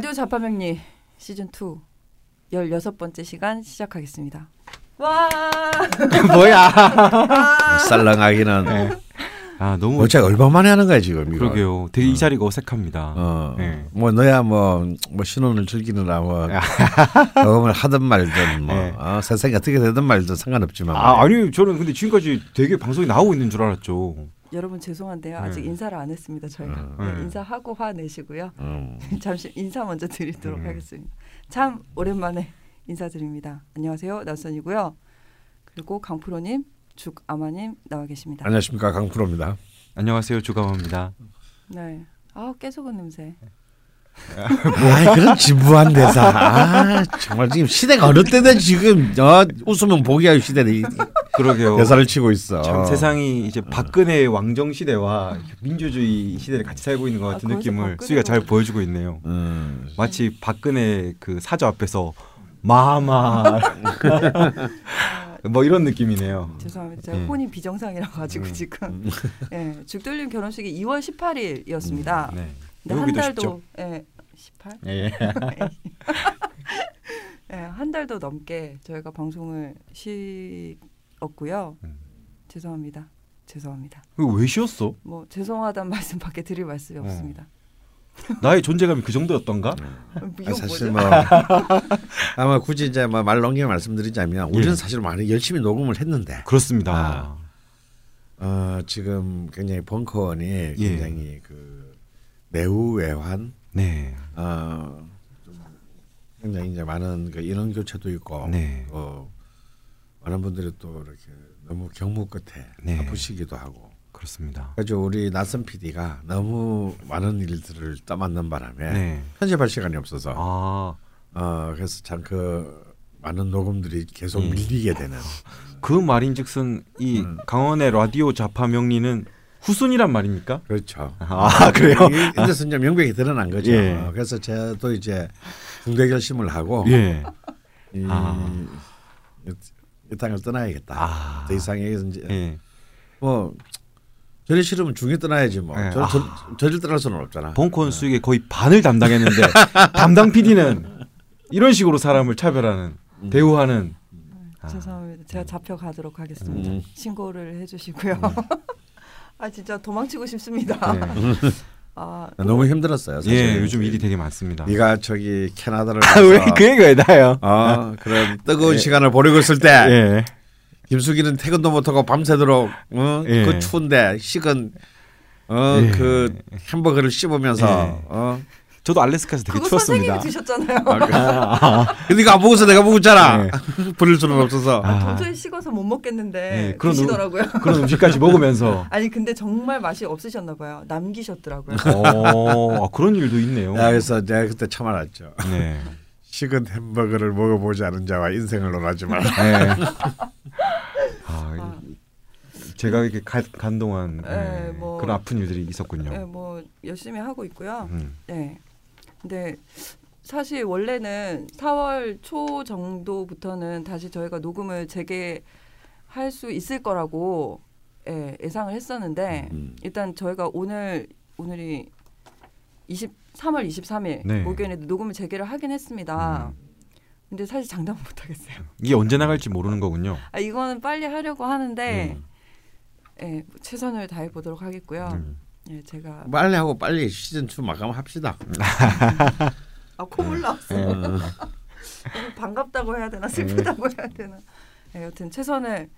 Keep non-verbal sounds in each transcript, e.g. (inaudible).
라디오 자파명리 시즌 2 16번째 시간 시작하겠습니다. 와! (laughs) 뭐야? (laughs) 썰렁하기는 네. 아 너무 어째 얼마만에 하는 거야 지금 이거. 그러게요. 되게 이 자리가 어색합니다. 어, 네. 뭐 너야 뭐, 뭐 신혼을 즐기느라 뭐 (laughs) 녹음을 하든 말든 뭐 네. 어, 세상이 어떻게 되든 말든 상관없지만 아 아니 저는 근데 지금까지 되게 방송이 나오고 있는 줄 알았죠. 여러분 죄송한데요. 아직 네. 인사를 안 했습니다. 저희가 음. 네, 네. 인사하고 화내시고요. 음. (laughs) 잠시 인사 먼저 드리도록 음. 하겠습니다. 참 오랜만에 인사드립니다. 안녕하세요. 나선이고요. 그리고 강프로님, 죽아마님 나와 계십니다. 안녕하십니까 강프로입니다. 안녕하세요 주감입니다. 네. 아 깨소금 냄새. 아 그런 진부한 대사. 아 정말 지금 시대가 어느 때든 지금 어, 웃으면 보기 할 시대에 그러게요. 대사를 치고 있어. 참 세상이 이제 박근혜 왕정 시대와 민주주의 시대를 같이 살고 있는 것 아, 같은 거기서 느낌을 수희가 잘 보여주고 있네요. 음. 마치 박근혜 그 사저 앞에서 마마 (laughs) 뭐 이런 느낌이네요. 죄송합니다. 제가 네. 혼이 비정상이라 가지고 음. 지금 예, 죽돌림 결혼식이 2월 18일이었습니다. 네. 근데 한 외우기도 달도 예, 18? 예. (laughs) 예, 한 달도 넘게 저희가 방송을 쉬었고요. 음. 죄송합니다. 죄송합니다. 왜 쉬었어? 뭐 죄송하다는 (laughs) 말씀밖에 드릴 말씀이 어. 없습니다. 나의 존재감이 그 정도였던가? 아, 사실? 뭐 (laughs) 아마 굳이 이제 뭐말 넘겨 말씀드리자면 우리는 예. 사실 많이 열심히 녹음을 했는데 그렇습니다. 아. 어, 지금 굉장히 벙커원이 예. 굉장히 그 내후 외환 네. 어, 좀 굉장히 이제 많은 그 인원 교체도 있고 네. 어, 많은 분들이 또 이렇게 너무 경무 끝에 네. 아프시기도 하고 그렇습니다. 그래서 우리 낯선 PD가 너무 많은 일들을 떠맡는 바람에 네. 편집할 시간이 없어서 아, 어, 그래서 참 그 많은 녹음들이 계속 음. 밀리게 되는 그 말인즉슨 이 음. 강원의 라디오 자파 명리는 후순이란 말입니까? 그렇죠. 아, (laughs) 그래요? 이- 이제서 이제 명백히 드러난 거죠. 예. 어, 그래서 저도 이제 중대 결심을 하고 예. 이, 아. 이, 이 땅을 떠나야겠다. 아. 더 이상 여기서 이제 예. 뭐 저리 싫으면 중에 떠나야지 뭐. 예. 저, 저, 저를 떠날 수는 없잖아. 벙커원 수익의 거의 반을 담당했는데 (laughs) 담당 PD는 이런 식으로 사람을 차별하는 음. 대우하는 아. 죄송합니다. 제가 잡혀 가도록 하겠습니다. 음. 신고를 해주시고요. 아 진짜 도망치고 싶습니다. 네. (laughs) 아 너무 힘들었어요. 사실. 예, 요즘 일이 되게 많습니다. 네가 저기 캐나다를 아, 가서 왜그 얘기 왜 나요? 어, 그런 (laughs) 뜨거운 예. 시간을 보내고 있을 때 예. 김숙이는 퇴근도 못하고 밤새도록 어? 예. 그 추운데 식은 어, 예. 그 햄버거를 씹으면서 예. 어? 저도 알래스카에서 되게 그거 추웠습니다. 선생님이 드셨잖아요. 아, 그- 네가 (laughs) 안 먹어서 내가 먹었잖아. 네. (laughs) 부릴 수는 없어서. 아. 도저히 식어서 못 먹겠는데 네, 그런 드시더라고요. 그런 음식까지 먹으면서 (laughs) 아니 근데 정말 맛이 없으셨나 봐요. 남기셨더라고요. 어, 아, 그런 일도 있네요. 야, 그래서 내가 그때 참 알았죠. 네. 식은 햄버거를 먹어보지 않은 자와 인생을 논하지 마라. 네. 아, 아. 제가 이렇게 가, 간 동안 네, 네, 뭐- 그런 아픈 일들이 있었군요. 네, 뭐 열심히 하고 있고요. 음. 네. 근데 사실 원래는 4월 초 정도부터는 다시 저희가 녹음을 재개할 수 있을 거라고 예, 예상을 했었는데 음. 일단 저희가 오늘 오늘이 20 3월 23일 네. 목요일에 녹음을 재개를 하긴 했습니다. 음. 근데 사실 장담은 못 하겠어요. 이게 언제 나갈지 모르는 거군요. 아 이거는 빨리 하려고 하는데 음. 예, 반을 다해 보도록 하겠고요. 음. 예, 제가 빨리 하고 빨리 시즌 2 마감합시다. 아 콧물 나왔어. 어. 너무 반갑다고 해야 되나 슬프다고 해야 되나. 네, 여튼 최선을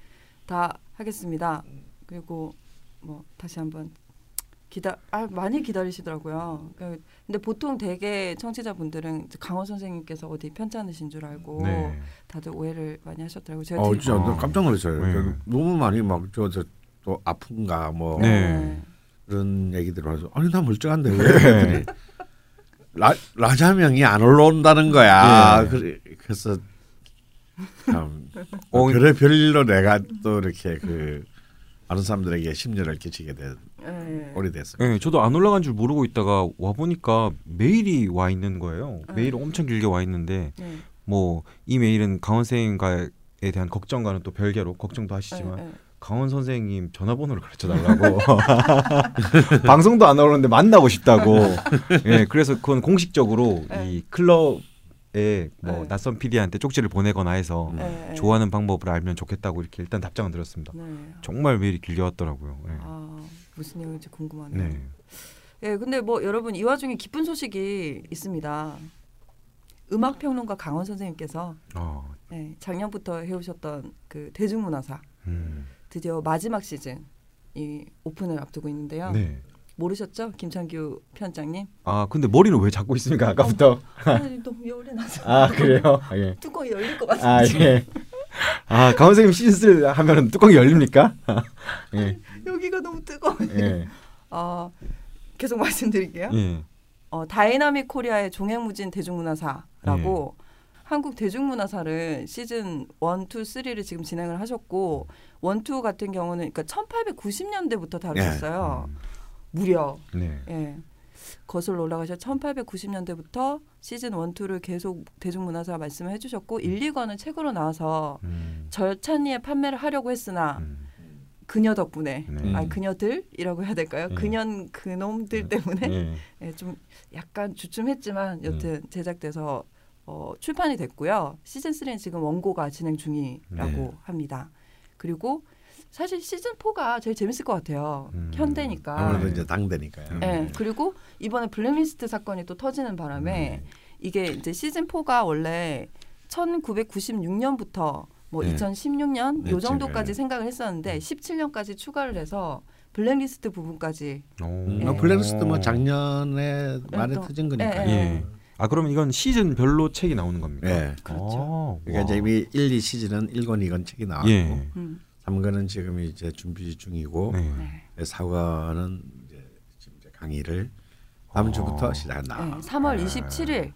다 하겠습니다. 그리고 뭐 다시 한번 기다 아 많이 기다리시더라고요. 그- 근데 보통 대개 청취자분들은 강원 선생님께서 어디 편찮으신 줄 알고 네. 다들 오해를 많이 하셨더라고요. 제가 어, 되게- 진짜 어. 깜짝 놀랐어요. 네. 너무 많이 막 저 저 또 아픈가 뭐 네. 그런 얘기들 와서 아니 나 멀쩡한데 왜 그랬더니 라, 라자명이 안 올라온다는 거야. 예. 그래, 그래서 참 어, 별의 별일로 내가 또 이렇게 그 많은 사람들에게 심려를 끼치게 된 예. 오래됐어요. 네, 저도 안 올라간 줄 모르고 있다가 와 보니까 메일이 와 있는 거예요. 음. 메일이 엄청 길게 와 있는데 네. 뭐이 메일은 강원 선생님과에 대한 걱정과는 또 별개로 걱정도 하시지만. 강원 선생님 전화번호를 가르쳐 달라고 (laughs) 방송도 안 나오는데 만나고 싶다고 (laughs) 예 그래서 그건 공식적으로 네. 이 클럽에 뭐 네. 낯선 PD한테 쪽지를 보내거나 해서 네, 네. 좋아하는 방법을 알면 좋겠다고 이렇게 일단 답장을 드렸습니다. 네. 정말 메일이 길려왔더라고요. 예. 아 무슨 내용인지 궁금하네요. 네. 예, 근데 뭐 여러분 이 와중에 기쁜 소식이 있습니다. 음악 평론가 강원 선생님께서 어, 네, 작년부터 해오셨던 그 대중문화사 음, 드디어 마지막 시즌 이 오픈을 앞두고 있는데요. 네. 모르셨죠, 김창규 편장님? 아 근데 머리는 왜 잡고 있습니까 아까부터? 아니, 너무 열이 나서 (laughs) 아 그래요? 아, 예. 뚜껑이 열릴 것 같아요. 아 예. 아 강원 선생님 시즌 3 하면은 뚜껑이 열립니까? (laughs) 예. 여기가 너무 뜨거워. 예. 아 계속 말씀드릴게요. 예. 어, Dynamic Korea의 종횡무진 대중문화사라고 네. 한국 대중문화사를 시즌 1, 2, 3를 지금 진행을 하셨고 1, 2 같은 경우는 그러니까 1890년대부터 다루셨어요. 음, 무려 네. 예. 거슬러 올라가셔 1890년대부터 시즌 1, 2를 계속 대중문화사 말씀을 해주셨고 1, 2권은 책으로 나와서 음, 절찬리에 판매를 하려고 했으나 음, 그녀 덕분에 네. 아 그녀들이라고 해야 될까요? 예. 그년 그놈들 때문에 예. 예, 좀 약간 주춤했지만 음. 여튼 제작돼서 어, 출판이 됐고요. 시즌 3는 지금 원고가 진행 중이라고 네. 합니다. 그리고 사실 시즌 4가 제일 재밌을 것 같아요. 음. 현대니까. 아무래도 네. 이제 당대니까요. 음. 예, 그리고 이번에 블랙리스트 사건이 또 터지는 바람에 이게 이제 시즌 4가 원래 1996년부터 뭐 네. 2016년 요 네, 정도까지 네. 생각을 했었는데 17년까지 추가를 해서 블랙리스트 부분까지 오. 음, 예. 뭐 블랙리스트 뭐 작년에 말에 또- 터진 거니까. 예, 예. 아 그러면 이건 시즌별로 책이 나오는 겁니까? 예. 그렇죠. 아, 그러니까 이제 와. 이미 1, 2 시즌은 1권, 2권 책이 나왔고 예. 음, 3권은 지금 이제 준비 중이고 네. 네. 4권은 이제 지금 이제 강의를 다음 어. 주부터 시작한다. 네, 3월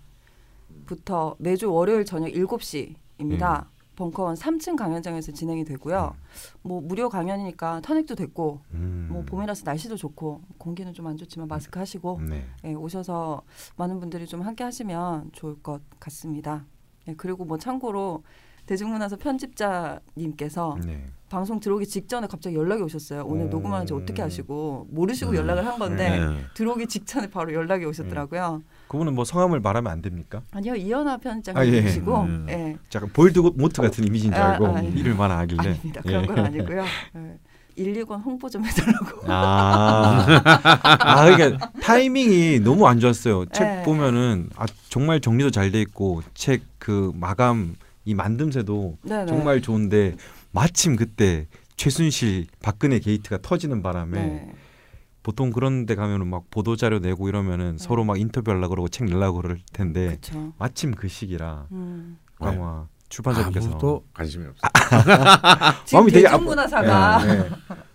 27일부터 매주 월요일 저녁 7시입니다. 예. 벙커원 3층 강연장에서 진행이 되고요. 뭐 무료 강연이니까 탄핵도 됐고 음. 뭐 봄이라서 날씨도 좋고 공기는 좀 안 좋지만 마스크 하시고 네. 예, 오셔서 많은 분들이 좀 함께 하시면 좋을 것 같습니다. 예, 그리고 뭐 참고로 대중문화사 편집자님께서 네. 방송 들어오기 직전에 갑자기 연락이 오셨어요. 오늘 오. 녹음하는지 어떻게 하시고 모르시고 음. 연락을 한 건데 네. 들어오기 직전에 바로 연락이 오셨더라고요. 그분은 뭐 성함을 말하면 안 됩니까? 아니요 이현아 아, 예. 편집장님이시고 음. 예. 약간 볼드 모트 같은 이미지인 줄 아, 알고 아, 아니. 이름만 하길래. 아닙니다 그런 예. 건 아니고요. 예. 1, 2권 홍보 좀 해달라고. 아, 아 그러니까 타이밍이 너무 안 좋았어요. 책 네. 보면은 아 정말 정리도 잘 돼 있고 책 그 마감 이 만듦새도 네네. 정말 좋은데 마침 그때 최순실 박근혜 게이트가 터지는 바람에 네. 보통 그런 데 가면은 막 보도 자료 내고 이러면은 네. 서로 막 인터뷰하려고 그러고 책 내려고 그럴 텐데 그렇죠. 마침 그 시기라 음. 강화 출판사님께서 아무도 관심이 없어. (laughs) 마음이 되게 대중문화사가 예, 예.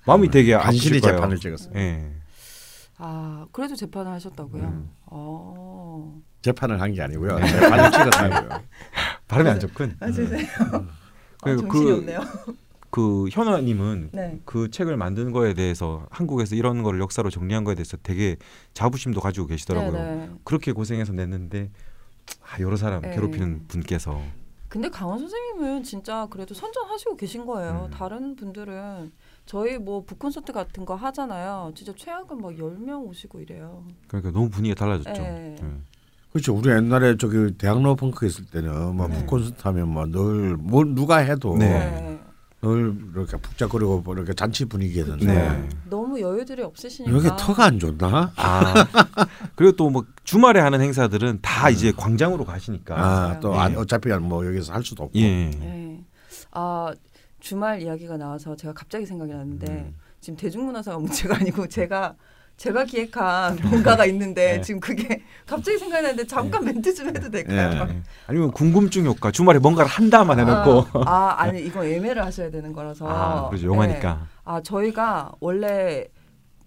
마음이 되게 간신히. 재판을 찍었어요. 예. 아 그래도 재판을 하셨다고요. 음. 어. 재판을 한 게 아니고요. 재판을 찍었다고요. 발음이 안 좋군. 아 죄송해요. 아, 그- 정신이 그- 없네요. 그 현아님은 네. 그 책을 만든 거에 대해서 한국에서 이런 거를 역사로 정리한 거에 대해서 되게 자부심도 가지고 계시더라고요. 네네. 그렇게 고생해서 냈는데 아, 여러 사람 네. 괴롭히는 분께서 근데 강원 선생님은 진짜 그래도 선전하시고 계신 거예요. 음. 다른 분들은 저희 뭐 북콘서트 같은 거 하잖아요. 진짜 최악은 막 10명 오시고 이래요. 그러니까 너무 분위기가 달라졌죠. 네. 예. 그렇죠. 우리 옛날에 저기 대학로 펑크 있을 때는 뭐 네. 북콘서트 하면 뭐늘뭐 누가 해도 네. 늘 이렇게 북적거리고 뭐 이렇게 잔치 분위기였는데 네. 너무 여유들이 없으시니까. 여기 터가 안 좋나? 아 (laughs) 그리고 또 뭐 주말에 하는 행사들은 다 이제 광장으로 가시니까 아, 또 예. 안- 어차피 뭐 여기서 할 수도 없고. 예. 네. 아 주말 이야기가 나와서 제가 갑자기 생각이 났는데 음. 지금 대중문화사가 문제가 아니고 제가 제가 기획한 뭔가가 있는데 네. 지금 그게 (laughs) 갑자기 생각이 났는데 잠깐 멘트 좀 해도 될까요? 예. 아니면 궁금증 효과 주말에 뭔가를 한다만 해놓고 아, 아, 아니 이거 예매를 하셔야 되는 거라서. 아, 그렇죠 네. 영화니까 아 저희가 원래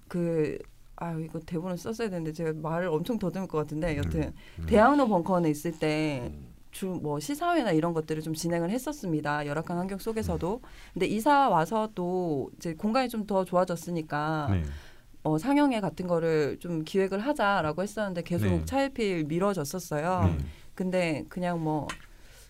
그 아 이거 대본을 썼어야 되는데 제가 말을 엄청 더듬을 것 같은데 여튼 음. 대학로 벙커원에 있을 때 주뭐 시사회나 이런 것들을 좀 진행을 했었습니다 열악한 환경 속에서도 근데 이사 와서 또 이제 공간이 좀 더 좋아졌으니까 네. 어, 상영회 같은 거를 좀 기획을 하자라고 했었는데 계속 네. 차일피일 미뤄졌었어요. 네. 근데 그냥 뭐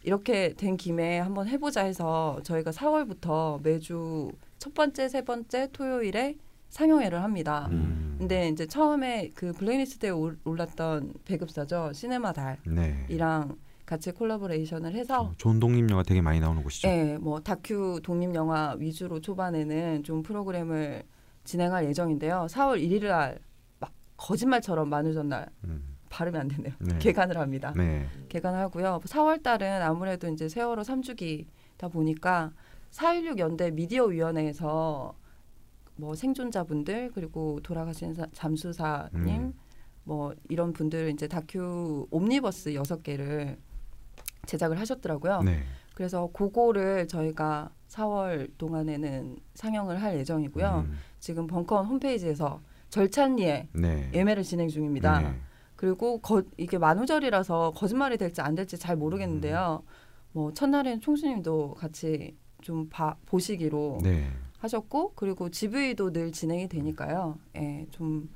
이렇게 된 김에 한번 해보자 해서 저희가 4월부터 매주 첫 번째, 세 번째 토요일에 상영회를 합니다. 음. 근데 이제 처음에 그 블랙리스트에 올- 올랐던 배급사죠 시네마 달이랑 네. 같이 collaboration을 해서 좋은 독립 영화 되게 많이 나오는 곳이죠. 예, 뭐 다큐 독립 영화 위주로 초반에는 좀 프로그램을 진행할 예정인데요. 4월 1일 날 막 거짓말처럼 만우절날 음. 발음이 안 되네요. 네. 개관을 합니다. 네. 개관을 하고요. 4월 달은 아무래도 이제 세월호 3주기다 보니까 4.16 연대 미디어 위원회에서 뭐 생존자분들 그리고 돌아가신 사- 잠수사님 음. 뭐 이런 분들 이제 다큐 옴니버스 여섯 개를 제작을 하셨더라고요. 네. 그래서 그거를 저희가 4월 동안에는 상영을 할 예정이고요. 음. 지금 벙커원 홈페이지에서 절찬리에 네. 예매를 진행 중입니다. 네. 그리고 거, 이게 만우절이라서 거짓말이 될지 안 될지 잘 모르겠는데요. 뭐 첫날엔 총수님도 같이 좀 봐, 보시기로 네. 하셨고 그리고 GV도 늘 진행이 되니까요. 예, 좀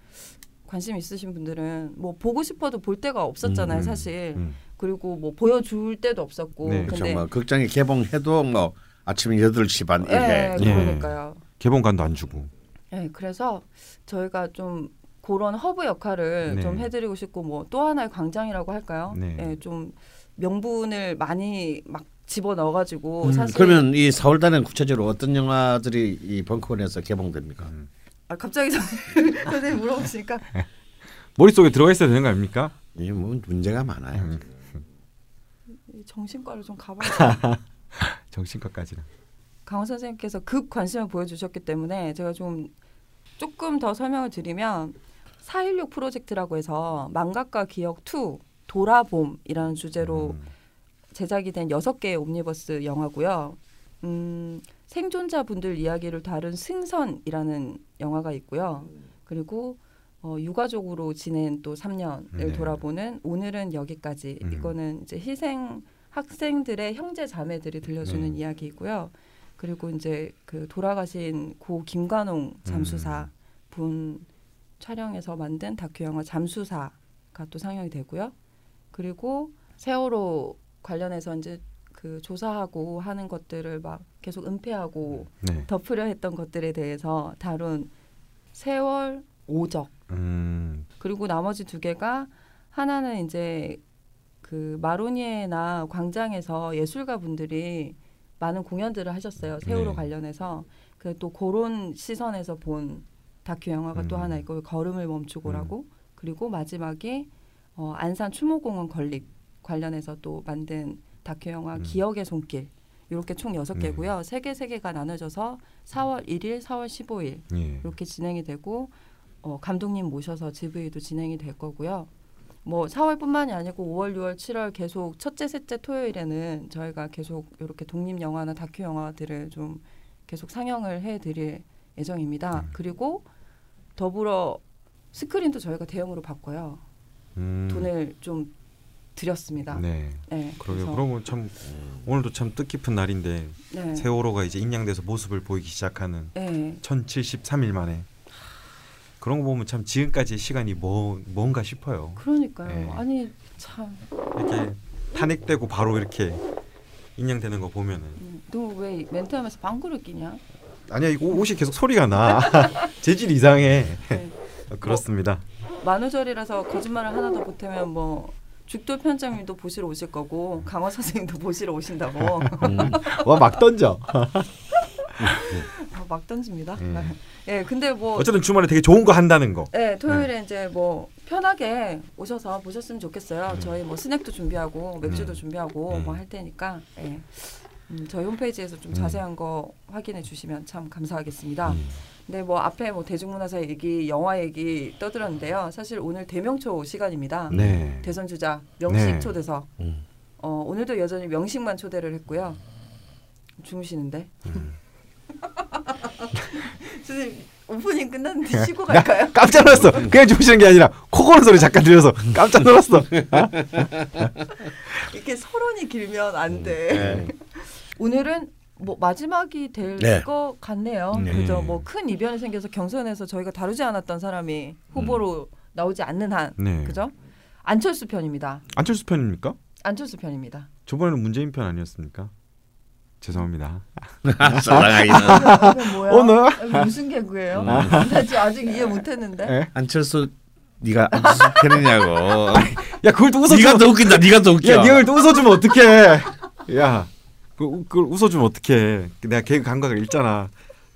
관심 있으신 분들은 뭐 보고 싶어도 볼 데가 없었잖아요, 음, 사실. 음. 그리고 뭐 보여줄 데도 없었고. 네. 근데 뭐 극장이 개봉해도 뭐 아침 8시 반 예, 이래. 예. 그러니까요. 개봉관도 안 주고. 예, 그래서 저희가 좀 그런 허브 역할을 네. 좀 해드리고 싶고 뭐 또 하나의 광장이라고 할까요? 네. 예, 좀 명분을 많이 막 집어 넣어가지고 음, 사실 그러면 이 4월 달에는 구체적으로 어떤 영화들이 이 벙커원에서 개봉됩니까? 음. 아, 갑자기 저- (laughs) 선생님 물어보시니까 (laughs) 머릿속에 들어가 있어야 되는 거 아닙니까? 이뭐 문제가 많아요. 음. 이 정신과를 좀 가봐야 (laughs) (laughs) 정신과까지는. 강원 선생님께서 급 관심을 보여주셨기 때문에 제가 좀 조금 더 설명을 드리면 4.16 프로젝트라고 해서 망각과 기억 2 돌아봄이라는 주제로 음. 제작이 된 여섯 개의 옴니버스 영화고요. 음, 생존자분들 이야기를 다룬 승선이라는 영화가 있고요. 그리고 어, 유가족으로 지낸 또 3년을 네. 돌아보는 오늘은 여기까지 음. 이거는 이제 희생 학생들의 형제 자매들이 들려주는 네. 이야기이고요. 그리고 이제 그 돌아가신 고 김관홍 잠수사 음. 분 촬영해서 만든 다큐 영화 잠수사가 또 상영이 되고요. 그리고 세월호 관련해서 이제 그 조사하고 하는 것들을 막 계속 은폐하고 네. 덮으려 했던 것들에 대해서 다룬 세월 오적 음. 그리고 나머지 두 개가 하나는 이제 그 마로니에나 광장에서 예술가 분들이 많은 공연들을 하셨어요 세월호 네. 관련해서 그 또 그런 시선에서 본 다큐 영화가 또 음. 하나 있고 걸음을 멈추고라고 그리고 마지막이 어, 안산 추모공원 건립 관련해서 또 만든 다큐 영화 음. 기억의 손길 이렇게 총 여섯 네. 개고요 세 개 세 개가 나눠져서 4월 1일, 4월 15일 예. 이렇게 진행이 되고 어, 감독님 모셔서 GV도 진행이 될 거고요. 뭐 4월뿐만이 아니고 5월, 6월, 7월 계속 첫째, 셋째 토요일에는 저희가 계속 이렇게 독립 영화나 다큐 영화들을 좀 계속 상영을 해드릴 예정입니다. 음. 그리고 더불어 스크린도 저희가 대형으로 바꿔요. 음. 돈을 좀 들였습니다. 네. 네, 그러게요. 그래서- 그러면 참 오늘도 참 뜻깊은 날인데 네. 세월호가 이제 인양돼서 모습을 보이기 시작하는 네. 1073일 만에 그런 거 보면 참 지금까지 시간이 뭐 뭔가 싶어요. 그러니까요. 네. 아니 참. 이렇게 탄핵되고 바로 이렇게 인양되는 거 보면은 음, 너왜 멘트하면서 방구를 끼냐? 아니야 이거 옷이 계속 소리가 나 (laughs) 재질 이상해 네. (laughs) 그렇습니다. 만우절이라서 거짓말을 하나 더 보태면 뭐 죽돌 편장님도 보시러 오실 거고 강원 선생님도 (laughs) 보시러 오신다고 음. 와막 던져. 아, 막 던집니다. 음. 예, 근데 뭐 어쨌든 주말에 되게 좋은 거 한다는 거. 예, 토요일에 이제 뭐 편하게 오셔서 보셨으면 좋겠어요. 음. 저희 뭐 스낵도 준비하고 맥주도 음. 준비하고 음. 뭐할 테니까 예. 음, 저희 홈페이지에서 좀 음. 자세한 거 확인해 주시면 참 감사하겠습니다. 음. 네, 뭐 앞에 뭐 대중문화사 얘기, 영화 얘기 떠들었는데요. 사실 오늘 대명초 시간입니다. 네. 대선 주자 명식 네. 초대석. 음. 어, 오늘도 여전히 명식만 초대를 했고요. 주무시는데. (laughs) 음. 선생님 오프닝 끝났는데 쉬고 갈까요? 깜짝 놀랐어. 그냥 주무시는 게 아니라 코 고는 소리 잠깐 들려서 깜짝 놀랐어. 이렇게 서론이 길면 안 음. 돼. 네. (laughs) 오늘은 뭐 마지막이 될 네. 것 같네요. 네. 그죠? 뭐 큰 이변이 생겨서 경선에서 저희가 다루지 않았던 사람이 후보로 나오지 않는 한, 네. 그죠? 안철수 편입니다. 안철수 편입니까? 안철수 편입니다. 저번에는 문재인 편 아니었습니까? 죄송합니다. 사랑하기는? 오늘? 이게 무슨 개그예요? 음. 나 지금 아직 이해 못했는데. 예? 안철수 네가 안철수. (laughs) 야 그걸 또 웃어주면 네가 더 웃긴다. 네가 더 웃겨. 야 네가 또 웃어주면 어떡해? 야 그, 그걸 웃어주면 어떡해? 내가 개그 감각을 읽잖아.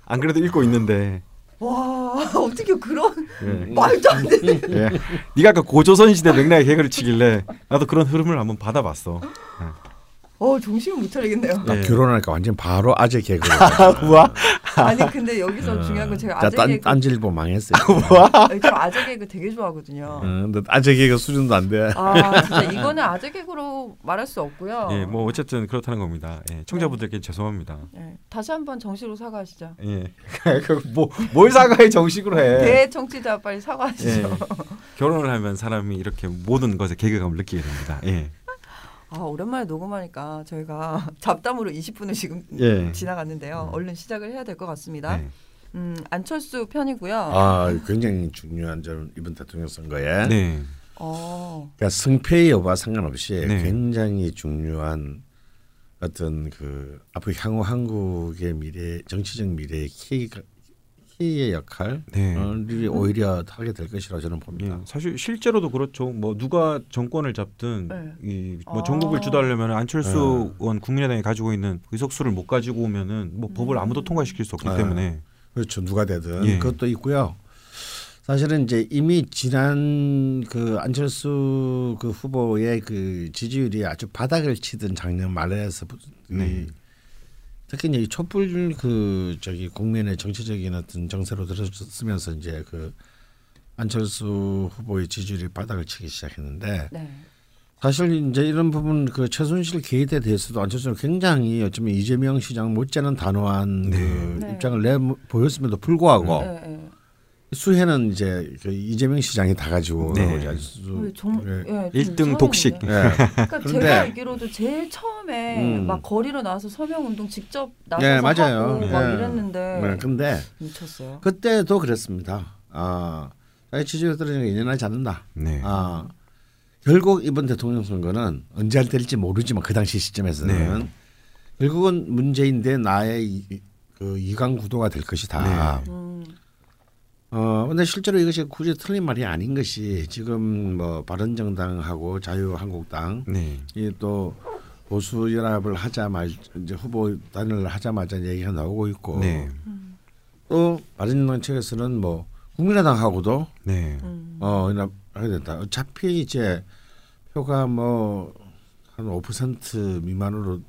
안 그래도 읽고 있는데. 와 어떻게 그런 예. 말도 안 돼. 예. 네가 아까 고조선 시대 맥락의 개그를 치길래 나도 그런 흐름을 한번 받아봤어. 어 정신을 못 차리겠네요. 나 예. 결혼하니까 완전 바로 아재 개그. 뭐야? 아니 근데 여기서 중요한 건 제가 아재 딴 개그 딴질보 망했어요. 아니, 저 아재 개그 되게 좋아하거든요. 응, 근데 아재 개그 수준도 안 돼. 아 진짜 이거는 아재 개그로 말할 수 없고요. 예, 뭐 어쨌든 그렇다는 겁니다. 예, 청자분들께 죄송합니다. 예, 다시 한번 정식으로 사과하시죠. 예, (laughs) 뭐뭘 사과해 정식으로 해. 대청취자 빨리 사과하시죠. 예. 결혼을 하면 사람이 이렇게 모든 것에 개그감을 느끼게 됩니다. 예, 아 오랜만에 녹음하니까 저희가 (laughs) 잡담으로 20분을 지금 예. 지나갔는데요. 음. 얼른 시작을 해야 될 것 같습니다. 네. 음, 안철수 편이고요. 아, 굉장히 중요한 점 이번 대통령 선거에. 네, 어, 그러니까 승패 여부와 상관없이 네. 굉장히 중요한 어떤 그 앞으로 향후 한국의 미래 정치적 미래의 키가 키의 역할을 네. 오히려 하게 될 것이라고 저는 봅니다. 예, 사실 실제로도 그렇죠. 뭐 누가 정권을 잡든 네. 이뭐 아. 전국을 주도하려면 안철수 의원 국민의당이 가지고 있는 의석수를 못 가지고 오면은 뭐 법을 아무도 통과시킬 수 없기 네. 때문에 그렇죠. 누가 되든 예. 그것도 있고요. 사실은 이제 이미 지난 그 안철수 그 후보의 그 지지율이 아주 바닥을 치던 작년 말에서 네. 특히 이제 이 촛불 그 저기 국민의 정치적인 어떤 정세로 들어서면서 이제 그 안철수 후보의 지지율이 바닥을 치기 시작했는데 네. 사실 이제 이런 부분 그 최순실 게이트에 대해서도 안철수는 굉장히 어쩌면 이재명 시장 못지않은 단호한 네. 그 네. 입장을 내 보였음에도 불구하고 네, 네. 수혜는 이제 그 이재명 시장이 다 가지고 네. 왜 정, 예. 예, 좀 일등 이상했는데. 독식. 예. 그러니까 제가 알기로도 제일 처음에 음. 막 거리로 나와서 서명 운동 직접 나서서 예, 맞아요. 하고 막 예. 이랬는데 네, 근데 미쳤어요. 그때도 그랬습니다. 아, 자기 지지율 떨어지는 게 인연하지 않는다. 네. 아, 결국 이번 대통령 선거는 언제 할 될지 모르지만 그 당시 시점에서는 네. 결국은 문재인 대 나의 이, 그 이강 구도가 될 것이다. 네. 음, 어, 근데 실제로 이것이 굳이 틀린 말이 아닌 것이 지금 뭐 바른정당하고 자유한국당 네. 이또 보수 연합을 하자마자 이제 후보 단일을 하자마자 얘기가 나오고 있고 네. 또 바른정당 측에서는 뭐 국민의당하고도 네. 음. 어 연합하게 됐다. 어차피 이제 표가 뭐 한 5% 미만으로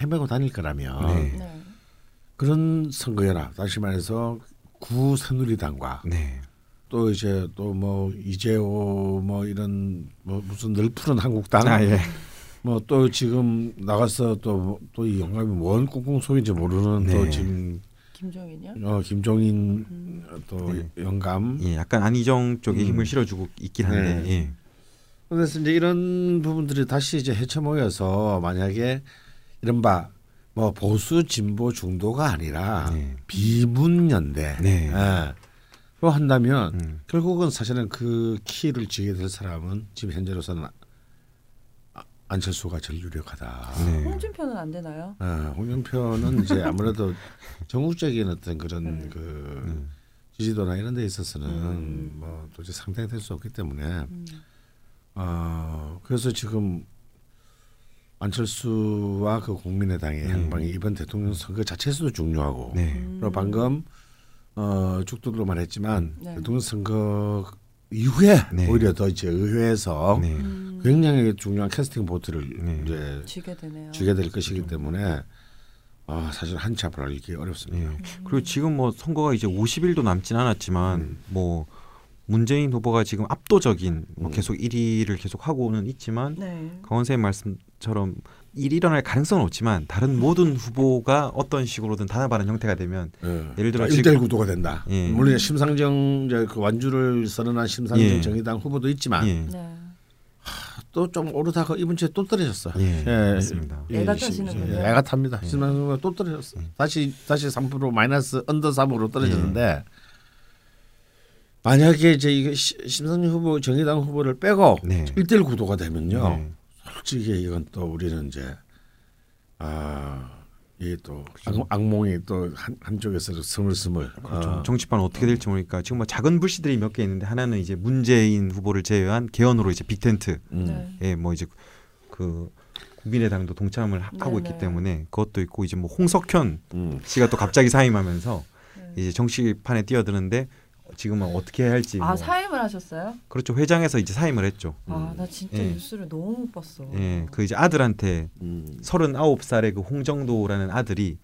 헤매고 다닐 거라면 네. 네. 그런 선거연합 다시 말해서 구 새누리당과 네. 또 이제 또 뭐 이재호 뭐 이런 뭐 무슨 늘 푸른 한국당 아 예. 뭐또 지금 나가서 또 또 이 영감이 뭔 꿍꿍 소리인지 모르는 또 네. 지금 김종인이요? 어 김종인 음. 또 네. 영감 예, 약간 안희정 쪽에 음. 힘을 실어주고 있긴 한데. 네. 예. 그래서 이제 이런 부분들이 다시 이제 헤쳐 모여서 만약에 이른바 뭐 보수 진보 중도가 아니라 네. 비문연대 네. 예. 로 한다면 음. 결국은 사실은 그 키를 쥐게 될 사람은 지금 현재로서는 아- 안철수가 제일 유력하다. 네. 홍준표는 안 되나요? 어, 홍준표는 이제 아무래도 (laughs) 전국적인 어떤 그런 네. 그 음. 지지도나 이런 데 있어서는 음. 뭐 도저히 상당히 될 수 없기 때문에 음. 어, 그래서 지금 안철수와 그 국민의당의 음. 향방이 이번 대통령 선거 자체에서도 중요하고 네. 음. 그리고 방금 어, 쭉두로 말했지만 네. 대통령 선거 이후에 네. 오히려 더 이제 의회에서 네. 음. 굉장히 중요한 캐스팅 보트를 네. 이제 쥐게 되네요. 주게 될 것이기 때문에 아, 사실 한치 앞을 알기 어렵습니다. 예. 그리고 지금 뭐 선거가 이제 50일도 남진 않았지만 음. 뭐 문재인 후보가 지금 압도적인 뭐 음. 계속 1위를 계속 하고는 있지만 네. 강원 선생님 말씀 처럼 일이 일어날 가능성은 없지만 다른 모든 후보가 어떤 식으로든 단합하는 형태가 되면 예. 예를 들어 일대 지금- 구도가 된다. 예. 물론 심상정 그 완주를 선언한 심상정 예. 정의당 후보도 있지만 예. 네. 또좀 오르다가 이번 주에 또 떨어졌어. 예, 맞습니다. 애가 심- 타시는군요. 예, 애가 탑니다. 예. 심상정 후보가 또 떨어졌어. 예. 다시 다시 3% 마이너스 언더 3으로 떨어졌는데 예. 만약에 이제 이게 시- 심상정 후보 정의당 후보를 빼고 네. 일 1대1 구도가 되면요. 네. 솔직히 이건 또 우리는 이제 아 이또 악몽이 또 한, 한쪽에서 스물스물 그렇죠. 어. 정치판 어떻게 될지 모르니까 지금 뭐 작은 불씨들이 몇 개 있는데 하나는 이제 문재인 후보를 제외한 개헌으로 이제 빅텐트 음. 네. 예, 뭐 이제 그 국민의당도 동참을 하- 하고 네네. 있기 때문에 그것도 있고 이제 뭐 홍석현 음. 씨가 또 갑자기 사임하면서 네. 이제 정치판에 뛰어드는데 지금은 어떻게 해야 할지 아 뭐. 사임을 하셨어요? 그렇죠 회장에서 이제 사임을 했죠. 아 나 진짜 예. 뉴스를 너무 못 봤어. 예, 그 이제 아들한테 음. 39살의 그 홍정도라는 아들이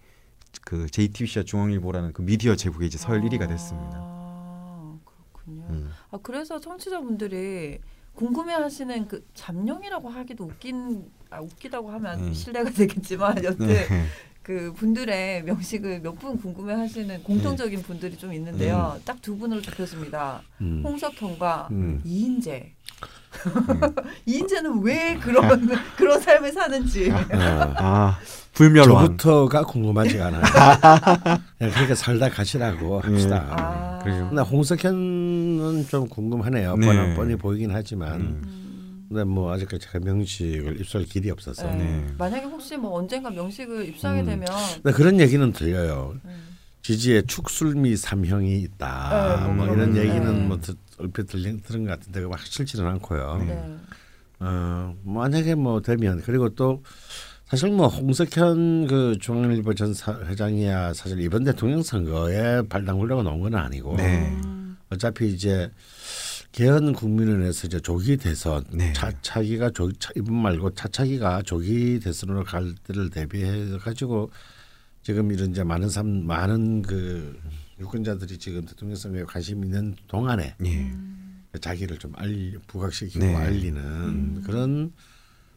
그 JTBC와 중앙일보라는 그 미디어 제국에 이제 설 1위가 됐습니다. 아 그렇군요. 음. 아 그래서 청취자분들이 궁금해하시는 그 잠룡이라고 하기도 웃긴 아, 웃기다고 하면 음. 실례가 되겠지만 (laughs) 여튼 네. 그 분들의 명식을 몇 분 궁금해하시는 공통적인 분들이 좀 있는데요. 딱두 분으로 좁혔습니다. 음. 홍석현과 음. 이인재. (laughs) 이인재는 왜 그런 (laughs) 그런 삶을 사는지. 어. 아 (laughs) 불멸왕. 저부터가 궁금하지가 않아요. 그렇게 살다 가시라고 합시다. 아. 그래요. 근데 홍석현은 좀 궁금하네요. 네. 뻔히, 뻔히 보이긴 하지만 근데 뭐 아직까지 제가 명식을 입수할 길이 없어서 네. 네. 만약에 혹시 뭐 언젠가 명식을 입수하게 음. 되면 근데 그런 얘기는 들려요. 음. 지지에 축술미 삼형이 있다. 네, 뭐뭐 이런 얘기는 네. 뭐 듣, 얼핏 들린 들은 것 같은데 확실치는 않고요. 네. 네. 어, 만약에 뭐 되면 그리고 또 사실 뭐 홍석현 그 중앙일보 전 사, 회장이야 사실 이번 대통령 선거에 발당구려고 나온 건 아니고 네. 음. 어차피 이제 개헌 국민의원에서 이제 조기 대선 네. 차차기가 조 차, 이번 말고 차차기가 조기 대선으로 갈 때를 대비해 가지고 지금 이런 이제 많은 삶 많은 그 유권자들이 지금 대통령 선거에 관심 있는 동안에 예. 자기를 좀 알리 부각시키고 네. 알리는 그런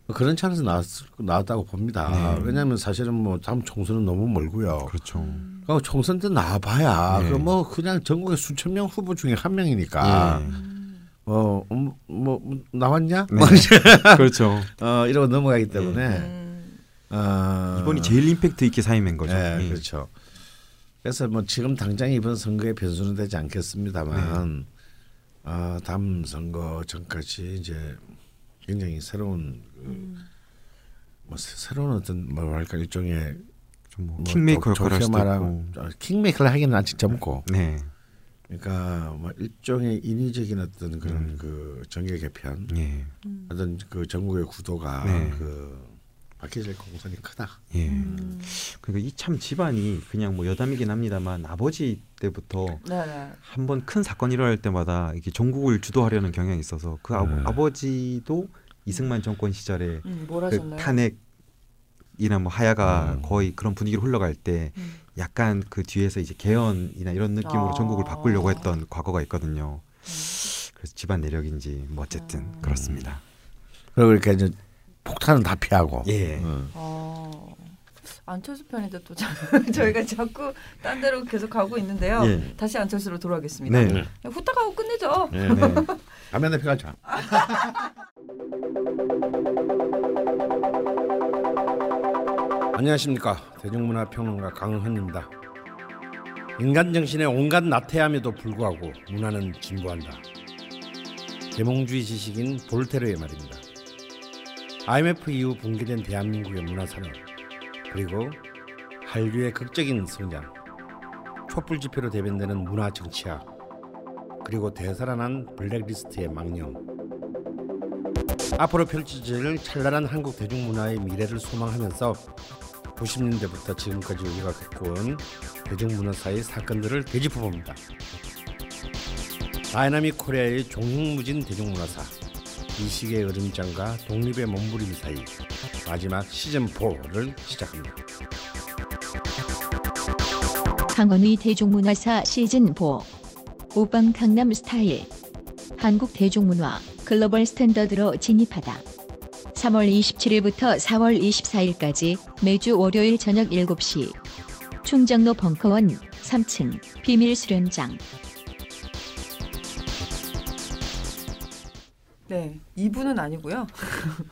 뭐 그런 차원에서 나왔, 나왔다고 봅니다. 네. 왜냐하면 사실은 뭐 다음 총선은 너무 멀고요. 그렇죠. 그 총선 때 나와봐야 네. 그뭐 그냥 전국에 수천 명 후보 중에 한 명이니까 예. 뭐, 음, 뭐 나왔냐? 네. (laughs) 그렇죠. (laughs) 어, 이러고 넘어가기 때문에 음. 어, 이번이 제일 임팩트 있게 사임한 거죠. 네, 예. 그렇죠. 그래서 뭐 지금 당장 이번 선거에 변수는 되지 않겠습니다만 네. 아, 다음 선거 전까지 이제 굉장히 새로운 그, 음. 뭐 새- 새로운 어떤 뭐랄까 일종의 좀뭐 뭐 킹메이커 조- 역할을 할 수도 조폐 있고. 말하- 아, 킹메이커를 하기는 아직 젊고 네. 그러니까 뭐 일종의 인위적인 어떤 그런 음. 그 정계 개편 예. 음. 어떤 그 전국의 구도가 네. 그 바뀌질 공선이 크다. 예. 음. 그러니까 이 참 집안이 그냥 뭐 여담이긴 합니다만 아버지 때부터 네네. 한번 큰 사건이 일어날 때마다 이렇게 전국을 주도하려는 경향이 있어서 그 아, 네. 아 버지도 이승만 정권 시절에 음, 뭘 그? 탄핵이나 뭐 하야가 음. 거의 그런 분위기로 흘러갈 때 음. 약간 그 뒤에서 이제 개헌이나 이런 느낌으로 아. 전국을 바꾸려고 했던 과거가 있거든요. 그래서 집안 내력인지 뭐 어쨌든 음. 그렇습니다. 그리고 이렇게 이제 폭탄은 다 피하고. 예. 어. 어, 안철수 편인데 또 자, (laughs) 저희가 자꾸 딴 데로 계속 가고 있는데요. 예. 다시 안철수로 돌아가겠습니다. 네. 네. 후딱 하고 끝내죠. 네. 네. 가면 대표 가자. 안녕하십니까 대중문화평론가 강헌입니다. 인간 정신의 온갖 나태함에도 불구하고 문화는 진보한다. 계몽주의 지식인 볼테르의 말입니다. IMF 이후 붕괴된 대한민국의 문화산업 그리고 한류의 극적인 성장 촛불 집회로 대변되는 문화 정치학 그리고 되살아난 블랙리스트의 망령 앞으로 펼쳐질 찬란한 한국 대중문화의 미래를 소망하면서 90년대부터 지금까지 우리가 겪어온 대중문화사의 사건들을 되짚어봅니다. Dynamic Korea의 종횡무진 대중문화사 이식의 으름장과 독립의 몸부림 사이 마지막 시즌4를 시작합니다. 강헌의 대중문화사 시즌 4 오빤 강남 스타일 한국 대중문화 global standard로 진입하다 3월 27일부터 4월 24일까지 매주 월요일 저녁 7시 충정로 벙커원 3층 비밀 수련장 네, 2부는 아니고요.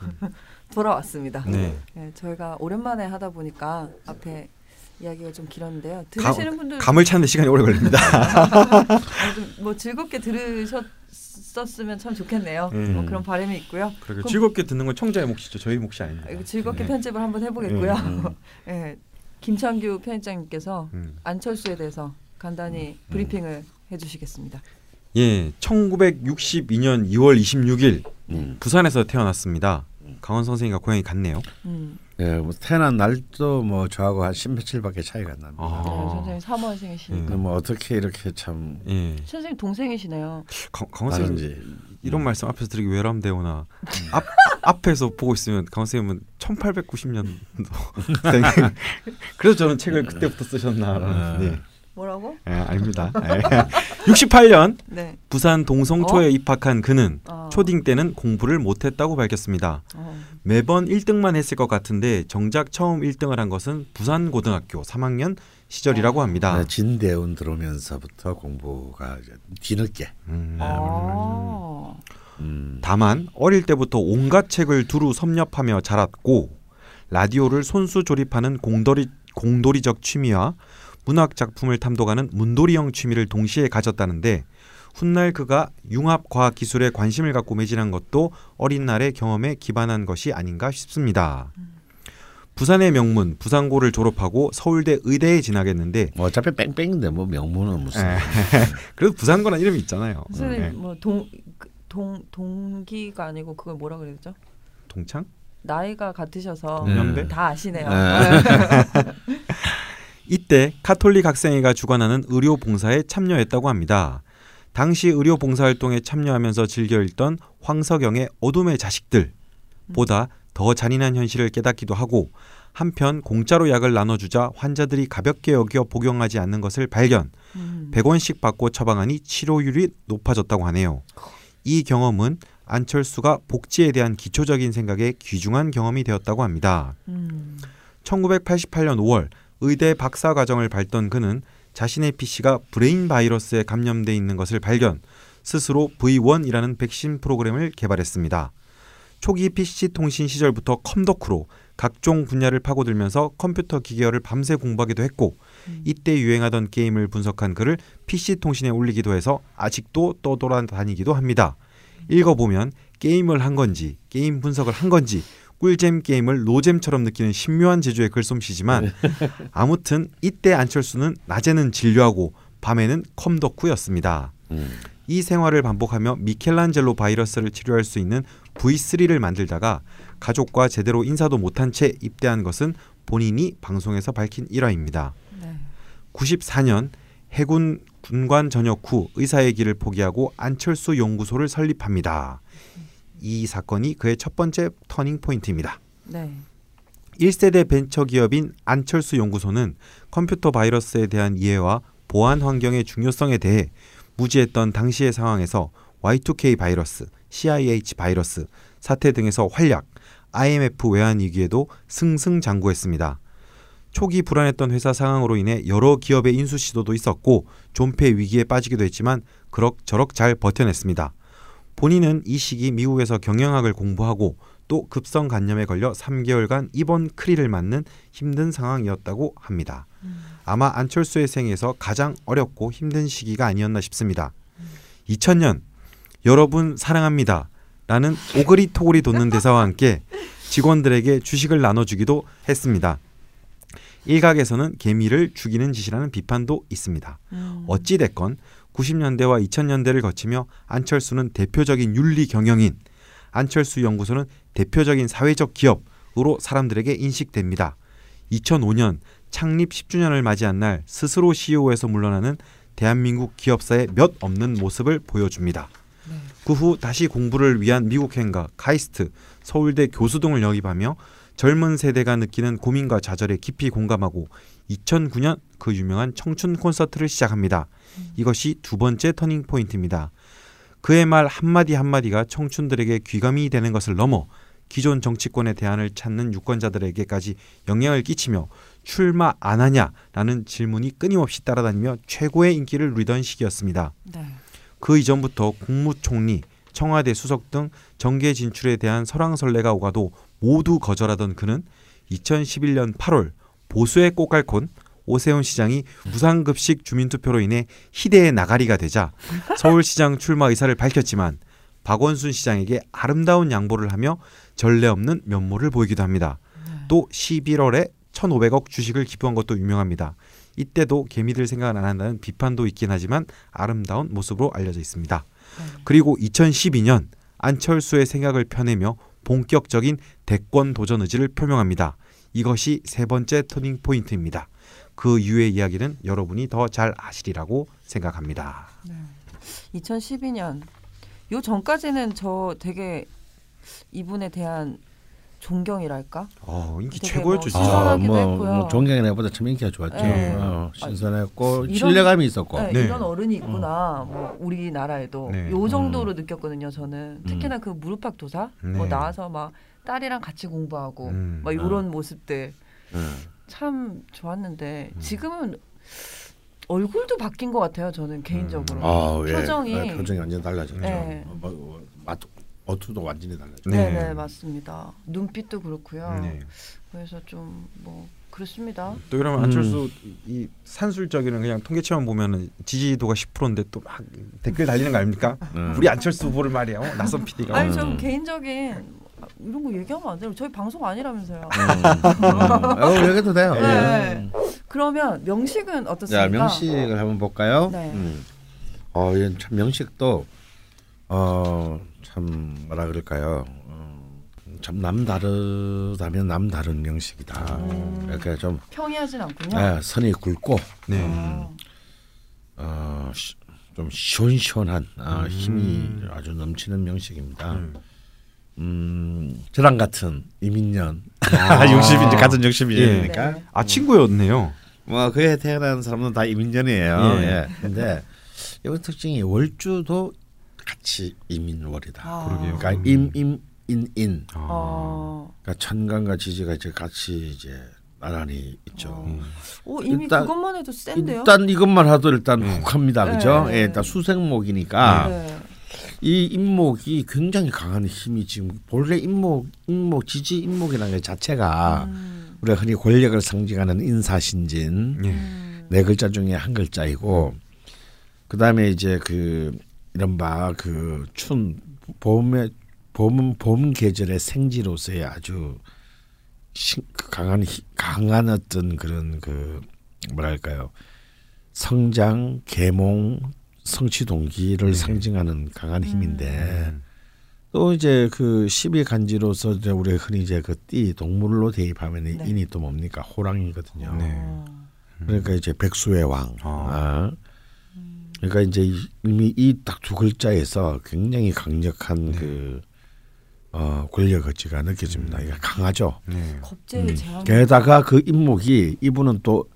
(laughs) 돌아왔습니다. 네. 네, 저희가 오랜만에 하다 보니까 앞에 이야기가 좀 길었는데요. 가- 들으시는 분들 감을 찾는데 시간이 오래 걸립니다. (laughs) 아, 좀뭐 즐겁게 들으셨 었으면 참 좋겠네요. 음. 뭐 그런 바람이 있고요. 그럼- 즐겁게 듣는 건 청자의 몫이죠. 저희 몫이 아닙니다. 즐겁게 네. 편집을 한번 해보겠고요. 음, 음. (laughs) 예, 김창규 편집장님께서 음. 안철수에 대해서 간단히 브리핑을 해주시겠습니다. 예, 1962년 2월 26일 음. 부산에서 태어났습니다. 강원 선생님과 고향이 같네요. 음. 예, 뭐 태어난 날도 뭐 저하고 한 십며칠밖에 차이가 안 납니다. 아. 네, 선생님 3월생이시니까. 예. 뭐 어떻게 이렇게 참 예, 선생님 동생이시네요. 강, 강원 선생님 이런 말씀 앞에서 드리기 외람되오나 앞 앞에서 보고 있으면 강원 선생님은 1890년도 그래서 저는 책을 그때부터 쓰셨나라는 예. 뭐라고? 예, 아닙니다. 예. 68년 네. 부산 동성초에 입학한 그는 어. 초딩 때는 공부를 못했다고 밝혔습니다. 어. 매번 1등만 했을 것 같은데 정작 처음 1등을 한 것은 부산 고등학교 3학년 시절이라고 합니다. 네, 진대운 들어오면서부터 공부가 뒤늦게 음. 아. 음. 다만 어릴 때부터 온갖 책을 두루 섭렵하며 자랐고 라디오를 손수 조립하는 공돌이 공돌이적 취미와 문학 작품을 탐독하는 문돌이형 취미를 동시에 가졌다는데 훗날 그가 융합 과학 기술에 관심을 갖고 매진한 것도 어린 날의 경험에 기반한 것이 아닌가 싶습니다. 부산의 명문 부산고를 졸업하고 서울대 의대에 진학했는데 뭐 어차피 뺑뺑인데 뭐 명문은 무슨 에, (laughs) 그래도 부산고란 이름이 있잖아요. 선생님 네. 뭐동 동 동기가 아니고 그걸 뭐라 그랬죠? 동창? 나이가 같으셔서 동년배? 다 아시네요. 네. (laughs) 이때 카톨릭 학생회가 주관하는 의료 봉사에 참여했다고 합니다. 당시 의료 봉사 활동에 참여하면서 즐겨 읽던 황석영의 어둠의 자식들보다 더 잔인한 현실을 깨닫기도 하고 한편 공짜로 약을 나눠주자 환자들이 가볍게 여겨 복용하지 않는 것을 발견, 음. 100원씩 받고 처방하니 치료율이 높아졌다고 하네요. 이 경험은 안철수가 복지에 대한 기초적인 생각에 귀중한 경험이 되었다고 합니다. 음. 1988년 5월 의대 박사 과정을 밟던 그는 자신의 PC가 브레인 바이러스에 감염돼 있는 것을 발견, 스스로 V1이라는 백신 프로그램을 개발했습니다. 초기 PC 통신 시절부터 컴덕후로 각종 분야를 파고들면서 컴퓨터 기계어를 밤새 공부하기도 했고 이때 유행하던 게임을 분석한 글을 PC 통신에 올리기도 해서 아직도 떠돌아다니기도 합니다. 읽어보면 게임을 한 건지 게임 분석을 한 건지 꿀잼 게임을 노잼처럼 느끼는 신묘한 재주의 글솜씨지만 (laughs) 아무튼 이때 안철수는 낮에는 진료하고 밤에는 컴덕후였습니다. 음. 이 생활을 반복하며 미켈란젤로 바이러스를 치료할 수 있는 V3를 만들다가 가족과 제대로 인사도 못한 채 입대한 것은 본인이 방송에서 밝힌 일화입니다. 네. 94년 해군 군관 전역 후 의사의 길을 포기하고 안철수 연구소를 설립합니다. 이 사건이 그의 첫 번째 터닝 포인트입니다. 네. 1세대 벤처 기업인 안철수 연구소는 컴퓨터 바이러스에 대한 이해와 보안 환경의 중요성에 대해 무지했던 당시의 상황에서 Y2K 바이러스, CIH 바이러스 사태 등에서 활약, IMF 외환 위기에도 승승장구했습니다. 초기 불안했던 회사 상황으로 인해 여러 기업의 인수 시도도 있었고 존폐 위기에 빠지기도 했지만 그럭저럭 잘 버텨냈습니다. 본인은 이 시기 미국에서 경영학을 공부하고 또 급성 간염에 걸려 3개월간 입원 크리를 맞는 힘든 상황이었다고 합니다. 아마 안철수의 생에서 가장 어렵고 힘든 시기가 아니었나 싶습니다. 2000년 여러분 사랑합니다. 라는 오그리 토그리 돋는 대사와 함께 직원들에게 주식을 나눠주기도 했습니다. 일각에서는 개미를 죽이는 짓이라는 비판도 있습니다. 음. 어찌됐건 90년대와 2000년대를 거치며 안철수는 대표적인 윤리 경영인, 안철수 연구소는 대표적인 사회적 기업으로 사람들에게 인식됩니다. 2005년 창립 10주년을 맞이한 날 스스로 CEO에서 물러나는 대한민국 기업사의 몇 없는 모습을 보여줍니다. 네. 그후 다시 공부를 위한 미국 행가 카이스트, 서울대 교수 등을 영입하며 젊은 세대가 느끼는 고민과 좌절에 깊이 공감하고 2009년 그 유명한 청춘 콘서트를 시작합니다. 이것이 두 번째 터닝 포인트입니다. 그의 말 한마디 한마디가 청춘들에게 귀감이 되는 것을 넘어 기존 정치권의 대안을 찾는 유권자들에게까지 영향을 끼치며 출마 안 하냐라는 질문이 끊임없이 따라다니며 최고의 인기를 누리던 시기였습니다. 네. 그 이전부터 국무총리, 청와대 수석 등 정계 진출에 대한 설왕설래가 오가도 모두 거절하던 그는 2011년 8월 보수의 꽃갈콘 오세훈 시장이 무상급식 주민투표로 인해 희대의 나가리가 되자 서울시장 출마 의사를 밝혔지만 박원순 시장에게 아름다운 양보를 하며 전례 없는 면모를 보이기도 합니다. 또 11월에 1,500억 주식을 기부한 것도 유명합니다. 이때도 개미들 생각은 안 한다는 비판도 있긴 하지만 아름다운 모습으로 알려져 있습니다. 네. 그리고 2012년 안철수의 생각을 펴내며 본격적인 대권 도전 의지를 표명합니다. 이것이 세 번째 터닝 포인트입니다. 그 이후의 이야기는 여러분이 더 잘 아시리라고 생각합니다. 2012년 요 전까지는 저 되게 이분에 대한 존경이랄까? 어, 인기 최고였죠, 뭐 진짜. 신선하기도 뭐. 뭐 존경이나 보다 참 인기가 좋았죠. 네. 어, 신선했고 이런- 신뢰감이 있었고. 네, 네. 이런 어른이 있구나. 뭐 우리나라에도 네. 요 정도로 느꼈거든요. 저는 음. 특히나 그 무릎팍 도사 네. 뭐 나와서 막 딸이랑 같이 공부하고 음. 막 이런 모습들 음. 참 좋았는데 음. 지금은 얼굴도 바뀐 것 같아요. 저는 개인적으로. 아, 예. 표정이- 네, 표정이 완전 달라졌죠. 네. 어, 뭐, 뭐, 맛, 어투도 완전히 달라졌죠. 네. 네, 네, 맞습니다. 눈빛도 그렇고요. 네. 그래서 좀 뭐 그렇습니다. 또 이러면 음. 안철수 이 산술적인 그냥 통계치만 보면은 지지도가 10%인데 또 막 댓글 달리는 거 아닙니까? 음. 우리 안철수 후보를 말이야. 어? 낯선 PD가. 아니 음. 좀 개인적인 아, 이런 거 얘기하면 안 돼요. 저희 방송 아니라면서요. 음. 음. 어, 얘기해도 돼요. 네. 음. 그러면 명식은 어떻습니까? 자 명식을 한번 볼까요? 네. 음. 어, 이참 명식도 어 참 뭐라 그럴까요? 어, 참 남다르다면 남다른 명식이다. 음. 그러니까 좀 평이하진 않군요. 예, 선이 굵고 네. 아, 어, 시, 좀 시원시원한 아, 음. 힘이 아주 넘치는 명식입니다. 음. 음, 저랑 같은 이민년 아. 60인지 같은 60인이니까 네. 아 친구였네요. 뭐 그에 태어난 사람은 다 이민년이에요. 예. 예. 근데 이번 특징이 월주도 같이 이민월이다. 아. 그러게요. 그러니까 음. 임임 인인. 아. 어, 그러니까 천간과 지지가 이제 같이 이제 나란히 있죠. 어. 음. 오, 이미 일단- 그것만 해도 센데요. 일단 이것만 하도 일단 네. 훅합니다, 네. 그죠? 예, 일단 수생목이니까 네. 이 임목이 굉장히 강한 힘이 지금 본래 임목, 임목 지지 임목이라는 것 자체가 음, 우리가 흔히 권력을 상징하는 인사신진. 예. 음, 네 글자 중에 한 글자이고 그 다음에 이제 그 이른바 그춘 봄의 봄, 봄 계절의 생지로서의 아주 신, 그 강한 히- 강한 어떤 그런 그 뭐랄까요? 성장 계몽 성취 동기를 네. 상징하는 강한 힘인데 음. 또 이제 그 십이 간지로서 이제 우리 흔히 이제 그 띠 동물로 대입하면 네. 인이 또 뭡니까 호랑이거든요. 네. 어, 그러니까 이제 백수의 왕. 아. 아. 그러니까 이제 이- 이미 이 딱 두 글자에서 굉장히 강력한 네. 그 어, 권력 의지가 느껴집니다. 이게 강하죠. 네. 음. 게다가 그 임목이 이분은 또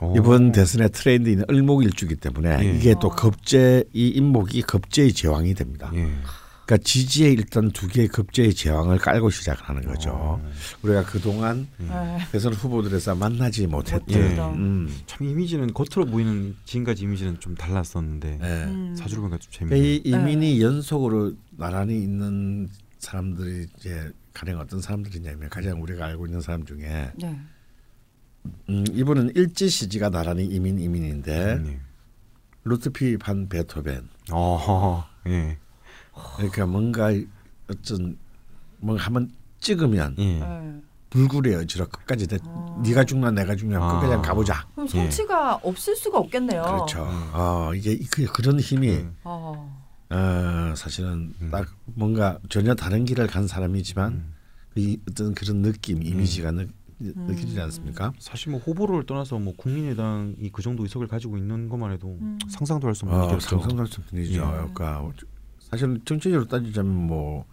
오. 이번 대선의 트렌드인 을목일주기 때문에 예. 이게 또 어. 겁제 이 임목이 겁제의 제왕이 됩니다. 예. 그러니까 지지에 일단 두 개의 겁제의 제왕을 깔고 시작을 하는 거죠. 어. 우리가 그동안 네. 대선 후보들에서 만나지 못했던 예. 음. 참 이미지는 겉으로 보이는 지금까지 이미지는 좀 달랐었는데 예. 음. 사주로 보니까 좀 그러니까 재밌네요. 이 이민이 연속으로 나란히 있는 사람들이 이제 가령 어떤 사람들이냐면 가장 우리가 알고 있는 사람 중에 네. 음, 이분은 일제 시지가 나란히 이민 이민인데 네. 루트피 반 베토벤 어. 예. 그러니까 뭔가 어떤 뭔가 한번 찍으면 예. 네. 불굴의 여지로 끝까지 내, 어. 네가 죽나 내가 죽나 아. 끝까지 가보자. 그럼 성취가 없을 수가 없겠네요. 그렇죠. 어, 이게 그, 그런 힘이 음. 어. 어, 사실은 음. 딱 뭔가 전혀 다른 길을 간 사람이지만 음. 이 어떤 그런 느낌, 이미지가 느, 느껴지지 않습니까? 사실 뭐 후보를 떠나서 뭐 국민의당이 그 정도 의석을 가지고 있는 것만 해도 음. 상상도 할 수 없는 어, 일이었죠. 상상할 수 없는 일이죠. 예. 그러니까 사실 정치적으로 따지자면 뭐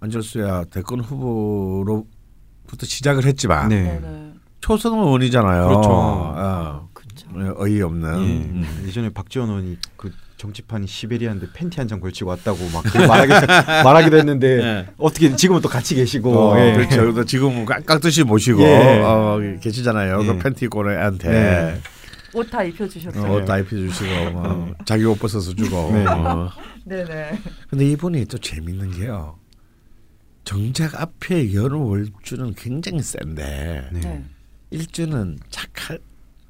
안철수야 대권 후보로부터 시작을 했지만 네. 네네. 초선 의원이잖아요. 그렇죠. 어, 그렇죠. 어이없는. 예. 음. 예전에 박지원 의원이 그 정치판이 시베리아인데 팬티 한 장 걸치고 왔다고 막 그렇게 말하기도, (laughs) 말하기도 했는데 예. 어떻게 지금은 또 같이 계시고 어, 예. 그렇죠. 그래서 지금 깍- 깍듯이 모시고 예. 어, 계시잖아요. 예. 그 팬티 꼬레한테 네. 옷다 입혀주셨어요. 어, 옷 입혀 주시고 어, 자기 옷 벗어서 주고. 네. 어. 네네. 근데 이분이 또 재밌는 게요. 정작 앞에 연월주는 굉장히 센데 네. 네. 일주는 착할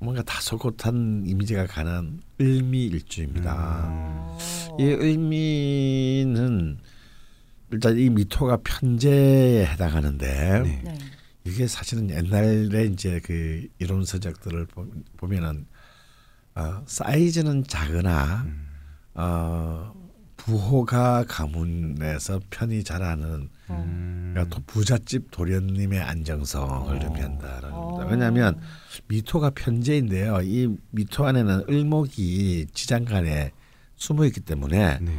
뭔가 다소곳한 이미지가 강한 을미일주입니다. 어. 이 을미는 일단 이 미토가 편제에 해당하는데 네. 네. 이게 사실은 옛날에 이제 그 이론 서적들을 보- 보면은 어, 사이즈는 작으나 어, 부호가 가문에서 편히 자라는 어. 그러니까 도- 부잣집 도련님의 안정성을 의미한다라는 어. 겁니다. 왜냐하면 미토가 편제인데요. 이 미토 안에는 을목이 지장간에 숨어 있기 때문에 네.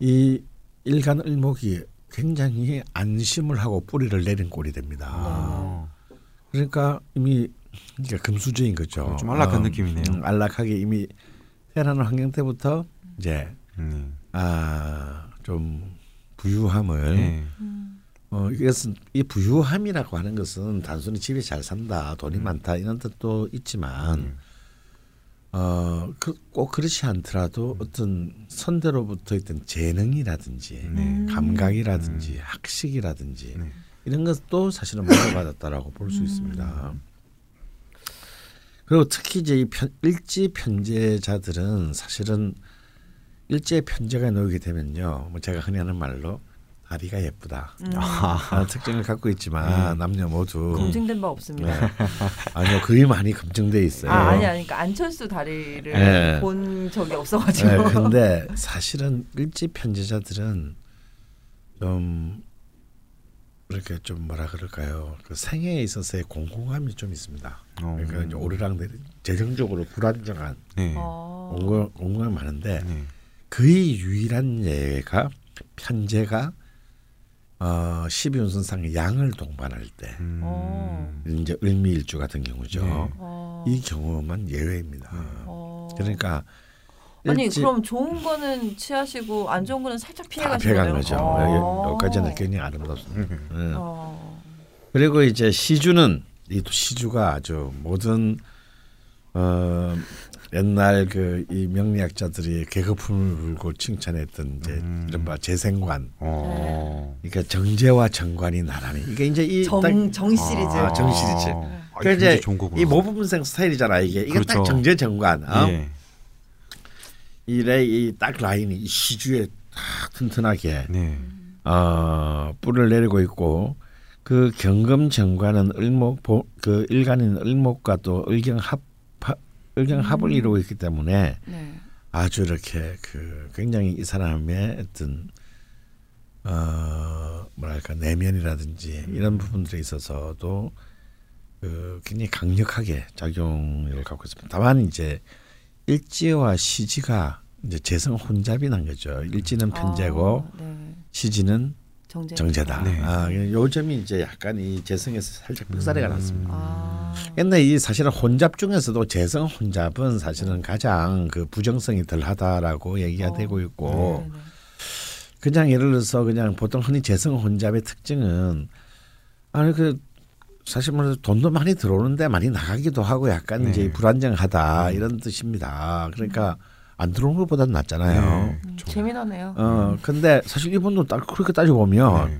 이 일간 을목이 굉장히 안심을 하고 뿌리를 내린 꼴이 됩니다. 어. 그러니까 이미 그러니까 금수저인 거죠. 좀 안락한 어, 느낌이네요. 음, 안락하게 이미 태어나는 환경 때부터 이제 음. 아좀 부유함을 네. 어 이것은 이 부유함이라고 하는 것은 단순히 집에 잘 산다, 돈이 음. 많다 이런 뜻도 있지만 어꼭 그렇지 않더라도 어떤 선대로부터 있던 재능이라든지 네. 감각이라든지 학식이라든지 네. 이런 것도 사실은 보호받았다라고 볼 수 있습니다. 그리고 특히 이제 이 편, 일지 편제자들은 사실은 일제 편제가 놓이게 되면요, 뭐 제가 흔히 하는 말로 다리가 예쁘다. 음. 라는 특징을 갖고 있지만 남녀 모두 검증된 바 없습니다. 네. 아니요 그게 많이 검증돼 있어요. 아 아니 아니 그러니까 안철수 다리를 네. 본 적이 없어가지고. 네, 근데 사실은 일지 편제자들은 좀 이렇게 좀 뭐라 그럴까요? 그 생애에 있어서의 공공함이 좀 있습니다. 어. 그러니까 이제 오르락내리 재정적으로 불안정한 네. 어. 공공, 공공함이 많은데 네. 그의 유일한 예가 편제가 어, 12운선상의 양을 동반할 때 음. 어. 이제 을미일주 같은 경우죠. 네. 어. 이 경우만 예외입니다. 어. 그러니까 아니 일찍 그럼 좋은 거는 취하시고 안 좋은 거는 살짝 피해 다 가시는? 거죠. 어. 여기까지는 굉장히 아름답습니다. 예. 어. 그리고 이제 시주는 이 시주가 아주 모든 어 옛날 그 이 명리학자들이 개거품을 불고 칭찬했던 이제 음. 이른바 재생관. 어. 그러니까 정제와 정관이 나란히. 이게 이제 이 정, 딱- 정 시리즈. 아, 정 시리즈. 아, 그러니까 이제. 이 모범생 스타일이잖아 이게. 이게 딱 그렇죠. 정제 정관. 어? 예. 이래 이 딱 라인이 이 시주에 딱 튼튼하게 네. 어, 뿔을 내리고 있고 그 경금 정관은 을목 보, 그 일간인 을목과 또 을경 합 하- 을경합을 음. 이루고 있기 때문에 네. 아주 이렇게 그 굉장히 이 사람의 어떤 어 뭐랄까 내면이라든지 이런 부분들에 있어서도 그 굉장히 강력하게 작용을 갖고 있습니다. 다만 이제 일지와 시지가 이제 재성 혼잡이 난 거죠. 일지는 편제고 아, 네. 시지는 정제. 정제다. 네. 아, 요 점이 이제 약간 이 재성에서 살짝 삑사리가 났습니다. 아. 근데 이 사실은 혼잡 중에서도 재성 혼잡은 사실은 가장 그 부정성이 덜하다라고 얘기가 어. 되고 있고 네네. 그냥 예를 들어서 그냥 보통 흔히 재성 혼잡의 특징은 아니 그 사실 말해서 돈도 많이 들어오는데 많이 나가기도 하고 약간 네. 이제 불안정하다 이런 뜻입니다. 그러니까 안 들어오는 것보다 낫잖아요. 네. 음, 좀- 재미나네요. 어 근데 사실 이분도 딱 그렇게 따져 보면 네.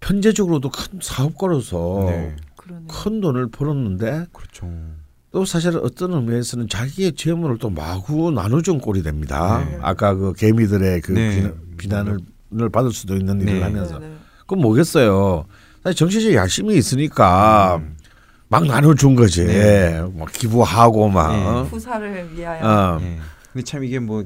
편제적으로도 큰 사업가로서 네. 큰 돈을 벌었는데 그렇죠. 또 사실 어떤 의미에서는 자기의 재물을 또 마구 나눠준 꼴이 됩니다. 네. 아까 그 개미들의 그 네. 비난, 을 받을 수도 있는 일을 네. 하면서 네네. 그럼 뭐겠어요? 사실 정치적 야심이 있으니까 음. 막 나눠준 거지. 네. 뭐 기부하고 막. 네. 어? 후사를 위하여. 어. 예. 근데 참 이게 뭐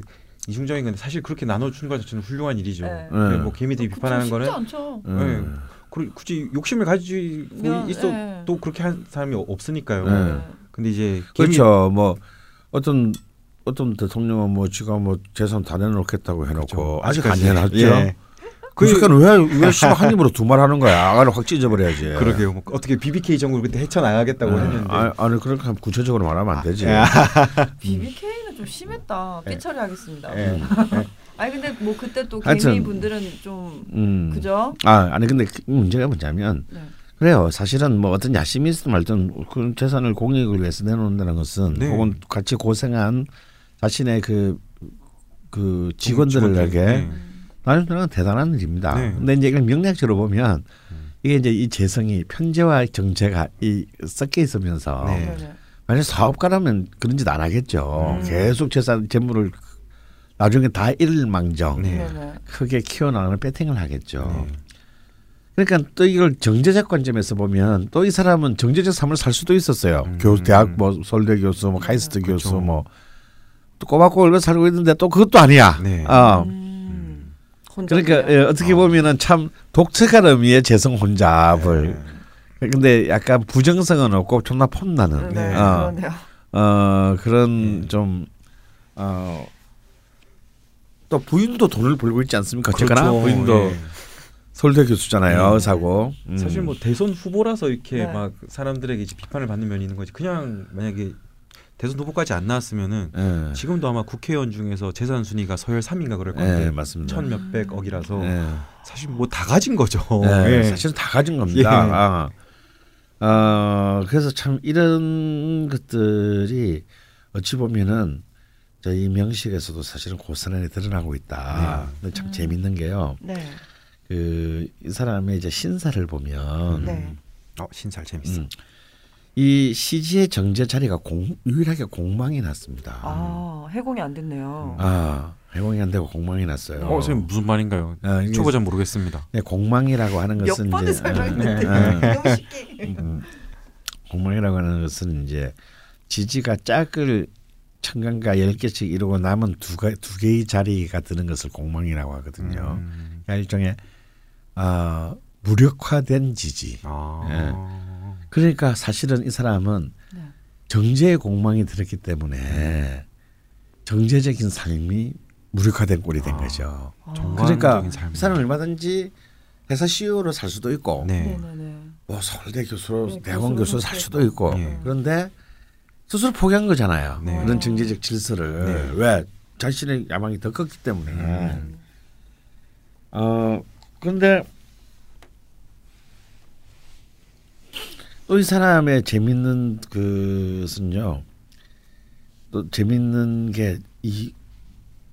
이중적인 건데 사실 그렇게 나눠주는 것 자체는 훌륭한 일이죠. 네. 네. 뭐 개미들이 비판하는 쉽지 거는 않죠. 음. 그- 굳이 욕심을 가지고 면, 있어 네. 또 그렇게 한 사람이 없으니까요. 네. 근데 이제 개미 그렇죠. 뭐 어떤 어떤 대통령은 뭐 지가 뭐 재산 다 내놓겠다고 해놓고 그렇죠. 아직 안. 내놨죠. 예. 그 시간 왜왜 씨발 (laughs) 한 입으로 두 말 하는 거야? 아가를 확 찢어버려야지. 그러게요. 뭐 어떻게 BBK 정부를 그때 헤쳐 나가겠다고 네. 했는데 아, 아니 그렇게 하면 구체적으로 말하면 안 되지. (laughs) 야. BBK는 좀 심했다. 예. 삐처리 하겠습니다. 예. (laughs) 아니 근데 뭐 그때 또 개미 분들은 좀 음. 그죠? 아 아니 근데 그 문제가 뭐냐면 네. 그래요. 사실은 뭐 어떤 야심이 있든 말든 그 재산을 공익을 위해서 내놓는다는 것은 네. 혹은 같이 고생한 자신의 그그 직원들에게 네. 나는 저는 대단한 일입니다. 네. 근데 이제 이걸 명략적으로 보면 음. 이게 이제 이 재성이 편제와 정제가 이 섞여 있으면서 네. 만약 사업가라면 그런 짓 안 하겠죠. 음. 계속 재산 재물을 나중에 다 잃을 망정 네. 크게 키워나가는 배팅을 하겠죠. 네. 그러니까 또 이걸 정제적 관점에서 보면 또 이 사람은 정제적 삶을 살 수도 있었어요. 음. 교수 대학 뭐 서울대 교수 뭐 카이스트 그렇죠. 교수 뭐또 꼬박꼬박 살고 있는데 또 그것도 아니야. 네. 어. 음. 그러니까. 예, 어떻게 보면은 참 독특한 의미의 재성 혼잡을. 근데 약간 부정성은 없고 존나 폼나는. 네, 어, 그러네요. 어 그런 좀 어. 또 부인도 돈을 벌고 있지 않습니까? 어쨌거나 그렇죠. 부인도 예. 서울대 교수잖아요, 네. 의사고. 음. 사실 뭐 대선 후보라서 이렇게 네. 막 사람들에게 이제 비판을 받는 면이 있는 거지. 그냥 만약에 대선 후보까지 안 나왔으면은 예. 지금도 아마 국회의원 중에서 재산 순위가 서열 3인가 그럴 예, 건데 맞습니다. 천 몇백 억이라서 예. 사실 뭐 다 가진 거죠. (laughs) 사실은 다 가진 겁니다. 예. 아. 어, 그래서 참 이런 것들이 어찌 보면은 저희 명식에서도 사실은 고스란히 드러나고 있다. 근데 참 음. 재밌는 게요. 네. 그이 사람의 이제 신사를 보면 네. 어 신살 재밌어. 음, 이 시지의 정제 자리가 공, 유일하게 공망이 났습니다. 아 해공이 안 됐네요. 아, 해공이 안 되고 공망이 났어요. 어 선생님 무슨 말인가요? 어, 이게 초보자 모르겠습니다. 네, 공망이라고 하는 몇 것은 번을 이제 설명했는데 어, 어, 너무 쉽게. 음, 공망이라고 하는 것은 이제 지지가 짝을 천간과 열 개씩 이루고 남은 두, 가, 두 개의 자리가 드는 것을 공망이라고 하거든요. 음. 그러니까 일종의 어, 무력화된 지지. 아. 그러니까 사실은 이 사람은 네. 정제의 공망이 들었기 때문에 정제적인 삶이 무력화된 꼴이 된 아, 거죠. 정관적인 그러니까 삶. 이 사람은 얼마든지 회사 CEO로 살 수도 있고 네. 뭐 서울대 교수로 네, 대학원 교수로 살 수도 있고 네. 그런데 스스로 포기한 거잖아요. 네. 그런 정제적 질서를 네. 왜 자신의 야망이 더 컸기 때문에. 음. 어 그런데 또 이 사람의 재밌는 것은요. 또 재밌는 게 이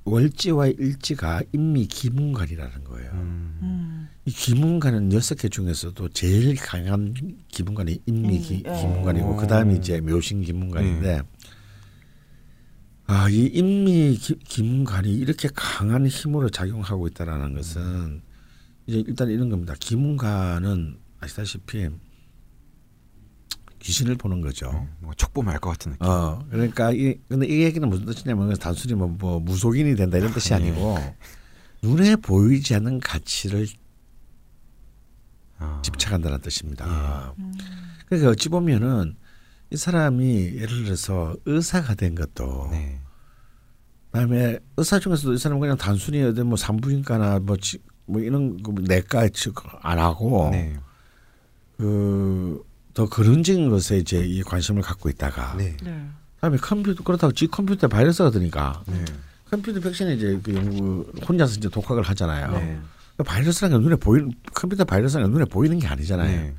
월지와 일지가 인미 기문관이라는 거예요. 음. 음. 이 기문관은 여섯 개 중에서도 제일 강한 기문관이 인미 기, 음, 예. 기문관이고 오. 그 다음이 이제 묘신 기문관인데 아이 인미 기, 기문관이 이렇게 강한 힘으로 작용하고 있다라는 것은 이제 일단 이런 겁니다. 기문관은 아시다시피 귀신을 보는 거죠. 뭔가 촉 보면 알것 같은 느낌. 어 그러니까 이 근데 이 얘기는 무슨 뜻이냐면 단순히 뭐, 뭐 무속인이 된다 이런 뜻이 아니고 눈에 보이지 않는 가치를 아. 집착한다는 뜻입니다. 그러니까 어찌 보면은 이 사람이 예를 들어서 의사가 된 것도 네. 그다음에 의사 중에서도 이 사람은 그냥 단순히 어디 뭐 산부인과나 뭐, 지, 뭐 이런 거 내과 측안 하고 네. 그 더 그런적인 것에 이제 이 관심을 갖고 있다가 네. 네. 그다음에 컴퓨터 그렇다고 지 컴퓨터에 바이러스가 드니까 네. 컴퓨터 백신에 이제 그 연구 혼자서 이제 독학을 하잖아요. 네. 그 바이러스라는 게 눈에 보이는 컴퓨터 바이러스라는 게 눈에 보이는 게 아니잖아요. 네.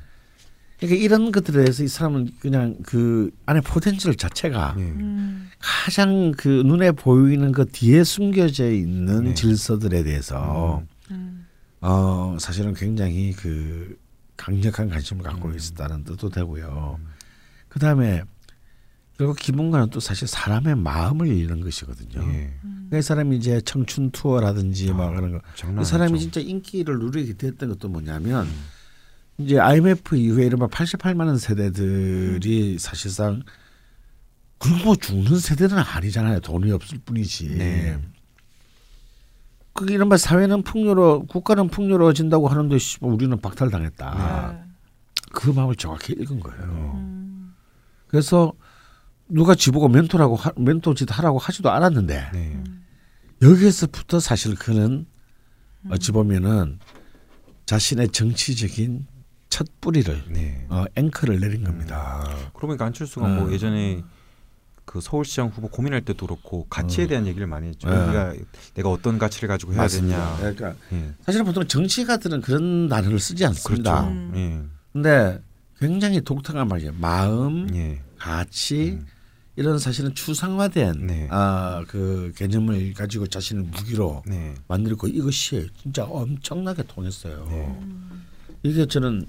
그러니까 이런 것들에 대해서 이 사람은 그냥 그 안에 potential 자체가 네. 음. 가장 그 눈에 보이는 그 뒤에 숨겨져 있는 네. 질서들에 대해서 음. 어 사실은 굉장히 그 강력한 관심을 갖고 음. 있었다는 뜻도 되고요. 그 다음에 결국 기본과는 또 사실 사람의 마음을 읽는 것이거든요. 예. 그러니까 이 사람이 이제 청춘 투어라든지 막 그런 거. 장난 이 사람이. 진짜 인기를 누리게 됐던 것도 뭐냐면 이제 IMF 이후에 이른바 88만 원 세대들이 사실상 굶어 죽는 세대는 아니잖아요. 돈이 없을 뿐이지. 네. 그 이른바 사회는 풍요로 국가는 풍요로워진다고 하는데 씨, 뭐 우리는 박탈당했다. 네. 그 마음을 정확히 읽은 거예요. 음. 그래서 누가 지보고 멘토라고 하, 멘토짓 하라고 하지도 않았는데 네. 여기에서부터 사실 그는 어찌 보면은 자신의 정치적인 첫 뿌리를 네. 어, 앵커를 내린 겁니다. 그러고 보니까 안철수가 음. 뭐 예전에 그 서울시장 후보 고민할 때도 그렇고 가치에 어. 대한 얘기를 많이 했죠. 네. 우리가 내가 어떤 가치를 가지고 해야 되냐. 그러니까 예. 사실은 보통 정치가들은 그런 단어를 쓰지 않습니다. 그렇죠. 음. 예. 근데 굉장히 독특한 말이에요. 마음, 예. 가치 음. 이런 사실은 추상화된 네. 아, 그 개념을 가지고 자신을 무기로 네. 만들고 이것이 진짜 엄청나게 통했어요. 네. 이게 저는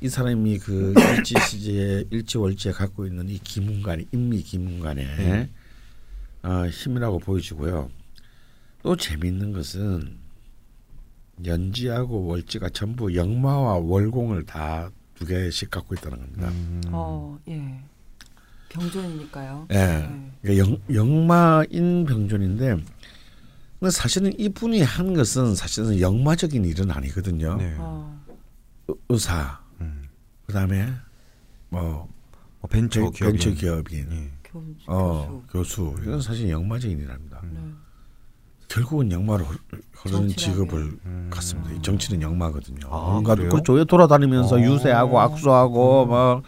이 사람이 그 일지 시제에 일지 월지에 갖고 있는 이 기문관의 인미 기문관의 네. 어, 힘이라고 보여지고요. 또 재미있는 것은 연지하고 월지가 전부 역마와 월공을 다 두 개씩 갖고 있다는 겁니다. 음. 어, 예. 병존이니까요. 예. 네. 그러니까 영, 역마인 병존인데 근데 사실은 이분이 한 것은 사실은 역마적인 일은 아니거든요. 네. 어, 의- 의사, 음. 그다음에 뭐 어, 벤처 벤- 기업인. 벤처 기업인, 예. 교, 어 교수. 교수 이건 사실 역마적인 일입니다. 네. 결국은 역마로 흐- 흐르는. 직업을 음. 갖습니다. 이 정치는 역마거든요. 아, 뭔가 그래요? 그 조에 돌아다니면서 어. 유세하고 악수하고 막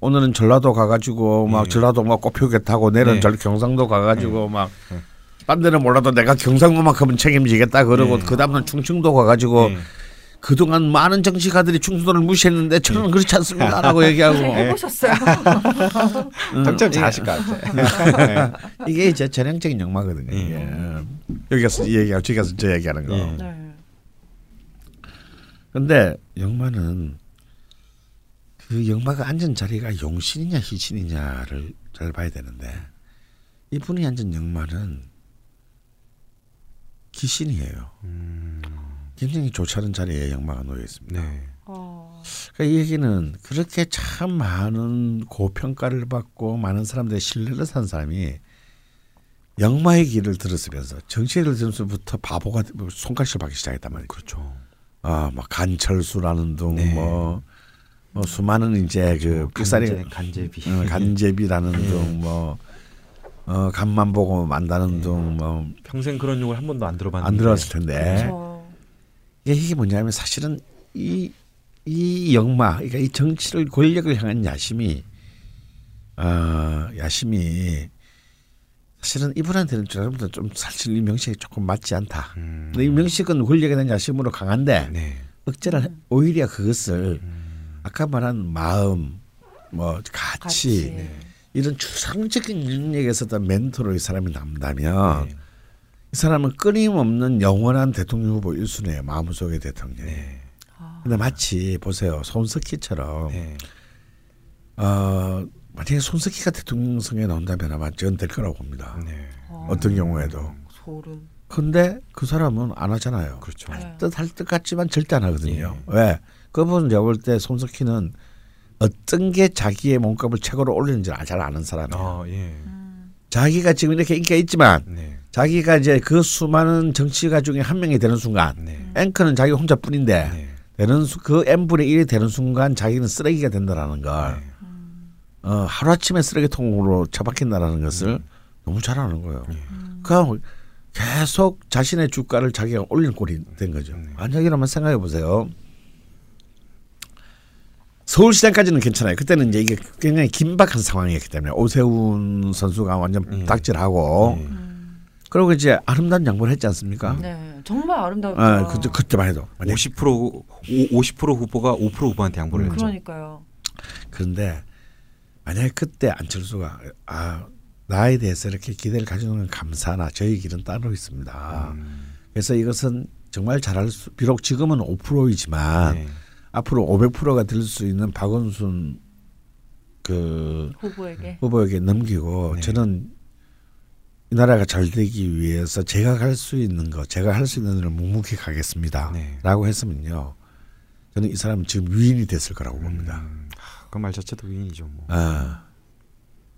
오늘은 전라도 가가지고 막 네. 전라도 막 꽃표게 타고 내일은 네. 절 경상도 가가지고 막 네. 딴 데는 몰라도 내가 경상도만큼은 책임지겠다 그러고 네. 그 다음날 충청도 가가지고 예. 그동안 많은 정치가들이 충청도를 무시했는데 저는 그렇지 않습니다라고 얘기하고 해보셨어요? 음, 당장 이게- 잘하실 것 같아. (laughs) 이게 이제 전형적인 역마거든요. 예. 이게. 여기 가서 이 얘기하고 저기 가서 저 얘기하는 거. 예. 네. 근데 역마는 그 역마가 앉은 자리가 용신이냐 희신이냐를 잘 봐야 되는데 이분이 앉은 역마는 기신이에요. 음. 굉장히 좋지 않은 자리에 역마가 놓여 있습니다. 네. 어, 그러니까 이 얘기는 그렇게 참 많은 고평가를 받고 많은 사람들의 신뢰를 산 사람이 역마의 길을 들었으면서 정치를 들으면서부터 바보가 되- 손가락질 받기 시작했단 말이에요. 그렇죠. 아, 막 간철수라는 둥, 네. 뭐, 뭐 수많은 이제 그 삑사리 간제, 간제비. 어, 간제비라는 예. 둥, 뭐, 어, 간만 보고 만다는 둥, 뭐, 평생 그런 욕을 한 번도 안 들어봤는데. 안 들어봤을 텐데. 저, 이게, 이게 뭐냐면 사실은 이, 이 역마, 그러니까 이 정치를 권력을 향한 야심이, 어, 야심이 사실은 이분한테는 저는 좀 사실 이 명식이 조금 맞지 않다. 음. 근데 이 명식은 권력에 대한 야심으로 강한데 네. 억제를 해- 오히려 그것을 음. 아까 말한 마음, 뭐 가치, 같이. 네. 이런 추상적인 인력에서 도 멘토로 이 사람이 남다면 네. 이 사람은 끊임없는 영원한 대통령 후보 1순위예요. 마음속의 대통령. 네. 아, 근데 마치 보세요. 손석희처럼 네. 어, 만약에 손석희가 대통령성에 나온다면 아마 저는 될 거라고 봅니다. 네. 어, 어떤 경우에도. 소름. 근데 그 사람은 안 하잖아요. 그렇죠. 네. 뜻할 것 같지만 절대 안 하거든요. 예. 왜? 그분 제가 볼때 손석희는 어떤 게 자기의 몸값을 최고로 올리는지 잘 아는 사람이에요. 아, 예. 음, 자기가 지금 이렇게 인기가 있지만 네. 자기가 이제 그 수많은 정치가 중에 한 명이 되는 순간 네. 앵커는 자기 혼자뿐인데 네. 되는 수, 그 n 분의 1이 되는 순간 자기는 쓰레기가 된다라는 걸 네. 음, 어, 하루아침에 쓰레기통으로 처박힌다라는 것을 너무 잘 아는 거예요. 음. 그럼 계속 자신의 주가를 자기가 올리는 꼴이 된 거죠. 네. 만약에 한번 생각해 보세요. 서울시장까지는 괜찮아요. 그때는 이제 이게 굉장히 긴박한 상황이었기 때문에 오세훈 선수가 완전 네. 닥질하고 네. 음. 그리고 이제 아름다운 양보를 했지 않습니까? 네, 정말 아름다웠죠. 아, 그때 그때만 해도 만약 50% 오- 50% 후보가 5% 후보한테 양보를 했죠. 그러니까요. 그런데 만약에 그때 안철수가 아 나에 대해서 이렇게 기대를 가지는 건 감사하나 저희 길은 따로 있습니다. 음. 그래서 이것은 정말 잘할 수 비록 지금은 5%이지만 네. 앞으로 500%가 될 수 있는 박원순 그 후보에게. 후보에게 넘기고 네. 저는 이 나라가 잘 되기 위해서 제가 갈 수 있는 거, 제가 할 수 있는 일을 묵묵히 가겠습니다라고 네. 했으면요. 저는 이 사람은 지금 위인이 됐을 거라고 봅니다. 음. 하, 그말 자체도 위인이죠. 뭐. 아,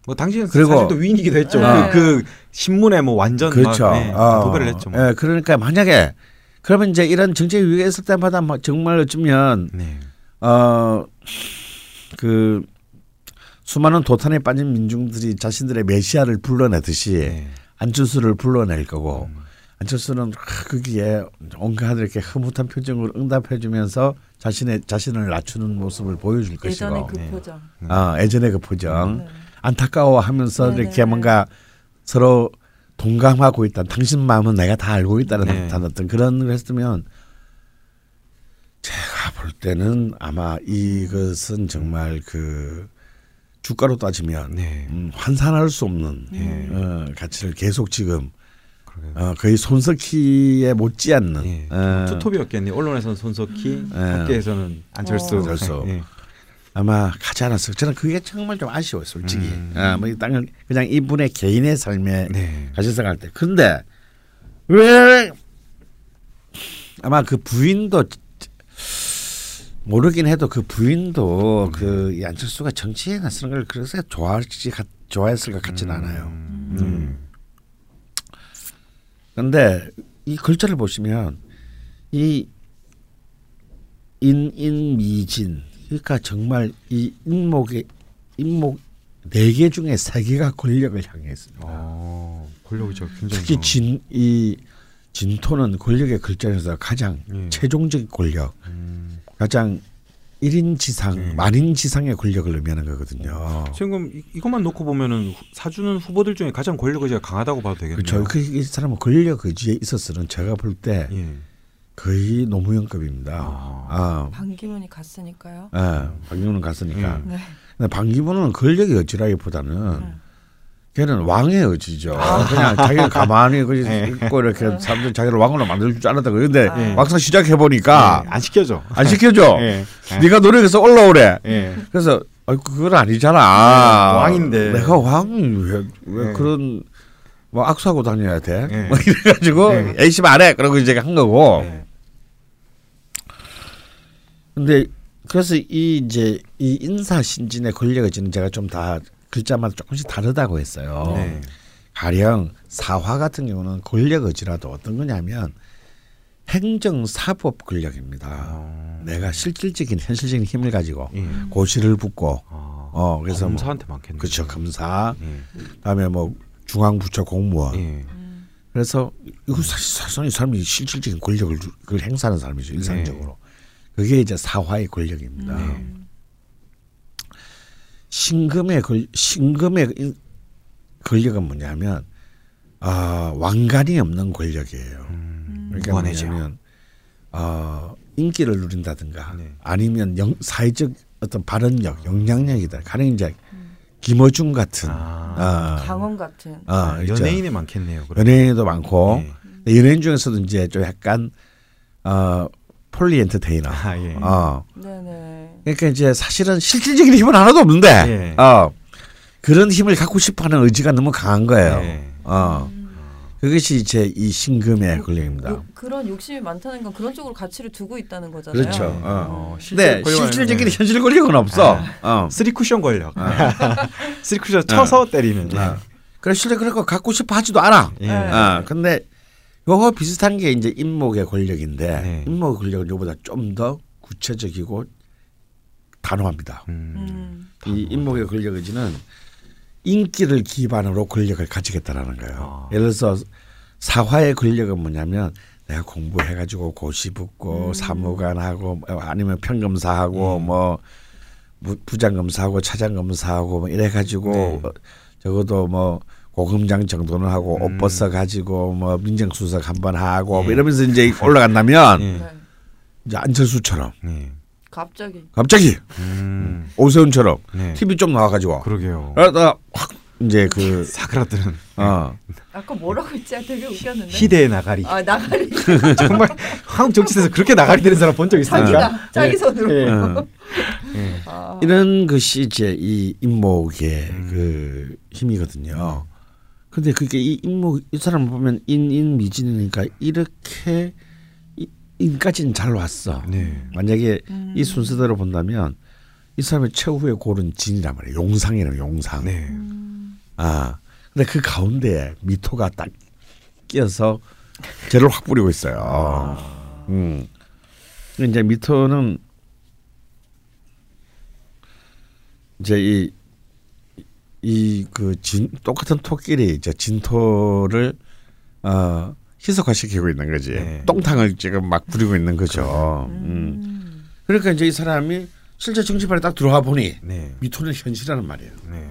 뭐 당시엔 그리고- 사실 또 위인이기도 했죠. 네. 그, 그 신문에 뭐 완전 그렇죠. 막, 네, 어, 도배를 했죠. 뭐. 예, 그러니까 만약에 그러면 이제 이런 정책 위기가 있을 때마다 막 정말 어쩌면 네. 어, 그 수많은 도탄에 빠진 민중들이 자신들의 메시아를 불러내듯이 네. 안철수를 불러낼 거고 음. 안철수는 하, 거기에 온갖 이렇게 흐뭇한 표정으로 응답해주면서 자신의 자신을 낮추는 모습을 보여줄 예전의 것이고 그 네. 표정. 아, 예전의 그 표정 네. 안타까워하면서 네네. 이렇게 뭔가 서로 동감하고 있다. 당신 마음은 내가 다 알고 있다는 네. 어떤 그런 걸 했으면 제가 볼 때는 아마 이것은 정말 그 주가로 따지면 네. 음, 환산할 수 없는 네. 어, 가치를 계속 지금. 어, 거의 손석희에 못지않는 예. 어, 투톱이었겠네요. 언론에서는 손석희, 예. 학계에서는 안철수. 어. 안철수. 예. 아마 가지 않았을까. 저는 그게 정말 좀 아쉬워요, 솔직히. 음. 아, 뭐이 땅을 그냥 이분의 개인의 삶에 네. 같이 생각할 때. 근데 왜 아마 그 부인도 모르긴 해도 그 부인도 그이 안철수가 정치에 나서는 걸 그래서 좋아할지 같- 좋아했을 것 같지는 않아요. 음. 근데 이 글자를 보시면 이 인인미진 그러니까 정말 이 인목의 인목 네 개 중에 세 개가 권력을 향해 있습니다. 어, 권력이 저 굉장히 특히 좀- 진이 진토는 권력의 글자에서 가장 예. 최종적 권력, 음. 가장 일인 지상, 예. 만인 지상의 권력을 의미하는 거거든요. 지금 이- 이것만 놓고 보면은 후- 사주는 후보들 중에 가장 권력 의지가 강하다고 봐도 되겠네요. 그렇죠. 그, 이 사람은 권력 의지에 있어서는 제가 볼때 예. 거의 노무현급입니다. 아. 아, 반기문이 갔으니까요. 예, 방기문은 갔으니까. 음. 네. 근데 방기문은 권력의 의지라기보다는 네. 걔는 왕의 의지죠. 그냥 자기가 가만히 그 예. (laughs) 있고 이렇게 사람들 자기를 왕으로 만들 줄 알았다. 그런데 예. 막상 시작해 보니까 예, 안 시켜줘. 안 시켜줘. 예. 네가 노력해서 올라오래. 예. 그래서 아 그건 아니잖아. 네, 왕인데. 내가 왕이 왜, 왜 네. 그런 뭐 악수하고 다녀야 돼? 네. 뭐 이래가지고 네. 열심히 안 해. 그러고 이제 한 거고. 예. 근데 그래서 이 이제 이 인사 신진의 권력을 지는 제가 좀 다 글자마다 조금씩 다르다고 했어요. 네. 가령 사화 같은 경우는 권력 의지라도 어떤 거냐면 행정 사법 권력입니다. 어. 내가 실질적인 현실적인 힘을 가지고 예. 고시를 붙고 아. 어 그래서 뭐 검사한테 많겠네. 그렇죠 검사 예. 그다음에 뭐 중앙부처 공무원 예. 그래서 이거 사실 사실 이 사람이 실질적인 권력을 행사하는 사람이죠 일상적으로 그게 이제 사화의 권력입니다. 네. 신금의 권 신금의 인- 권력은 뭐냐면 아 왕관이 없는 권력이에요. 음. 그러니까. 뭐냐면 어, 인기를 누린다든가 네. 아니면 영, 사회적 어떤 발언력, 영향력이다. 가령 이제 김어준 같은 아. 아, 강원 같은. 아, 있죠. 연예인에 많겠네요. 그럼. 연예인도 많고 예. 근데 연예인 중에서도 이제 좀 약간 어 폴리 엔터테이너. 아, 예. 어. 네네. 그러니까 이제 사실은 실질적인 힘은 하나도 없는데 예. 어. 그런 힘을 갖고 싶어하는 의지가 너무 강한 거예요. 예. 어. 그것이 이제 이 신금의 권력입니다. 요, 그런 욕심이 많다는 건 그런 쪽으로 가치를 두고 있다는 거잖아요. 그렇죠. 어, 어. 실제 근데 권력은- 실질적인 예. 현실 권력은 없어. 어. 쓰리 쿠션 권력. (laughs) 쓰리 쿠션 쳐서 때리는. 아. 그래 실제 그런 거 갖고 싶어 하지도 않아. 예. 네. 아, 근데 요거 비슷한 게 이제 인목의 권력인데 네. 인목의 권력은 요보다 좀 더 구체적이고 단호합니다. 음. 음. 이 인목의 권력 의지는 인기를 기반으로 권력을 가지겠다라는 거예요. 아. 예를 들어서 사화의 권력은 뭐냐면 내가 공부해가지고 고시 붙고 사무관하고 뭐 아니면 평검사하고 음. 뭐 부- 부장검사하고 차장검사하고 뭐 이래가지고 네. 어, 적어도 뭐 고검장 정도는 하고 음. 옷 벗어 가지고 뭐 민정수석 한 번 하고 뭐 예. 이러면서 이제 올라간다면 예. 네. 이제 안철수처럼 네. 갑자기. 갑자기 음. 오세훈처럼 네. TV 좀 나와가지고 그러게요. 그러다가 확 이제 그 (laughs) 사그라드는 어. 아까 뭐라고 했지? 아, 되게 웃겼는데. 희대의 나가리. 아 나가리. (laughs) 정말 한국 정치에서 그렇게 나가리 되는 사람 본 적 있습니까? 자기가 자기 손으로. 예. 아. 이런 것이 이제 이 인목의 음. 그 힘이거든요. 근데 그게 이 인목 이 사람 보면 인인 미진이니까 이렇게 이- 인까지는 잘 왔어. 네. 만약에 음. 이 순서대로 본다면 이 사람의 최후의 골은 진이란 말이에요. 용상이라는 용상. 네. 음. 아 근데 그 가운데에 미토가 딱 끼어서 죄를 확 뿌리고 있어요. 아. 음. 근데 이제 미토는 이제 이 이 그 진 똑같은 토끼리 이제 진토를 어 희석화시키고 있는 거지. 네. 똥탕을 지금 막 부리고 있는 거죠. 음. 음. 그러니까 이제 이 사람이 실제 정치판에 딱 들어와 보니 네. 미토는 현실이라는 말이에요. 네.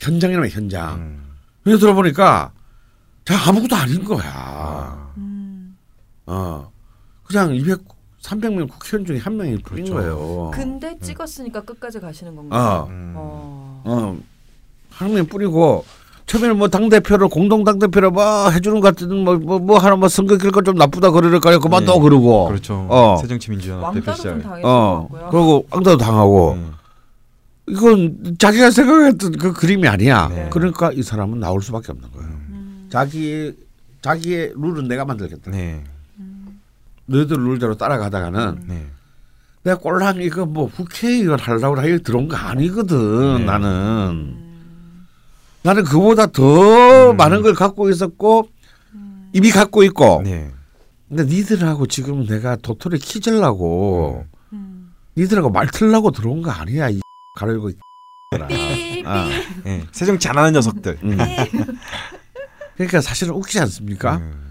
현장이라면 현장. 음. 그래서 들어보니까 자 아무것도 아닌 거야. 아. 음. 어 그냥 200, 300명 국회의원 중에 한 명이 그렇죠. 거예요. 근데 찍었으니까 끝까지 가시는 건가요? 어, 음. 어. 어, 한 명 뿌리고 처음에는 뭐 당 대표를 공동 당 대표를 뭐 해주는 것 같은 뭐 뭐 뭐 하나 뭐 선거 결과 좀 나쁘다 그러니까요. 그만 네. 또 그러고. 그렇죠. 어. 새정치민주연합 대표 시절. 어. 그리고 앙다도 당하고 음. 이건 자기가 생각했던 그 그림이 아니야. 네. 그러니까 이 사람은 나올 수밖에 없는 거예요. 음. 자기 자기의 룰은 내가 만들겠다. 네. 너희들 룰대로 따라가다가는 네. 내가 꼴랑 이거 뭐 국회의원 하려고 하여 들어온 거 아니거든 네. 나는 나는 그보다 더 음. 많은 걸 갖고 있었고 이미 갖고 있고 네. 근데 니들하고 지금 내가 도토리 키질라고 음. 니들하고 말 틀라고 들어온 거 아니야 이 가르고 삐, 아. 네. 새정치 안 하는 녀석들. 음. 그러니까 사실은 웃기지 않습니까? 음.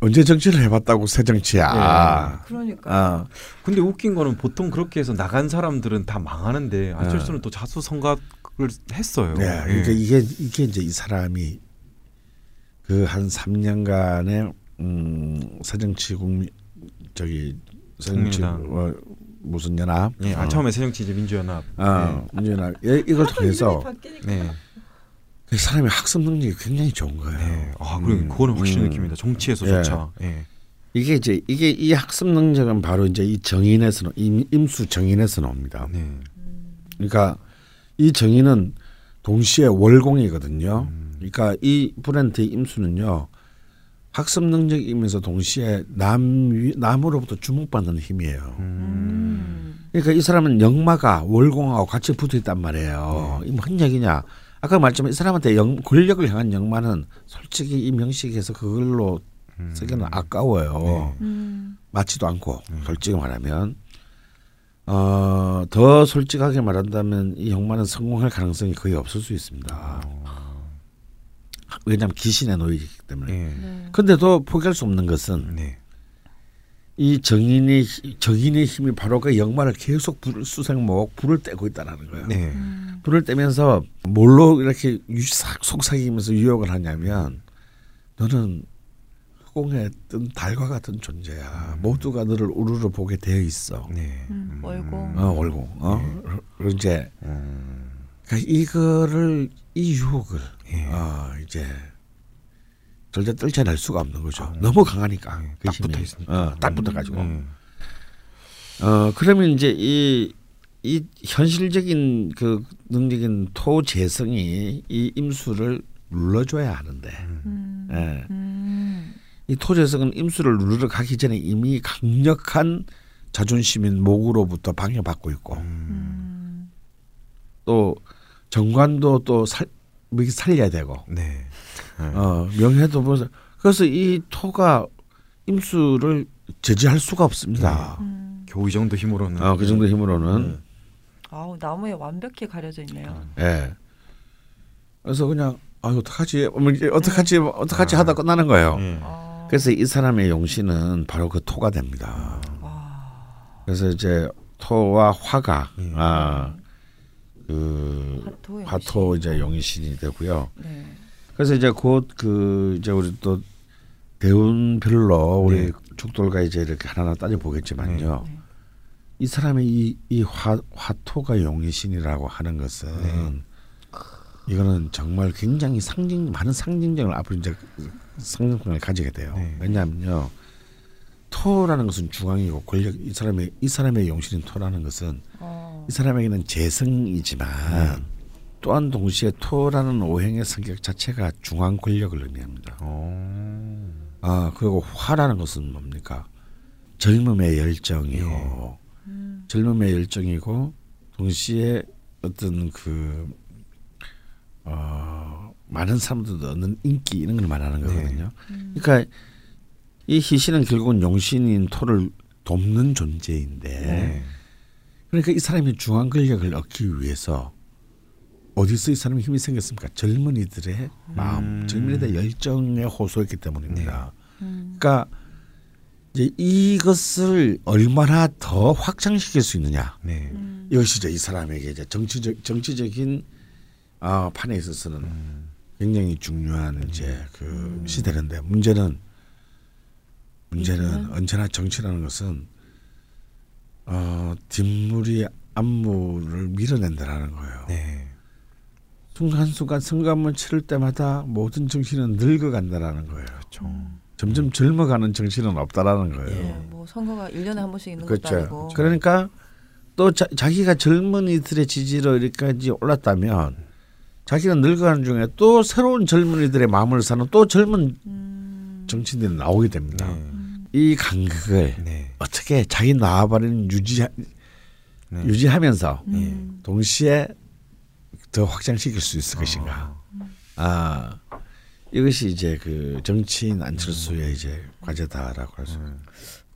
언제 정치를 해봤다고 새 정치야. 그러니까. 아, 근데 웃긴 거는 보통 그렇게 해서 나간 사람들은 다 망하는데 안철수는 또 자수 성각을 했어요. 네, 예. 그러니까 이게 이게 이제 이 사람이 그 한 3년간의 음, 새정치 국민 저기 새정치. 어, 무슨 연합? 예, 아, 어. 처음에 새정치 이제 민주연합. 아, 민주연합 예, 이걸 통해서 네. 그 사람의 학습 능력이 굉장히 좋은 거예요. 네. 아, 그리고 음, 그거는 확실히 음. 느낍니다. 정치에서조차. 예. 이게 이제 이게 이 학습 능력은 바로 이제 이 정인에서 임, 임수 정인에서 나옵니다. 네. 그러니까 이 정의는 동시에 월공이거든요. 그러니까 이 브랜트의 임수는요. 학습 능력이면서 동시에 남 위- 남으로부터 주목받는 힘이에요. 음. 그러니까 이 사람은 영마가 월공하고 같이 붙어 있단 말이에요. 이뭔 얘기냐? 아까 말했지만 이 사람한테 영, 권력을 향한 영마는 솔직히 이 명식에서 그걸로 쓰기는 아까워요. 음. 맞지도 않고 솔직히 말하면 어, 더 솔직하게 말한다면 이 형만은 성공할 가능성이 거의 없을 수 있습니다. 왜냐하면 기신에 놓이기 때문에. 예. 네. 근데도 포기할 수 없는 것은 네. 이 정인의 히- 정인의 힘이 바로 그 영마를 계속 불을 수생목 불을 떼고 있다라는 거예요. 네. 음. 불을 떼면서 뭘로 이렇게 유- 싹 속삭이면서 유혹을 하냐면 너는 뜬 달과 같은 존재야. 모두가 너를 우르르 보게 되어 있어. 네. 음. 월공. 어, 월공. 어, 그리고 이제 음. 그러니까 이거를 이 유혹을 예. 어, 이제 절대 떨쳐낼 수가 없는 거죠. 너무 강하니까. 네. 그 딱. 붙어 있으니까. 어, 딱 붙어 가지고. 음. 어 그러면 이제 이, 이 현실적인 그 능력인 토재성이 이 임수를 눌러줘야 하는데, 음. 예. 음. 이 토재성은 임수를 누르러 가기 전에 이미 강력한 자존심인 목으로부터 방해받고 있고, 음. 또 정관도 또 살, 뭐 이렇게 살려야 되고, 네. 어, 명예도 뭐 그래서 이 토가 임수를 제지할 수가 없습니다. 음. 겨우 이 정도 힘으로는. 어, 그 정도 힘으로는. 네. 아우 나무에 완벽히 가려져 있네요. 예. 그래서 그냥 아 어떡하지? 이제 어떡하지? 어떡하지 하다 끝나는 거예요. 예. 아. 그래서 이 사람의 용신은 바로 그 토가 됩니다. 와. 그래서 이제 토와 화가 예. 아그 화토 용신. 화토 이제 용신이 되고요. 네. 그래서 이제 곧 그 이제 우리 또 대운별로 우리 네. 축돌과 이제 이렇게 하나하나 따져 보겠지만요. 네. 이 사람의 이 이 화 화토가 용신이라고 하는 것은 네. 이거는 정말 굉장히 상징 많은 상징적을 앞으로 이제 상징성을 가지게 돼요. 네. 왜냐하면요. 토라는 것은 중앙이고 권력 이 사람의 이 사람의 용신인 토라는 것은 어. 이 사람에게는 재성이지만 또한 동시에 토라는 오행의 성격 자체가 중앙 권력을 의미합니다. 어. 아 그리고 화라는 것은 뭡니까? 젊음의 열정이요. 음. 젊음의 열정이고 동시에 어떤 그 어, 많은 사람들도 얻는 인기 이런 걸 말하는 거거든요. 음. 그러니까 이 희신은 결국은 용신인 토를 돕는 존재인데 네. 그러니까 이 사람이 중앙 권력을 얻기 위해서 어디서 이 사람이 힘이 생겼습니까? 젊은이들의 마음, 음. 젊은이들의 열정에 호소했기 때문입니다. 음. 그러니까 이제 이것을 얼마나 더 확장시킬 수 있느냐 네. 음. 이것이 이제 이 사람에게 이제 정치적 정치적인 아, 판에 있어서는 굉장히 중요한 이제 그 시대인데 문제는 문제는 이제는? 언제나 정치라는 것은 어, 뒷물이 앞물을 밀어낸다라는 거예요. 네. 순간순간 선거한번 치를 때마다 모든 정치는 늙어간다라는 거예요. 그렇죠. 점점 젊어가는 정치는 없다라는 거예요. 예, 뭐 선거가 1년에 한 번씩 있는 것도 그렇죠. 아니고. 그러니까 또 자, 자기가 젊은이들의 지지로 여기까지 올랐다면 자기가 늙어가는 중에 또 새로운 젊은이들의 마음을 사는 또 젊은 음. 정치인들이 나오게 됩니다. 네. 음. 이 간극을 네. 어떻게 자기 나와버리는 유지 네. 유지하면서 음. 동시에 더 확장시킬 수 있을 것인가. 아 이것이 이제 그 정치인 안철수의 이제 과제다라고 할 수. 음.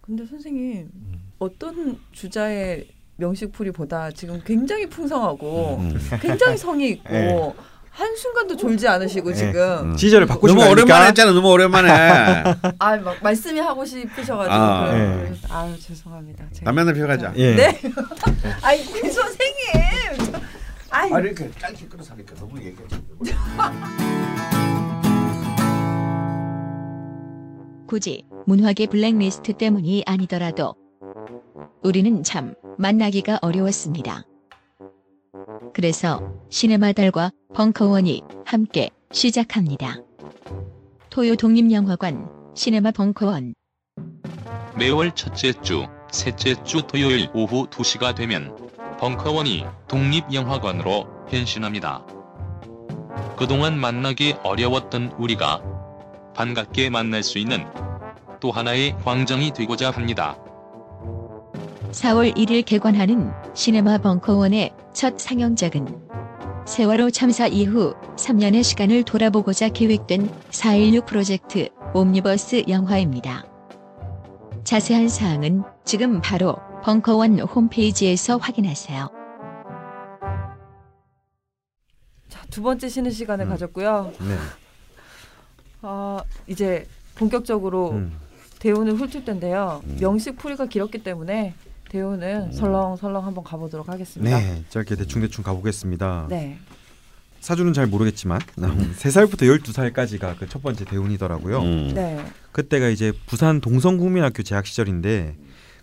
근데 선생님 어떤 주자의 명식풀이보다 지금 굉장히 풍성하고 음. 굉장히 성의 있고 네. 한 순간도 졸지 않으시고 네. 지금 지지를 바꾸신 너무 거 오랜만에? 했잖아. 너무 오랜만에. (laughs) 아 막 말씀이 하고 싶으셔가지고 아. 네. 아유 죄송합니다. 한대 피워가자. 예. 네. (laughs) 아이 그 선생님. 아이 아 이렇게 짧게 끌어서 하니까 너무 얘기하지. 굳이 문학의 블랙리스트 때문이 아니더라도 우리는 참 만나기가 어려웠습니다. 그래서 시네마달과 벙커원이 함께 시작합니다. 토요 독립영화관 시네마 벙커원 매월 첫째 주, 셋째 주 토요일 오후 2시가 되면 벙커원이 독립영화관으로 변신합니다. 그동안 만나기 어려웠던 우리가 반갑게 만날 수 있는 또 하나의 광장이 되고자 합니다. 4월 1일 개관하는 시네마 벙커원의 첫 상영작은 세월호 참사 이후 3년의 시간을 돌아보고자 계획된 4.16 프로젝트 옴니버스 영화입니다. 자세한 사항은 지금 바로 벙커원 홈페이지에서 확인하세요. 자, 두 번째 쉬는 시간을 음. 가졌고요. 네. 아 이제 본격적으로 음. 대운을 훑을 텐데요. 음. 명식 풀이가 길었기 때문에 대운은 설렁설렁 한번 가보도록 하겠습니다. 네, 짧게 대충 대충 가보겠습니다. 네. 사주는 잘 모르겠지만 세 살부터 열두 살까지가 그 첫 번째 대운이더라고요. 음. 네. 그때가 이제 부산 동성국민학교 재학 시절인데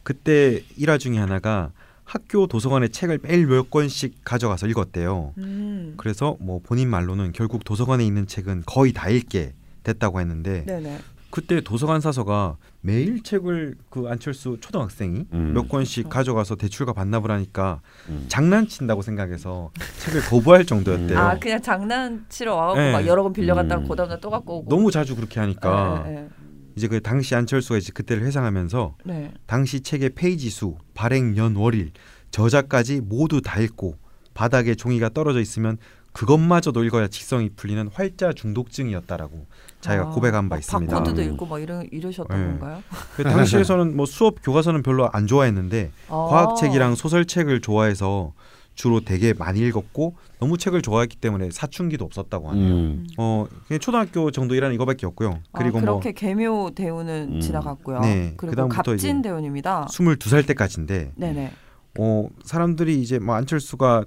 그때 일화 중에 하나가 학교 도서관에 책을 매일 몇 권씩 가져가서 읽었대요. 음. 그래서 뭐 본인 말로는 결국 도서관에 있는 책은 거의 다 읽게 됐다고 했는데 네네. 그때 도서관 사서가 매일 책을 그 안철수 초등학생이 음. 몇 권씩 가져가서 대출과 반납을 하니까 음. 장난친다고 생각해서 책을 거부할 정도였대요. 아 그냥 장난치러 와갖고 네. 막 여러 권 빌려갔다가 음. 그 다음날 또 갖고 오고. 너무 자주 그렇게 하니까 네, 네, 이제 그 당시 안철수가 이제 그때를 회상하면서 네. 당시 책의 페이지 수, 발행 년 월일, 저자까지 모두 다 읽고 바닥에 종이가 떨어져 있으면 그것마저도 읽어야 직성이 풀리는 활자 중독증이었다라고 자기가 아, 고백한 바막 있습니다. 바코드도 음. 읽고 막 이러 이러셨던 네. 건가요? 그 당시에서는 뭐 수업 교과서는 별로 안 좋아했는데 아. 과학책이랑 소설책을 좋아해서 주로 되게 많이 읽었고 너무 책을 좋아했기 때문에 사춘기도 없었다고 하네요. 음. 어 초등학교 정도 일하는 이거밖에 없고요. 그리고 아, 뭐 그렇게 개묘 대운은 음. 지나갔고요. 네, 그리고 갑진 대운입니다. 22살 때까지인데 네네. 어 사람들이 이제 뭐 안철수가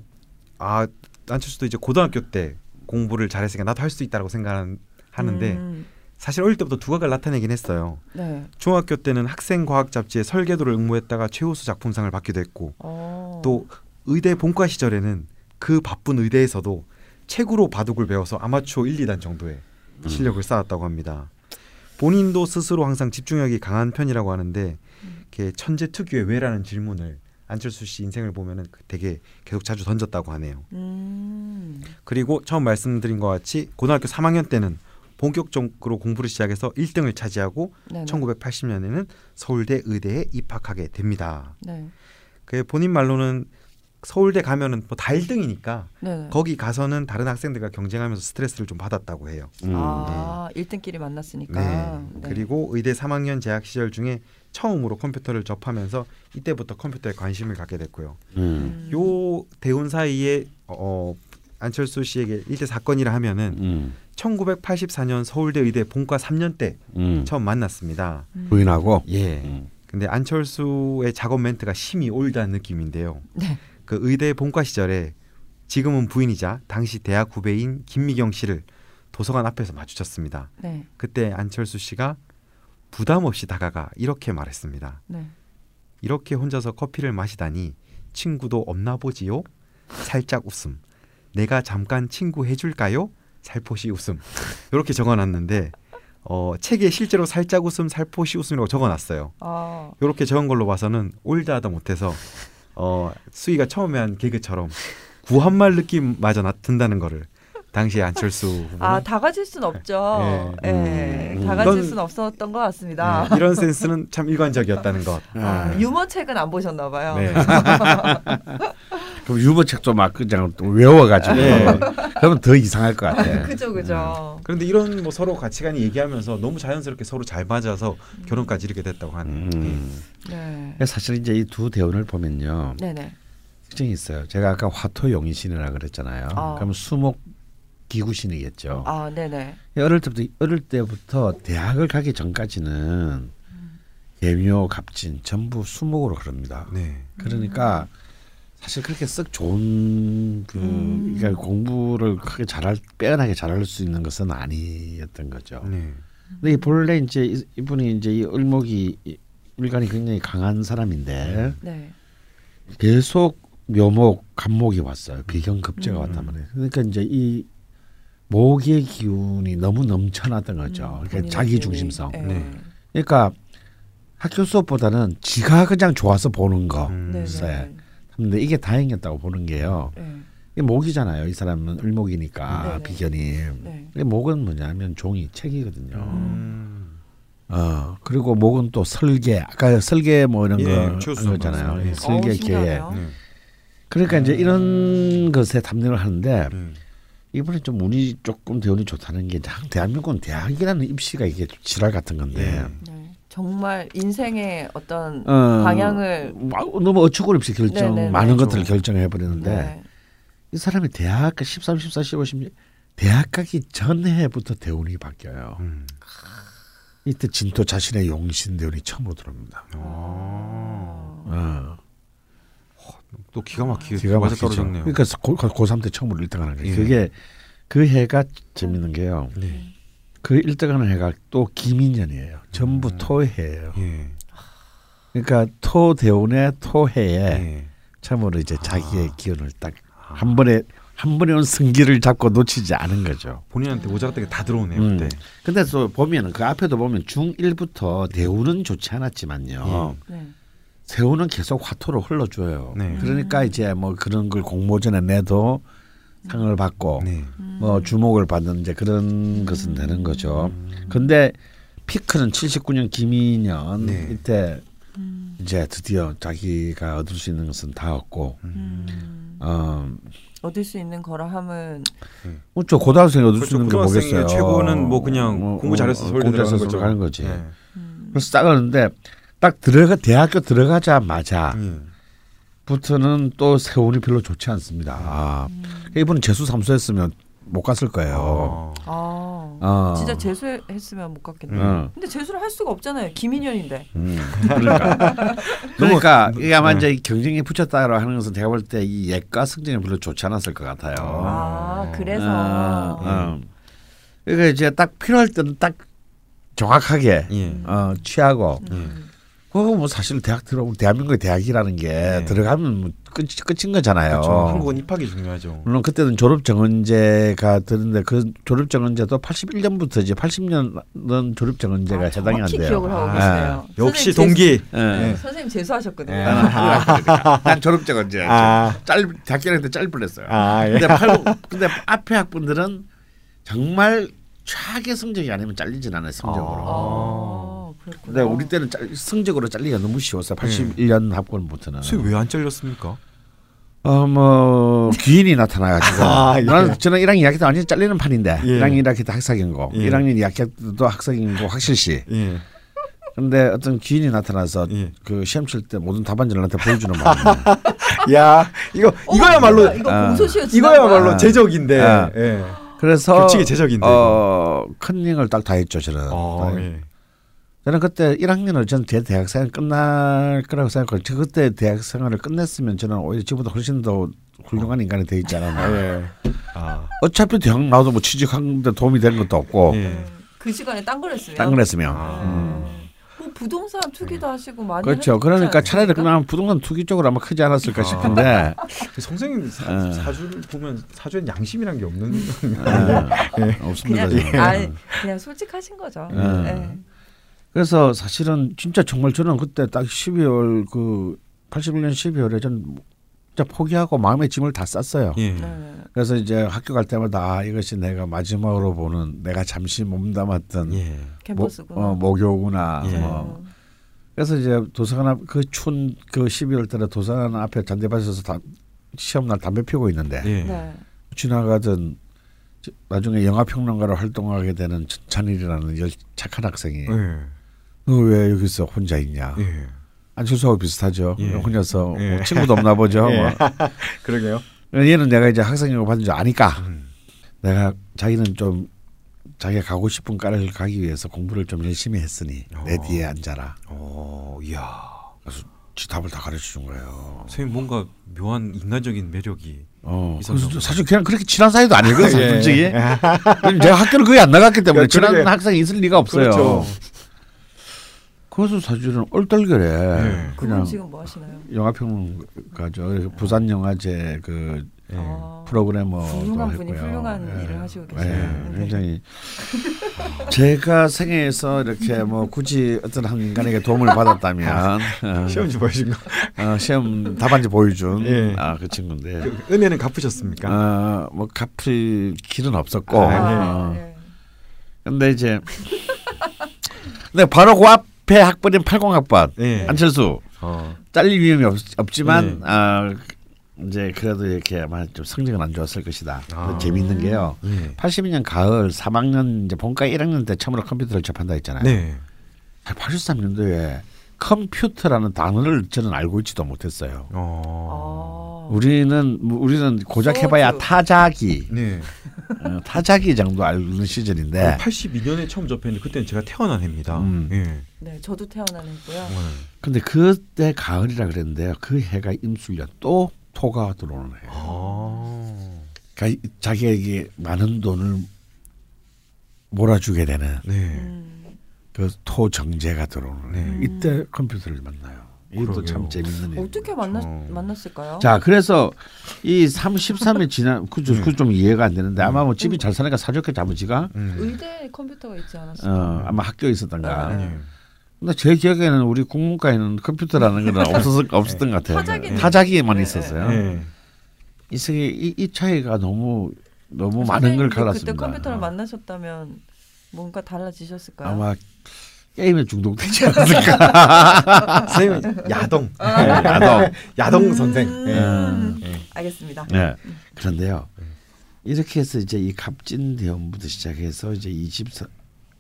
아 안철수도 이제 고등학교 때 공부를 잘했으니까 나도 할 수 있다라고 생각하는데 음, 사실 어릴 때부터 두각을 나타내긴 했어요. 네. 중학교 때는 학생 과학 잡지에 설계도를 응모했다가 최우수 작품상을 받기도 했고 어. 또 의대 본과 시절에는 그 바쁜 의대에서도 책으로 바둑을 배워서 아마추어 1, 2단 정도의 실력을 쌓았다고 합니다. 본인도 스스로 항상 집중력이 강한 편이라고 하는데 이렇게 천재 특유의 왜라는 질문을 안철수 씨 인생을 보면은 그 되게 계속 자주 던졌다고 하네요. 음. 그리고 처음 말씀드린 것 같이 고등학교 3학년 때는 본격적으로 공부를 시작해서 1등을 차지하고 네네. 1980년에는 서울대 의대에 입학하게 됩니다. 네. 그 본인 말로는 서울대 가면은 뭐다 1등이니까 네네. 거기 가서는 다른 학생들과 경쟁하면서 스트레스를 좀 받았다고 해요. 음. 아, 1등끼리 만났으니까. 네. 네. 그리고 의대 3학년 재학 시절 중에 처음으로 컴퓨터를 접하면서 이때부터 컴퓨터에 관심을 갖게 됐고요. 음. 요 대운 사이에 어, 안철수 씨에게 일대 사건이라 하면은 음. 1984년 서울대 의대 본과 3년 때 음. 처음 만났습니다. 음. 부인하고. 예. 음. 근데 안철수의 작업 멘트가 심히 올드한 느낌인데요. 네. 그 의대 본과 시절에 지금은 부인이자 당시 대학 후배인 김미경 씨를 도서관 앞에서 마주쳤습니다. 네. 그때 안철수 씨가 부담 없이 다가가 이렇게 말했습니다. 네. 이렇게 혼자서 커피를 마시다니 친구도 없나 보지요? 살짝 웃음. 내가 잠깐 친구 해줄까요? 살포시 웃음. 이렇게 적어놨는데 어, 책에 실제로 살짝 웃음, 살포시 웃음이라고 적어놨어요. 아. 이렇게 적은 걸로 봐서는 올드하다 못해서 어, 수희가 처음에 한 개그처럼 구한말 느낌마저 나 든다는 거를 당시 안철수 후보는 아, 다 가질 순 없죠. 예. 예. 음. 다 가질 이건- 순 없었던 것 같습니다. 네, 이런 센스는 참 일관적이었다는 것. 아, 예. 유머 책은 안 보셨나 봐요. 네. (laughs) 그럼 유머책도 막 그냥 또 외워가지고 네. (laughs) 그러면 더 이상할 것 같아. (laughs) 그죠, 그죠. 그런데 이런 뭐 서로 가치관이 얘기하면서 너무 자연스럽게 서로 잘 맞아서 결혼까지 이르게 됐다고 하네요. 음. 네. 사실 이제 이 두 대원을 보면요 네네. 특징이 있어요. 제가 아까 화토용이신이라 그랬잖아요. 아. 그럼 수목 기구신이겠죠. 아, 네네. 어릴 때부터 어릴 때부터 대학을 가기 전까지는 개묘, 갑진 전부 수목으로 흐릅니다. 네. 그러니까 사실 그렇게 썩 좋은 그 음. 그러니까 공부를 크게 잘할 빼어나게 잘할 수 있는 것은 아니었던 거죠. 네. 근데 이 본래 이제 이- 이분이 이제 이 을목이 이- 일간이 굉장히 강한 사람인데 네. 계속 묘목, 간목이 왔어요. 비경급제가 음. 왔단 말이에요. 그러니까 이제 이 목의 기운이 너무 넘쳐났던 거죠. 음, 그러니까 자기. 중심성. 네. 네. 그러니까 학교 수업보다는 지가 그냥 좋아서 보는 거. 음. 네네. 네. 근데 이게 다행이었다고 보는 게요. 네. 이게 목이잖아요. 이 사람은 을목이니까 네네. 비견이. 네. 이 목은 뭐냐면 종이 책이거든요. 음. 어 그리고 목은 또 설계. 아까 설계 뭐 이런 예, 거 거잖아요. 예, 예. 설계 어, 계획. 네. 그러니까 이제 이런 것에 탐닉을 하는데 네. 이번에 좀 운이 조금 대운이 좋다는 게참 대한민국은 대학이라는 입시가 이게 지랄 같은 건데 네. 정말 인생의 어떤 어, 방향을 막 너무 어처구니 없이 결정 네네네. 많은 그렇죠. 것들을 결정해 버리는데 네. 이 사람이 대학 13, 14, 15, 16 대학 가기 전해부터 대운이 바뀌어요. 음. 이때 진토 자신의 용신 대운이 처음으로 들어옵니다. 아. 어, 또 기가 막히게 기가 맞아. 떨어졌네요. 그러니까 고, 고3 때 처음으로 1등하는 거예요. 예. 그게 그 해가 재밌는 게요. 네. 그 1등하는 해가 또 기민년이에요. 전부 음. 토해예요. 예. 그러니까 토 대운의 토해에 예. 참으로 이제 자기의 아. 기운을 딱 한 번에 한 번에 온 승기를 잡고 놓치지 않은 거죠. 본인한테 오자 같은 게다 들어오네요. 음. 그때. 근데 또 보면은 그 앞에도 보면 중1부터 대운은 좋지 않았지만요. 네. 세운은 계속 화토로 흘러줘요. 네. 그러니까 이제 뭐 그런 걸 공모전에 내도 상을 받고 네. 뭐 주목을 받는 이제 그런 것은 되는 거죠. 근데 피크는 79년 김인년 네. 이때 음. 이제 드디어 자기가 얻을 수 있는 것은 다 얻고 음. 어, 얻을 수 있는 거라 함은 뭐저 고등학생이 얻을. 수 있는 게 고등학생의 뭐겠어요. 최고는 뭐 그냥 뭐, 공부 잘해서 어, 서울대 공부 잘해서 들어가는 거죠. 가는 거지. 예. 음. 그래서 딱 하는데 딱 들어가 대학교 들어가자마자 예. 부터는 또 세운이 별로 좋지 않습니다. 아, 이분은 재수 삼수했으면 못 갔을 거예요. 아. 아 어. 진짜 재수했으면 못 갔겠네. 어. 근데 재수를 할 수가 없잖아요. 김인현인데. 음, 그러니까 (laughs) 그러니까 이게 아마 이제 경쟁이 붙였다고 하는 것은 제가 볼 때 이 예과 성적이 별로 좋지 않았을 것 같아요. 아 그래서 어, 어. 그러니까 이제 딱 필요할 때는 딱 정확하게 예. 어, 취하고 음. 그거 뭐 사실 대학 들어오면 대한민국의 대학이라는 게 네. 들어가면 뭐 끝, 끝인 거잖아요. 그렇죠. 한국은 입학이 중요하죠. 물론 그때는 졸업 정원제가 드는데 그 졸업 정원제도 81년부터지 80년은 졸업 정원제가 아, 해당이 안 돼요. 기억을 하고 아, 계세요. 역시 선생님 동기. 예. 재수, 선생님 재수하셨거든요. 예. 나는 하려니까 난 졸업 정원제 아. 짧 대학교할 때 짧을 뻔했어요. 아, 예. 근데 팔 근데 앞에 학분들은 정말 최악의 성적이 아니면 잘리진 않아요 성적으로. 아, 그렇구나. 근데 우리 때는 짤, 성적으로 잘리기가 너무 쉬웠어요. 81년 합권부터는. 선생님 왜안 잘렸습니까? 어뭐 귀인이 나타나가지고 (laughs) 아, 예. 나는 저는 1학년 2학기 때 완전 히 잘리는 판인데 예. 1학년 1학기 때 학사경고 예. 1학년 2학기 때도 학사경고 확실시 예. 근데 어떤 귀인이 나타나서 예. 그 시험 칠 때 모든 답안지를 나한테 보여주는 바람에 (laughs) 야, 이거 어, 이거야말로 뭐야, 이거 아. 이거야말로 거야. 아. 제적인데. 아. 예. 그래서 규칙이 제적인데, 어, 컨닝을 딱 다 했죠 저는 어, 딱. 예. 저는 그때 1학년을 저는 제 대학생활 끝날 거라고 생각하고 저 그때 대학생활을 끝냈으면 저는 오히려 지금보다 훨씬 더 훌륭한 인간이 돼 있지 않았나 예. 아. 어차피 대학 나와도 뭐 취직하는데 도움이 되는 것도 없고 예. 그 시간에 딴 걸 했으면. 딴걸 했으면 아. 음. 뭐 부동산 투기도 하시고 많이 그렇죠. 그러니까 차라리? 그냥 부동산 투기 쪽으로 아마 크지 않았을까 아. 싶은데 그 선생님 사, 예. 사주를 보면 사주엔 양심이란 게 없는 예, 없습니다. 그냥. 아, 그냥 솔직하신 거죠. 예. 예. 그래서 사실은 진짜 정말 저는 그때 딱 12월 그 81년 12월에 전 진짜 포기하고 마음의 짐을 다 쌌어요. 예. 네. 그래서 이제 학교 갈 때마다 아, 이것이 내가 마지막으로 보는 내가 잠시 몸담았던 예. 캠퍼스구나. 모, 어, 모교구나. 예. 뭐. 그래서 이제 도서관 앞그 추운 그 12월 달에 도서관 앞에 잔디밭에서 다, 시험 날 담배 피우고 있는데 예. 네. 지나가던 저- 나중에 영화 평론가로 활동하게 되는 전찬일이라는 열 착한 학생이 예. 너 왜 여기서 혼자 있냐? 예. 안철수하고 비슷하죠. 예. 혼자서 예. 뭐 친구도 없나 보죠. (laughs) 예. 뭐. (laughs) 그러게요. 얘는 내가 이제 학생이고 받은 줄 아니까 음. 내가 자기는 좀 자기가 가고 싶은 과를 가기 위해서 공부를 좀 열심히 했으니 내 어. 뒤에 앉아라. 어, 이야. 그래서 지 답을 다 가르쳐 준 거예요. 선생님 뭔가 묘한 인간적인 매력이 어. 사실 그냥 그렇게 친한 사이도 아니거든요, (laughs) 예. 솔직히. 제가 학교를 거의 안 나갔기 때문에 야, 친한 그러게. 학생이 있을 리가 없어요. 그렇죠. 그래서 사실은 얼떨결에 예. 그분 그냥 지금 뭐 하시나요? 영화평론가죠. 부산 영화제 그 예. 아, 프로그래머도 훌륭한 분이 했고요. 훌륭한 예. 일을 하시고 예, 계시네요. 네. 굉장히 제가 생애에서 이렇게 뭐 굳이 어떤 한 인간에게 도움을 받았다면 어, (laughs) 시험 좀 보여준 거. 어, 시험 답안지 보여준 예. 아, 그 친구인데 그 은혜는 갚으셨습니까? 어, 뭐 갚을 길은 없었고 아, 예. 어, 네. 근데 이제 근데 바로 그 앞에 학번인 80학번 예. 안철수 어. 잘릴 위험이 없, 지만 네. 아, 이제 그래도 이렇게 아마 좀 성적은 안 좋았을 것이다. 아. 재미있는 게요. 예. 82년 가을 3학년 이제 본과 1학년 때 처음으로 컴퓨터를 접한다 했잖아요. 네. 83년도에 컴퓨터라는 단어를 저는 알고 있지도 못했어요. 어. 아. 우리는 우리는 고작 해봐야. 타자기, 네. 어, 타자기 정도 알는 시절인데 82년에 처음 접했는데 그때는 제가 태어난 해입니다. 음. 예. 네, 저도 태어난 했고요. 근데 그때 가을이라 그랬는데요. 그 해가 임술년 또 토가 들어오는 해예요. 아. 그러니까 이- 자기에게 많은 돈을 몰아주게 되는 네. 음. 그 토정제가 들어오는 네. 해요. 이때 컴퓨터를 만나요. 이것도 참. 재밌는 일. 어떻게 만났 어. 만났을까요? 자, 그래서 이 33일 지난 그좀 네. 그좀 이해가 안 되는데 아마 뭐 집이 잘 사니까 사줬겠지 아버지가 음. 의대 컴퓨터가 있지 않았어요? 어, 아마 학교에 있었던가. 네. 예. 근데 제 기억에는 우리 국문과에는 컴퓨터라는 건 (laughs) 없었 없었던 것 같아요. 타자기는- 타자기만 네, 있었어요. 예. 이 세계 이, 이 차이가 너무 너무 많은 걸 갈랐습니다. 그때 컴퓨터를 만나셨다면 뭔가 달라지셨을까요? 아마 게임에 중독되지 (laughs) 않았을까. (laughs) 선생님 야동. 네, 야동. 야동 선생. 음. 예. 음. 예. 알겠습니다. 네. 그런데요. 이렇게 해서 이제 이 갑진 대원부터 시작해서 이제 24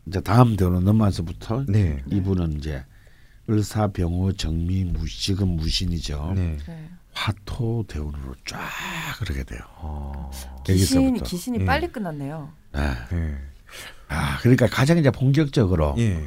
이제 다음 대원으로 넘어와서부터 네. 이분은 이제 을사 병호 정미 무 지금 무신이죠. 네. 네. 화토 대원으로 쫙 그러게 돼요. 어. 여기서부터. 귀신이 예. 빨리 끝났네요. 네. 예. 아 그러니까 가장 이제 본격적으로 예.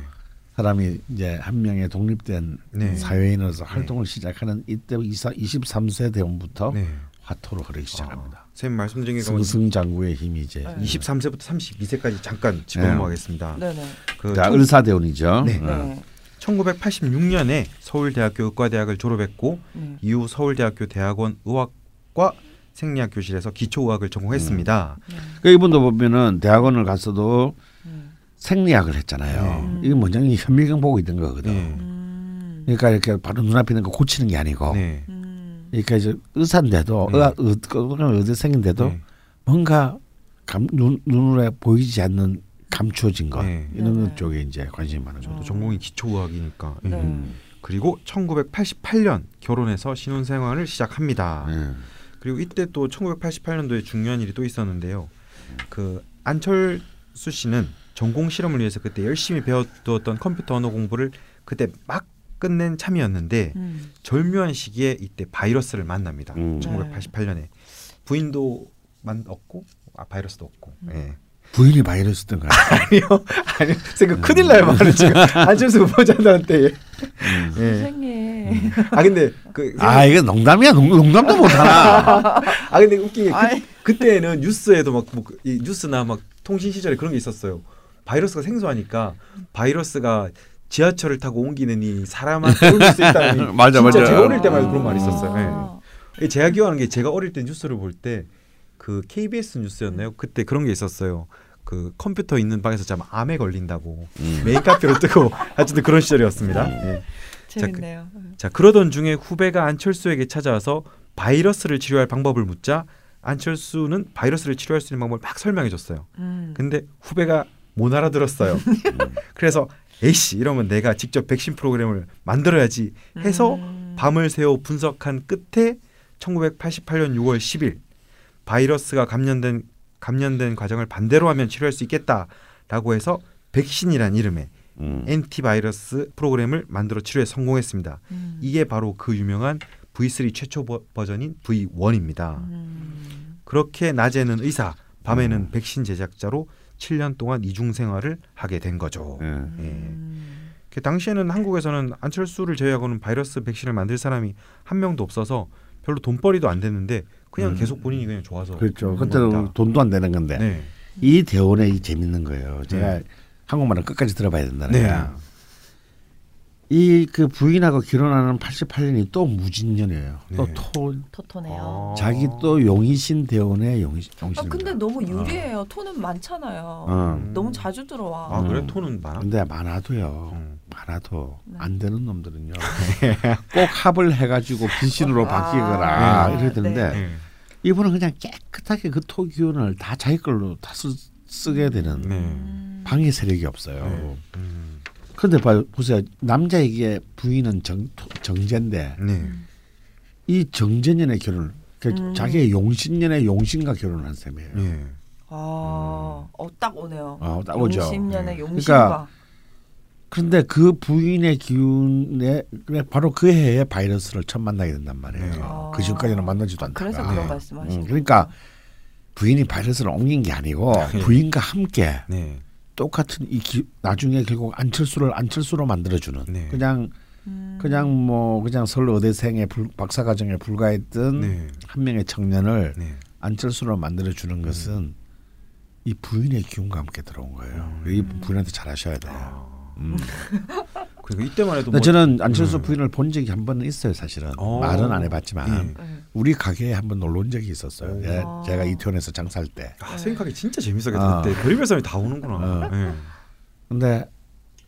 사람이 이제 한 명의 독립된 네. 사회인으로서 활동을 시작하는 이때 23세 대원부터 네. 화토로 흐르기 시작합니다. 아, 선생님 말씀 중에 가면 승승 장구의 힘이 이제 네. 23세부터 32세까지 잠깐 짚어 네. 넘어가겠습니다. 네 네. 그 자, 청- 을사대원이죠. 네. 어. 네. 1986년에 서울대학교 의과대학을 졸업했고 네. 이후 서울대학교 대학원 의학과 생리학 교실에서 기초의학을 전공했습니다. 네. 그 이분도 보면은 대학원을 갔어도 네. 생리학을 했잖아요. 네. 이게 뭐냐면 현미경 보고 있던 거거든. 네. 음. 그러니까 이렇게 바로 눈앞에 있는 거 고치는 게 아니고. 네. 음. 그러니까 이제 의사인데도 네. 의학 의, 의대생인데도 네. 뭔가 감, 눈, 눈에 보이지 않는 감추어진 것 네. 이런 네. 쪽에 이제 관심이 많은 저도. 전공이 기초의학이니까. 예. 네. 음. 그리고 1988년 결혼해서 신혼생활을 시작합니다. 네. 그리고 이때 또 1988년도에 중요한 일이 또 있었는데요. 그 안철수 씨는 전공 실험을 위해서 그때 열심히 배워두었던 컴퓨터 언어 공부를 그때 막 끝낸 참이었는데 음. 절묘한 시기에 이때 바이러스를 만납니다. 음. 1988년에 부인도 만 없고 아 바이러스도 없고. 예. 부인이 바이러스던 거야. (laughs) 아니요, 아니요. 생각 큰일 날 말을 지금 안철수 후보자한테. 예. 선생님. 아 근데 그 아 이거 농담이야 농, 농담도 못하나. (laughs) 아 근데 웃긴 게. 그, 그때는 뉴스에도 막뭐이 뉴스나 막 통신 시절에 그런 게 있었어요. 바이러스가 생소하니까 바이러스가 지하철을 타고 옮기는 이 사람한테 옮길 수 있다는 (laughs) 맞아, 진짜 맞아. 제가 어릴 때만 해도 그런 말이 아. 있었어요. 예. 제가 기억하는 게 제가 어릴 때 뉴스를 볼 때 그 KBS 뉴스였나요? 그때 그런 게 있었어요. 그 컴퓨터 있는 방에서 자면 암에 걸린다고 음. 메인카페로 뜨고 (laughs) 하여튼 그런 시절이었습니다. 예. 재밌네요. 자 그러던 중에 후배가 안철수에게 찾아와서 바이러스를 치료할 방법을 묻자 안철수는 바이러스를 치료할 수 있는 방법을 막 설명해 줬어요. 음. 근데 후배가 못 알아들었어요. (laughs) 그래서 에이씨 이러면 내가 직접 백신 프로그램을 만들어야지 해서 음. 밤을 새워 분석한 끝에 1988년 6월 10일 바이러스가 감염된 감염된 과정을 반대로 하면 치료할 수 있겠다라고 해서 백신이란 이름의 음. 엔티바이러스 프로그램을 만들어 치료에 성공했습니다. 음. 이게 바로 그 유명한 V3 최초 버- 버전인 V1입니다. 음. 그렇게 낮에는 의사, 밤에는 백신 제작자로 7년 동안 이중 생활을 하게 된 거죠. 예. 음. 그 당시에는 한국에서는 안철수를 제외하고는 바이러스 백신을 만들 사람이 한 명도 없어서 별로 돈벌이도 안 됐는데 그냥 음. 계속 본인이 그냥 좋아서 그렇죠. 한 그때는. 돈도 안 되는 건데 네. 이 대원의 이 재밌는 거예요. 제가 네. 한국말은 끝까지 들어봐야 된다는 네. 거야. 이 그 부인하고 결혼하는 88년이 또 무진년이에요. 네. 또 토, 토토네요. 아. 자기 또 용의신 대원의 용의신. 아. 근데 너무 유리해요. 톤은 많잖아요. 어. 너무 자주 들어와. 아 그래 음. 톤은 많아. 근데 많아도요. 음. 많아도 네. 안 되는 놈들은요. (laughs) 꼭 합을 해가지고 불신으로 아. 바뀌거나 네. 이래야 되는데 네. 이분은 그냥 깨끗하게 그 토 기운을 다 자기 걸로 다 쓰, 쓰게 되는 네. 음. 방해 세력이 없어요. 네. 음. 그런데 봐 보세요. 남자에게 부인은 정, 토- 정제인데 네. 이 정제년의 결혼, 그 음. 자기의 용신년의 용신과 결혼한 셈이에요. 네. 아, 어, 딱 오네요. 어, 딱 오죠. 용신년의 네. 용신과. 그런데 그 부인의 기운에 바로 그 해에 바이러스를 처음 만나게 된단 말이에요. 네. 아. 그 전까지는 만나지도 않다가. 그래서 네. 그런 말씀하시는 음, 그러니까 부인이 바이러스를 옮긴 게 아니고 네. 부인과 함께 네. 똑같은 이 기, 나중에 결국 안철수를 안철수로 만들어주는 네. 그냥 음. 그냥 뭐 그냥 서울 의대생의 불, 박사 과정에 불과했던 네. 한 명의 청년을 네. 안철수로 만들어주는 것은 이 부인의 기운과 함께 들어온 거예요. 음. 이 부인한테 잘하셔야 돼요. 아. 음. (laughs) 그리고 이때만 해도 뭐 저는 안철수 음. 부인을 본 적이 한 번은 있어요, 사실은. 어. 말은 안 해봤지만 예. 네. 우리 가게에 한 번 놀러 온 적이 있었어요. 오. 예, 아. 제가 이태원에서 장사할 때. 아, 생각하기 진짜 재밌었겠다. 아. 그때 별의별 사람이 다 오는구나. 어. 네. 근데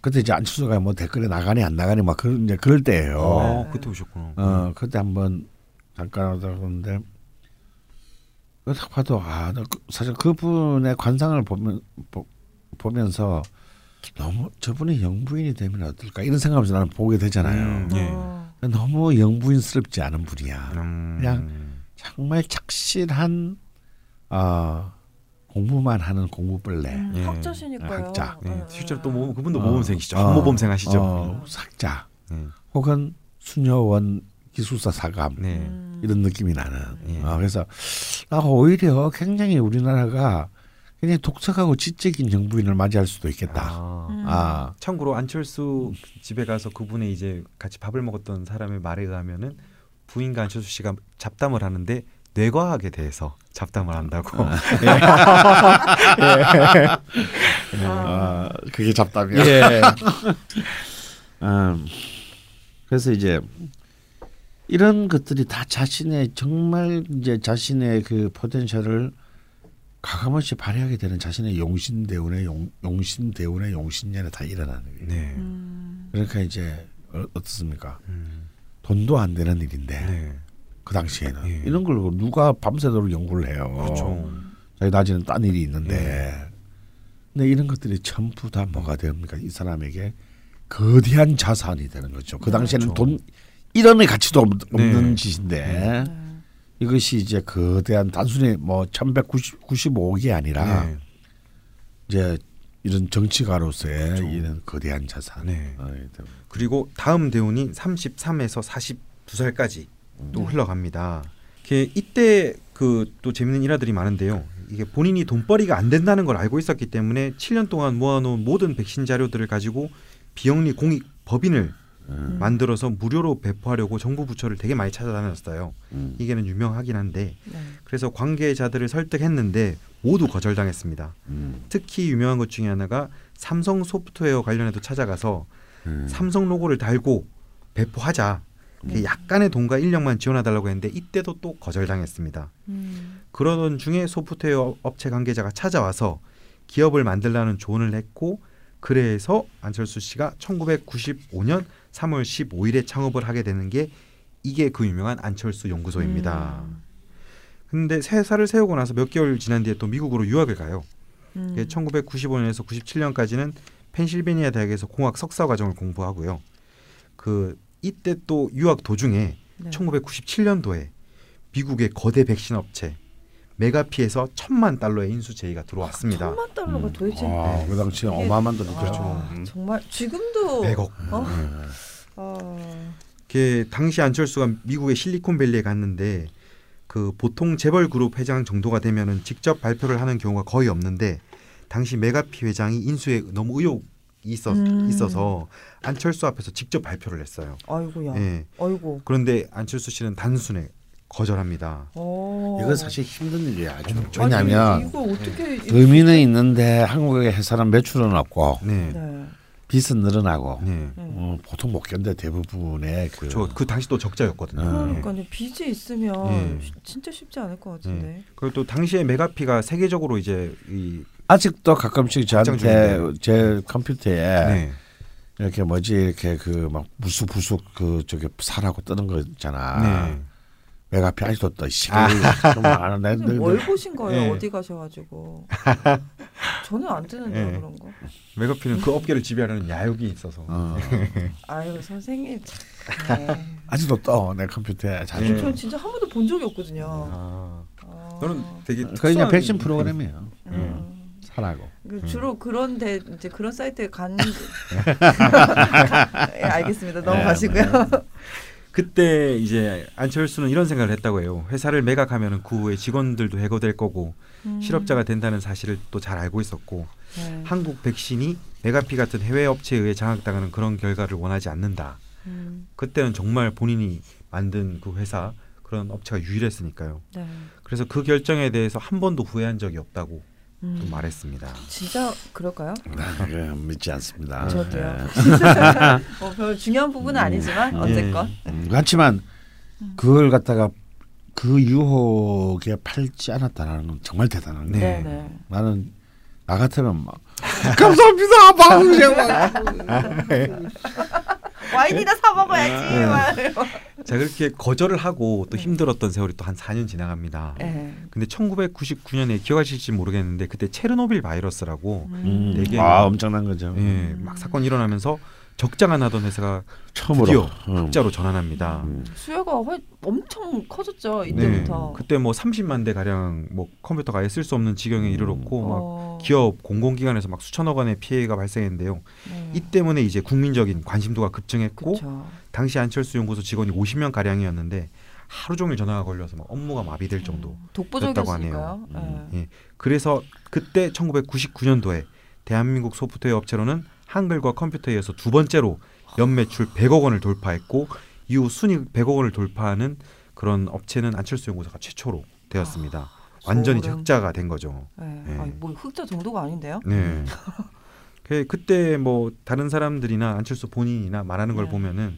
그때 이제 안철수가 뭐 댓글에 나가니 안 나가니 막 그런 이제 그럴 때예요. 어, 그때 오셨구나. 어 그때 한번 잠깐 하다 그런데 딱 봐도 아나 그- 사실 그분의 관상을 보면 보, 보면서 너무 저분이 영부인이 되면 어떨까 이런 생각하면서 나는 보게 되잖아요. 음, 예. 어. 너무 영부인스럽지 않은 분이야. 음. 그냥 정말 착실한 아 공부만 하는 공부벌레. 음, 예. 학자시니까요. 학자. 네. 네. 실제로 또 모, 그분도 어. 모범생이시죠. 어. 학모범생 하시죠. 어, 학자 네. 혹은 수녀원 기술사 사감 네. 음. 이런 느낌이 나는. 예. 어, 그래서 아, 오히려 굉장히 우리나라가 굉장히 독특하고 지적인 정부인을 맞이할 수도 있겠다. 아. 음. 아, 참고로 안철수 집에 가서 그분의 이제 같이 밥을 먹었던 사람의 말에 의하면은 부인과 안철수 씨가 잡담을 하는데 뇌과학에 대해서 잡담을 한다고. 아, (laughs) 그게 잡담이야. 예. 음, (laughs) 그래서 이제 이런 것들이 다 자신의 정말 이제 자신의 그 포텐셜을 가감없이 발휘하게 되는 자신의 용신 대운의 용, 용신 대운의 용신년에 다 일어나는 거예요. 네. 음. 그러니까 이제 어, 어떻습니까? 음. 돈도 안 되는 일인데 네. 그 당시에는 예. 이런 걸 누가 밤새도록 연구를 해요. 그렇죠. 자기 낮에는 딴 일이 있는데. 예. 근데 이런 것들이 전부 다 뭐가 됩니까? 이 사람에게 거대한 자산이 되는 거죠. 그 당시에는 그렇죠. 돈 1원의 가치도 없- 없는 네. 짓인데 네. 이것이 이제 거대한 단순히 뭐 1195억이 아니라 네. 이제 이런 정치가로서의 그렇죠. 이런 거대한 자산. 네. 어, 그리고 다음 대운이 33에서 42살까지 또 흘러갑니다. 이게 이때 그 또 재밌는 일화들이 많은데요. 이게 본인이 돈벌이가 안 된다는 걸 알고 있었기 때문에 7년 동안 모아놓은 모든 백신 자료들을 가지고 비영리 공익 법인을 음. 만들어서 무료로 배포하려고 정부 부처를 되게 많이 찾아다녔어요. 음. 이게는 유명하긴 한데 네. 그래서 관계자들을 설득했는데 모두 거절당했습니다. 음. 특히 유명한 것 중에 하나가 삼성 소프트웨어 관련해도 찾아가서 음. 삼성 로고를 달고 배포하자. 이렇게 약간의 돈과 인력만 지원해달라고 했는데 이때도 또 거절당했습니다. 음. 그러던 중에 소프트웨어 업체 관계자가 찾아와서 기업을 만들라는 조언을 했고 그래서 안철수 씨가 1995년 3월 15일에 창업을 하게 되는 게 이게 그 유명한 안철수 연구소입니다. 음. 근데 회사를 세우고 나서 몇 개월 지난 뒤에 또 미국으로 유학을 가요. 음. 1995년에서 97년까지는 펜실베니아 대학에서 공학 석사 과정을 공부하고요. 그 이때 또 유학 도중에 네. 1997년도에 미국의 거대 백신 업체 메가피에서 천만 달러의 인수 제의가 들어왔습니다. 천만 달러가 도대체 아, 그 당시에 이게- 어마어마한 돈이죠. 아, 음. 정말 지금도 100억. 어? 음. 아, 그 당시 안철수가 미국의 실리콘밸리에 갔는데 그 보통 재벌 그룹 회장 정도가 되면은 직접 발표를 하는 경우가 거의 없는데 당시 메가피 회장이 인수에 너무 의혹이 있어 음. 있어서 안철수 앞에서 직접 발표를 했어요. 아이고야. 예. 아이고. 그런데 안철수 씨는 단순에 거절합니다. 어. 이건 사실 힘든 일이야. 좀. 아니, 왜냐하면 이거 어떻게 이렇게 의미는 있는데 한국의 회사는 매출은 없고 네. 네. 빚은 늘어나고 네. 네. 어, 보통 못 견뎌 대부분의 그저그 당시 또 적자였거든요. 음. 그러니까요. 빚이 있으면 예. 쉬- 진짜 쉽지 않을 것 같은데. 그리고 또 당시에 메가피가 세계적으로 이제 이 아직도 가끔씩 저한테. 제 컴퓨터에 네. 이렇게 뭐지 이렇게 그 막 부수부수 그 저기 사라고 뜨는 거 있잖아. 네. 메가피 아직도 떠 시계를 좀 아는데 선생님 뭘 보신 거예요? 예. 어디 가셔가지고. 저는 안 뜨는데 예. 그런 거. 메가피는 그 업계를 지배하는 야욕이 있어서 어. (laughs) 아유 선생님. 참. 네. 아직도 떠 내 컴퓨터에 자주. 예. 전 진짜 한 번도 본 적이 없거든요. 아, 아. 너는 되게 그 이제 특수한 백신 프로그램이에요. 음. 사라고. 그 주로 그런 데 이제 그런 사이트에 간 (laughs) (laughs) 예, 알겠습니다. 넘어가시고요. 그때 이제 안철수는 이런 생각을 했다고 해요. 회사를 매각하면은 그 후에 직원들도 해고될 거고 음. 실업자가 된다는 사실을 또 잘 알고 있었고 네. 한국 백신이 메가피 같은 해외 업체에 의해 장악당하는 그런 결과를 원하지 않는다. 음. 그때는 정말 본인이 만든 그 회사 그런 업체가 유일했으니까요. 네. 그래서 그 결정에 대해서 한 번도 후회한 적이 없다고 음. 또 말했습니다. 진짜 그럴까요? 아, 그 믿지 않습니다. 저도요. 예. (laughs) 뭐별 중요한 부분은 아니지만 예. 어쨌건 음, 그렇지만 그걸 갖다가 그 유혹에 팔지 않았다는 건 정말 대단한 네. 거예요. 네. 네. 나는 나 같으면 막 (laughs) 감사합니다 방송 막 와인이나 사 먹어야지. 네. 막. 자 그렇게 거절을 하고 또 힘들었던 세월이 또 한 4년 지나갑니다. 네. 근데 1999년에 기억하실지 모르겠는데 그때 체르노빌 바이러스라고 음. 되게 아 엄청난 거죠. 예, 막 사건 이 일어나면서 적자가 나던 회사가 처음으로 드디어 음. 흑자로 전환합니다. 음. 수요가 훨- 엄청 커졌죠 네, 이때부터. 그때 뭐 30만 대 가량 뭐 컴퓨터가 아예 쓸 수 없는 지경에 이르렀고 막 어. 기업 공공기관에서 막 수천억 원의 피해가 발생했는데요. 네. 이 때문에 이제 국민적인 관심도가 급증했고 그쵸. 당시 안철수 연구소 직원이 50명 가량이었는데 하루 종일 전화가 걸려서 막 업무가 마비될 정도. 음, 독보적이었으니까요. 하네요. 음. 네. 예. 그래서 그때 1999년도에 대한민국 소프트웨어 업체로는 한글과 컴퓨터에서 두 번째로 연매출 100억 원을 돌파했고 이후 순이익 100억 원을 돌파하는 그런 업체는 안철수 연구소가 최초로 되었습니다. 완전히 이제 소름. 흑자가 된 거죠. 네. 네. 아니, 뭐 흑자 정도가 아닌데요? 네. (laughs) 그- 그때 뭐 다른 사람들이나 안철수 본인이나 말하는 걸 네. 보면은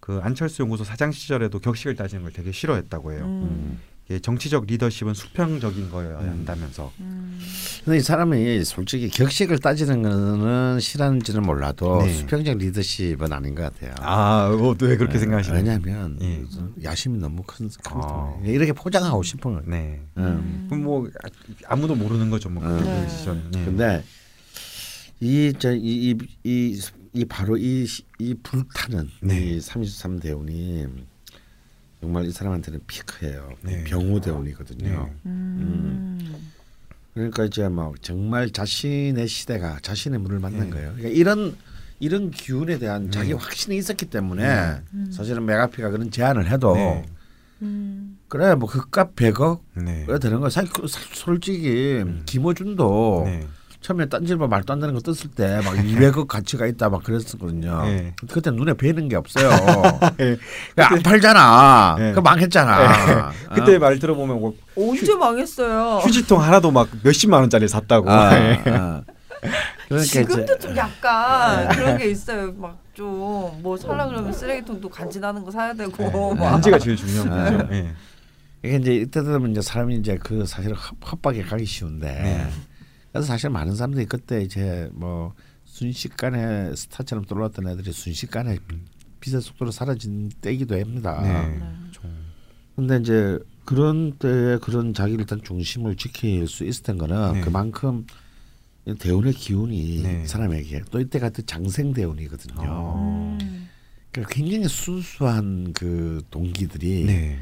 그 안철수 연구소 사장 시절에도 격식을 따지는 걸 되게 싫어했다고 해요. 음. 예, 정치적 리더십은 수평적인 거여야 음. 한다면서. 음. 근데 이 사람이 솔직히 격식을 따지는 거는 싫어하는지는 몰라도 네. 수평적 리더십은 아닌 것 같아요. 아, 어, 왜 그렇게 네, 생각하시나요? 왜냐하면 예. 야심이 너무 큰, 큰 아. 이렇게 포장하고 싶은 거예요. 네. 음. 그럼 뭐 아- 아무도 모르는 거죠, 뭐. 음. 그 네. 예. 근데 이저이이 이, 이 바로 이 이 불타는 네. 이 33 대운이 정말 이 사람한테는 피크예요. 네. 병우 대운이거든요. 네. 음. 그러니까 이제 막 정말 자신의 시대가 자신의 문을 만난 네. 거예요. 그러니까 이런 이런 기운에 대한 네. 자기 확신이 있었기 때문에 음. 사실은 메가피가 그런 제안을 해도 네. 음. 그래 뭐 그값 100억 네. 왜 되는 거야. 사실 그- 사- 솔직히 김어준도 네. 처음에 딴질보 말도 안 되는 거 떴을 때 막 (laughs) 200억 가치가 있다 막 그랬었거든요. 네. 그때 눈에 뵈는 게 없어요. (laughs) 네. 안 팔잖아. 네. 그 망했잖아. (laughs) 그때 말 들어보면 뭐 언제 망했어요? 휴지통 하나도 막 몇십만 원짜리 샀다고. 아, 네. 아. 그러니까 지금도 이제 좀 약간 그런 게 있어요. 막 좀 뭐 살라 그러면 쓰레기통도 간지나는 거 사야 되고 막. 반지가 제일 중요한 아. 거죠. 예. 이게 이제 이때 되면 이제 사람이 이제 그 사실 협- 협박에 가기 쉬운데 네. 그래서 사실 많은 사람들이 그때 이제 뭐 순식간에 스타처럼 떠올랐던 애들이 순식간에 빛의 속도로 사라진 때이기도 합니다. 네. 네. 좀, 근데 이제 그런 때에 그런 자기 일단 중심을 지킬 수 있었던 거는 네. 그만큼 대운의 기운이 네. 이 사람에게 또 이때 같은 장생 대운이거든요. 어. 음. 그러니까 굉장히 순수한 그 동기들이 네.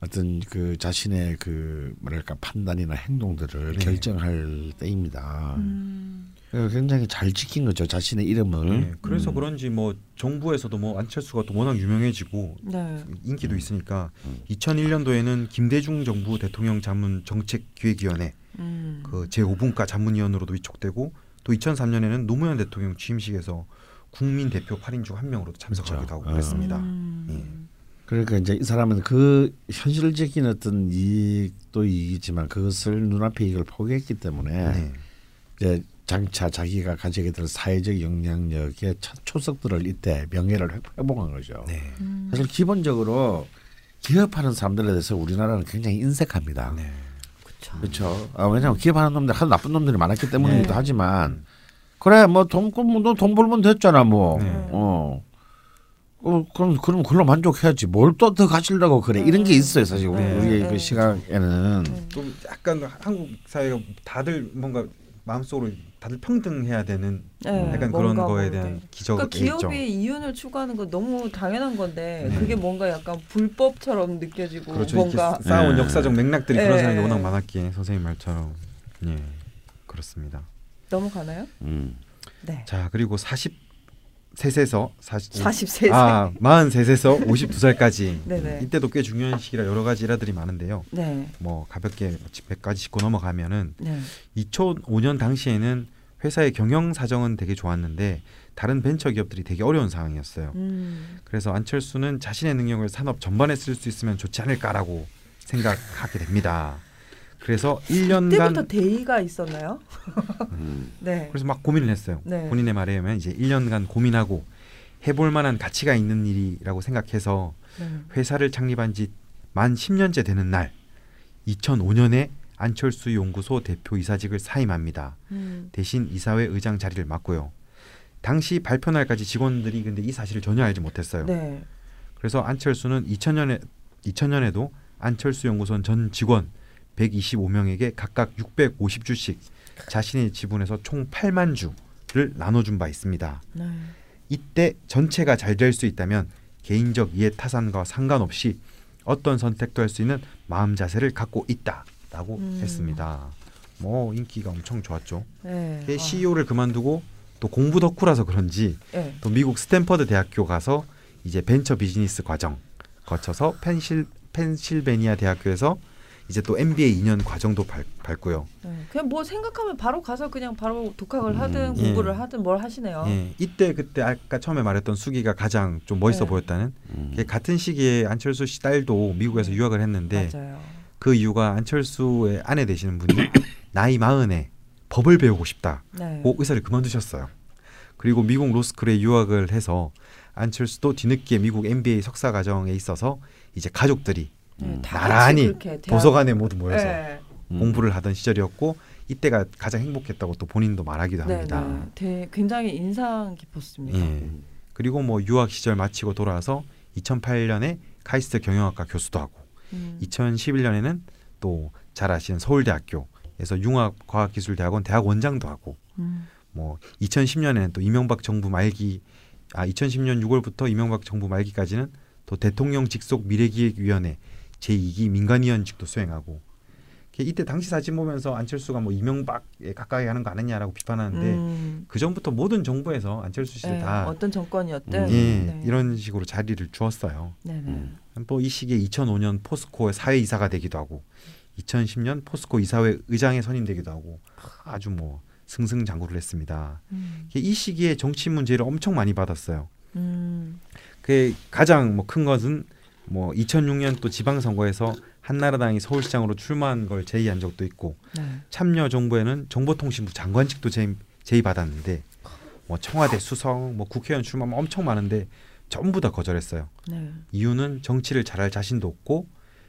어떤 그 자신의 그 뭐랄까 판단이나 행동들을 네. 결정할 때입니다. 음. 그래서 굉장히 잘 지킨 거죠 자신의 이름을. 네. 그래서 음. 그런지 뭐 정부에서도 뭐 안철수가 또 워낙 유명해지고 네. 인기도 있으니까 음. 2001년도에는 김대중 정부 대통령 자문 정책기획위원회 음. 그 제5분과 자문위원으로도 위촉되고 또 2003년에는 노무현 대통령 취임식에서 국민 대표 8인 중 한 명으로도 참석하기도 그렇죠. 하고 어. 그랬습니다. 음. 그러니까 이제 이 사람은 그 현실적인 어떤 이익도 이익이지만 그것을 눈앞에 이걸 포기했기 때문에 네. 이제 장차 자기가 가지게 될 사회적 영향력의 첫 초석들을 이때 명예를 회- 회복한 거죠. 네. 음. 사실 기본적으로 기업하는 사람들에 대해서 우리나라는 굉장히 인색합니다. 네. 그쵸. 그렇죠. 아, 왜냐하면 기업하는 놈들 하도 나쁜 놈들이 많았기 때문이기도 네. 하지만 그래 뭐돈 너돈 벌면 됐잖아 뭐. 네. 어. 어 그럼 그럼 그걸로 만족해야지 뭘 또 더 가지려고 그래 이런 게 있어요 사실 우리 네. 우리의 네. 그 시각에는 네. 좀 약간 한국 사회가 다들 뭔가 마음속으로 다들 평등해야 되는 네, 약간 그런 거에 뭐, 대한 네. 기저가 그러니까 있죠. 기업이 이윤을 추구하는 건 너무 당연한 건데 네. 그게 뭔가 약간 불법처럼 느껴지고 그렇죠. 뭔가 쌓아온 네. 역사적 맥락들이 그런 네. 사람이 워낙 많았기에 선생님 말처럼 예 그렇습니다. 넘어가나요? 음. 네. 자 그리고 43 세에서 40, 43세. 아 43세에서 52살까지 네네. 이때도 꽤 중요한 시기라 여러 가지 일화들이 많은데요. 네. 뭐 가볍게 100가지 짚고 넘어가면은 네. 2005년 당시에는 회사의 경영 사정은 되게 좋았는데 다른 벤처 기업들이 되게 어려운 상황이었어요. 음. 그래서 안철수는 자신의 능력을 산업 전반에 쓸 수 있으면 좋지 않을까라고 생각하게 됩니다. 그래서 그때부터 1년간 대의가 있었나요? 음. (laughs) 네. 그래서 막 고민을 했어요. 네. 본인의 말에 의하면 이제 1년간 고민하고 해볼 만한 가치가 있는 일이라고 생각해서 네. 회사를 창립한 지 만 10년째 되는 날 2005년에 안철수 연구소 대표 이사직을 사임합니다. 음. 대신 이사회 의장 자리를 맡고요. 당시 발표 날까지 직원들이 근데 이 사실을 전혀 알지 못했어요. 네. 그래서 안철수는 2000년에 2000년에도 안철수 연구소 전 직원 125명에게 각각 650주씩 자신의 지분에서 총 8만 주를 나눠준 바 있습니다. 네. 이때 전체가 잘 될 수 있다면 개인적 이해 타산과 상관없이 어떤 선택도 할 수 있는 마음 자세를 갖고 있다라고 음. 했습니다. 뭐 인기가 엄청 좋았죠. 네. 그 아. CEO를 그만두고 또 공부 덕후라서 그런지 네. 또 미국 스탠퍼드 대학교 가서 이제 벤처 비즈니스 과정 거쳐서 펜실 펜실베니아 대학교에서 이제 또 MBA 2년 과정도 밟, 밟고요. 네. 그냥 뭐 생각하면 바로 가서 그냥 바로 독학을 하든 음, 공부를 예. 하든 뭘 하시네요. 예, 이때 그때 아까 처음에 말했던 수기가 가장 좀 멋있어 네. 보였다는 음. 게 같은 시기에 안철수 씨 딸도 미국에서 네. 유학을 했는데 맞아요. 그 이유가 안철수의 아내 되시는 분이 (coughs) 나이 마흔에 법을 배우고 싶다고 네. 의사를 그만두셨어요. 그리고 미국 로스쿨에 유학을 해서 안철수도 뒤늦게 미국 MBA 석사 과정에 있어서 이제 가족들이 네, 다 같이 나란히 도서관에 모두 모여서 네. 음. 공부를 하던 시절이었고 이때가 가장 행복했다고 또 본인도 말하기도 네, 합니다. 네. 굉장히 인상 깊었습니다. 예. 그리고 뭐 유학 시절 마치고 돌아와서 2008년에 카이스트 경영학과 교수도 하고 음. 2011년에는 또 잘 아시는 서울대학교에서 융합과학기술대학원 대학 원장도 하고 음. 뭐 2010년에는 또 이명박 정부 말기 아 2010년 6월부터 이명박 정부 말기까지는 또 대통령 직속 미래기획위원회 제2기 민간위원직도 수행하고 이때 당시 사진 보면서 안철수가 뭐 이명박에 가까이 하는 거 아니냐라고 비판하는데 음. 그 전부터 모든 정부에서 안철수 씨를 네, 다 어떤 정권이었든 예, 네. 이런 식으로 자리를 주었어요. 네네. 음. 또이 시기에 2005년 포스코의 사회 이사가 되기도 하고 2010년 포스코 이사회 의장에 선임되기도 하고 아주 뭐 승승장구를 했습니다. 음. 이 시기에 정치 문제를 엄청 많이 받았어요. 음. 그 가장 뭐 큰 것은 뭐 2006년 또 지방선거에서 한나라당이 서울시장으로 출마한 걸 제의한 적도 있고 네. 참여 정부에는 정보통신부 장관직도 제의, 제의받았는데 뭐 청와대 수석, 뭐 국회의원 출마 뭐 엄청 많은데 전부 다 거절했어요. 네. 이유는 정치를 잘할 자신도 없고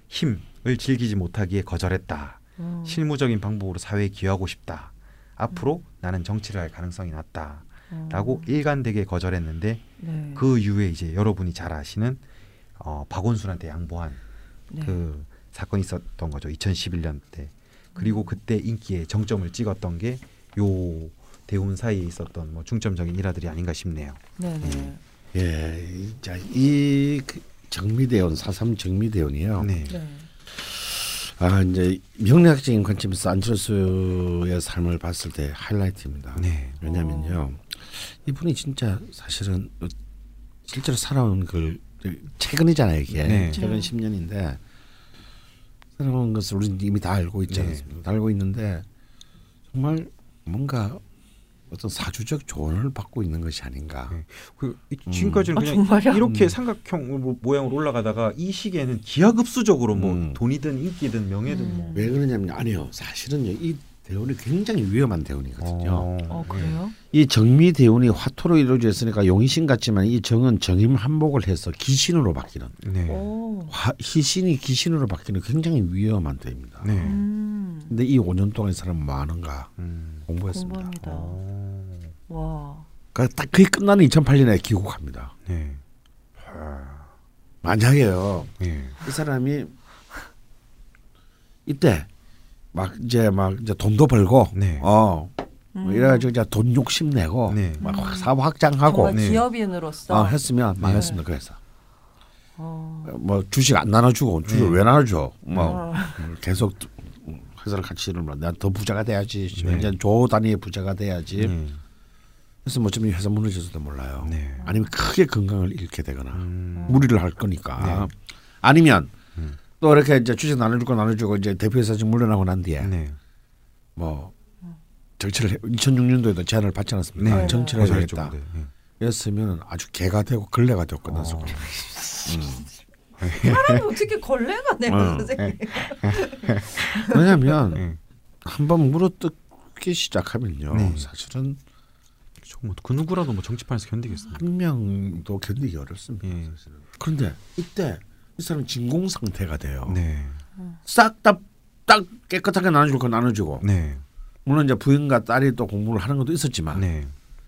힘을 즐기지 못하기에 거절했다. 어. 실무적인 방법으로 사회에 기여하고 싶다. 앞으로 나는 정치를 할 가능성이 낮다. 라고 일관되게 거절했는데 네. 그 이후에 이제 여러분이 잘 아시는 어, 박원순한테 양보한 네. 그 사건이 있었던 거죠. 2011년 때. 그리고 그때 인기에 정점을 찍었던 게 요 대운 사이에 있었던 뭐 중점적인 일화들이 아닌가 싶네요. 네네. 예, 이- 자, 이그 정미대원 사삼 정미대원이요. 네. 네. 아 이제 명리학적인 관점에서 안철수의 삶을 봤을 때 하이라이트입니다. 네. 왜냐면요, 이분이 진짜 사실은 실제로 살아온 그 최근이잖아요 이게 네. 최근 네. 10년인데 살아온 것을 우리는 이미 다 알고 있지 네. 않습니까? 다 알고 있는데 정말 뭔가 어떤 사주적 조언을 받고 있는 것이 아닌가. 네. 그 이- 지금까지는 아, 그냥 정말요? 이렇게 음. 삼각형 뭐 모양으로 올라가다가 이 시기에는 기하급수적으로 뭐 음. 돈이든 인기든 명예든 뭐. 음. 왜 그러냐면 아니요 사실은요 이 대운이 굉장히 위험한 대운이거든요. 어 그래요? 이 정미 대운이 화토로 이루어져 있으니까 용의신 같지만 이 정은 정임 한복을 해서 기신으로 바뀌는 네. 오. 화, 희신이 기신으로 바뀌는 굉장히 위험한 대입니다. 네. 음. 근데 이 5년 동안 이 사람은 뭐 하는가 음. 공부했습니다. 공부합니다. 어. 와. 그러니까 딱 그게 끝나는 2008년에 귀국합니다. 네. 만약에요 네. 이 사람이 이때 막 이제 막 이제 돈도 벌고 네. 어뭐 음. 이래가지고 이제 돈 욕심 내고 네. 막 확- 사업 확장하고 정말 네. 기업인으로서 어, 했으면 망했습니다. 그래서 어. 뭐 주식 안 나눠주고 주식 네. 왜 나눠줘? 뭐 어. 계속 회사를 같이 이러면 내가 더 부자가 돼야지. 네. 이제 조 단위의 부자가 돼야지. 네. 그래서 뭐 어쩌면 이 회사 무너져서도 몰라요. 네. 아니면 크게 건강을 잃게 되거나 음. 무리를 할 거니까. 네. 아니면 음. 또 이렇게 이제 주식 나눠주고 나눠주고 이제 대표회사 좀 물러나고 난 뒤에 네. 뭐 정치를 해, 2006년도에도 제안을 받지 않았습니까? 네. 정치를 해야. 네. 였으면 아주 개가 되고 걸레가 되고 끝났을 어. 거예요. 사람이 어떻게 걸레가 돼요, 어. 선생님? (laughs) 왜냐하면 네. 한번 물어뜯기 시작하면요. 네. 사실은 저뭐그 누구라도 뭐 정치판에서 견디겠습니다. 한 명도 견디기 어렵습니다. 예. 사실은. 그런데 이때 이 사람 진공 상태가 돼요. 네. 싹다 딱 깨끗하게 나눠줄 거 나눠주고 네. 물론 이제 부인과 딸이 또 공부를 하는 것도 있었지만 네.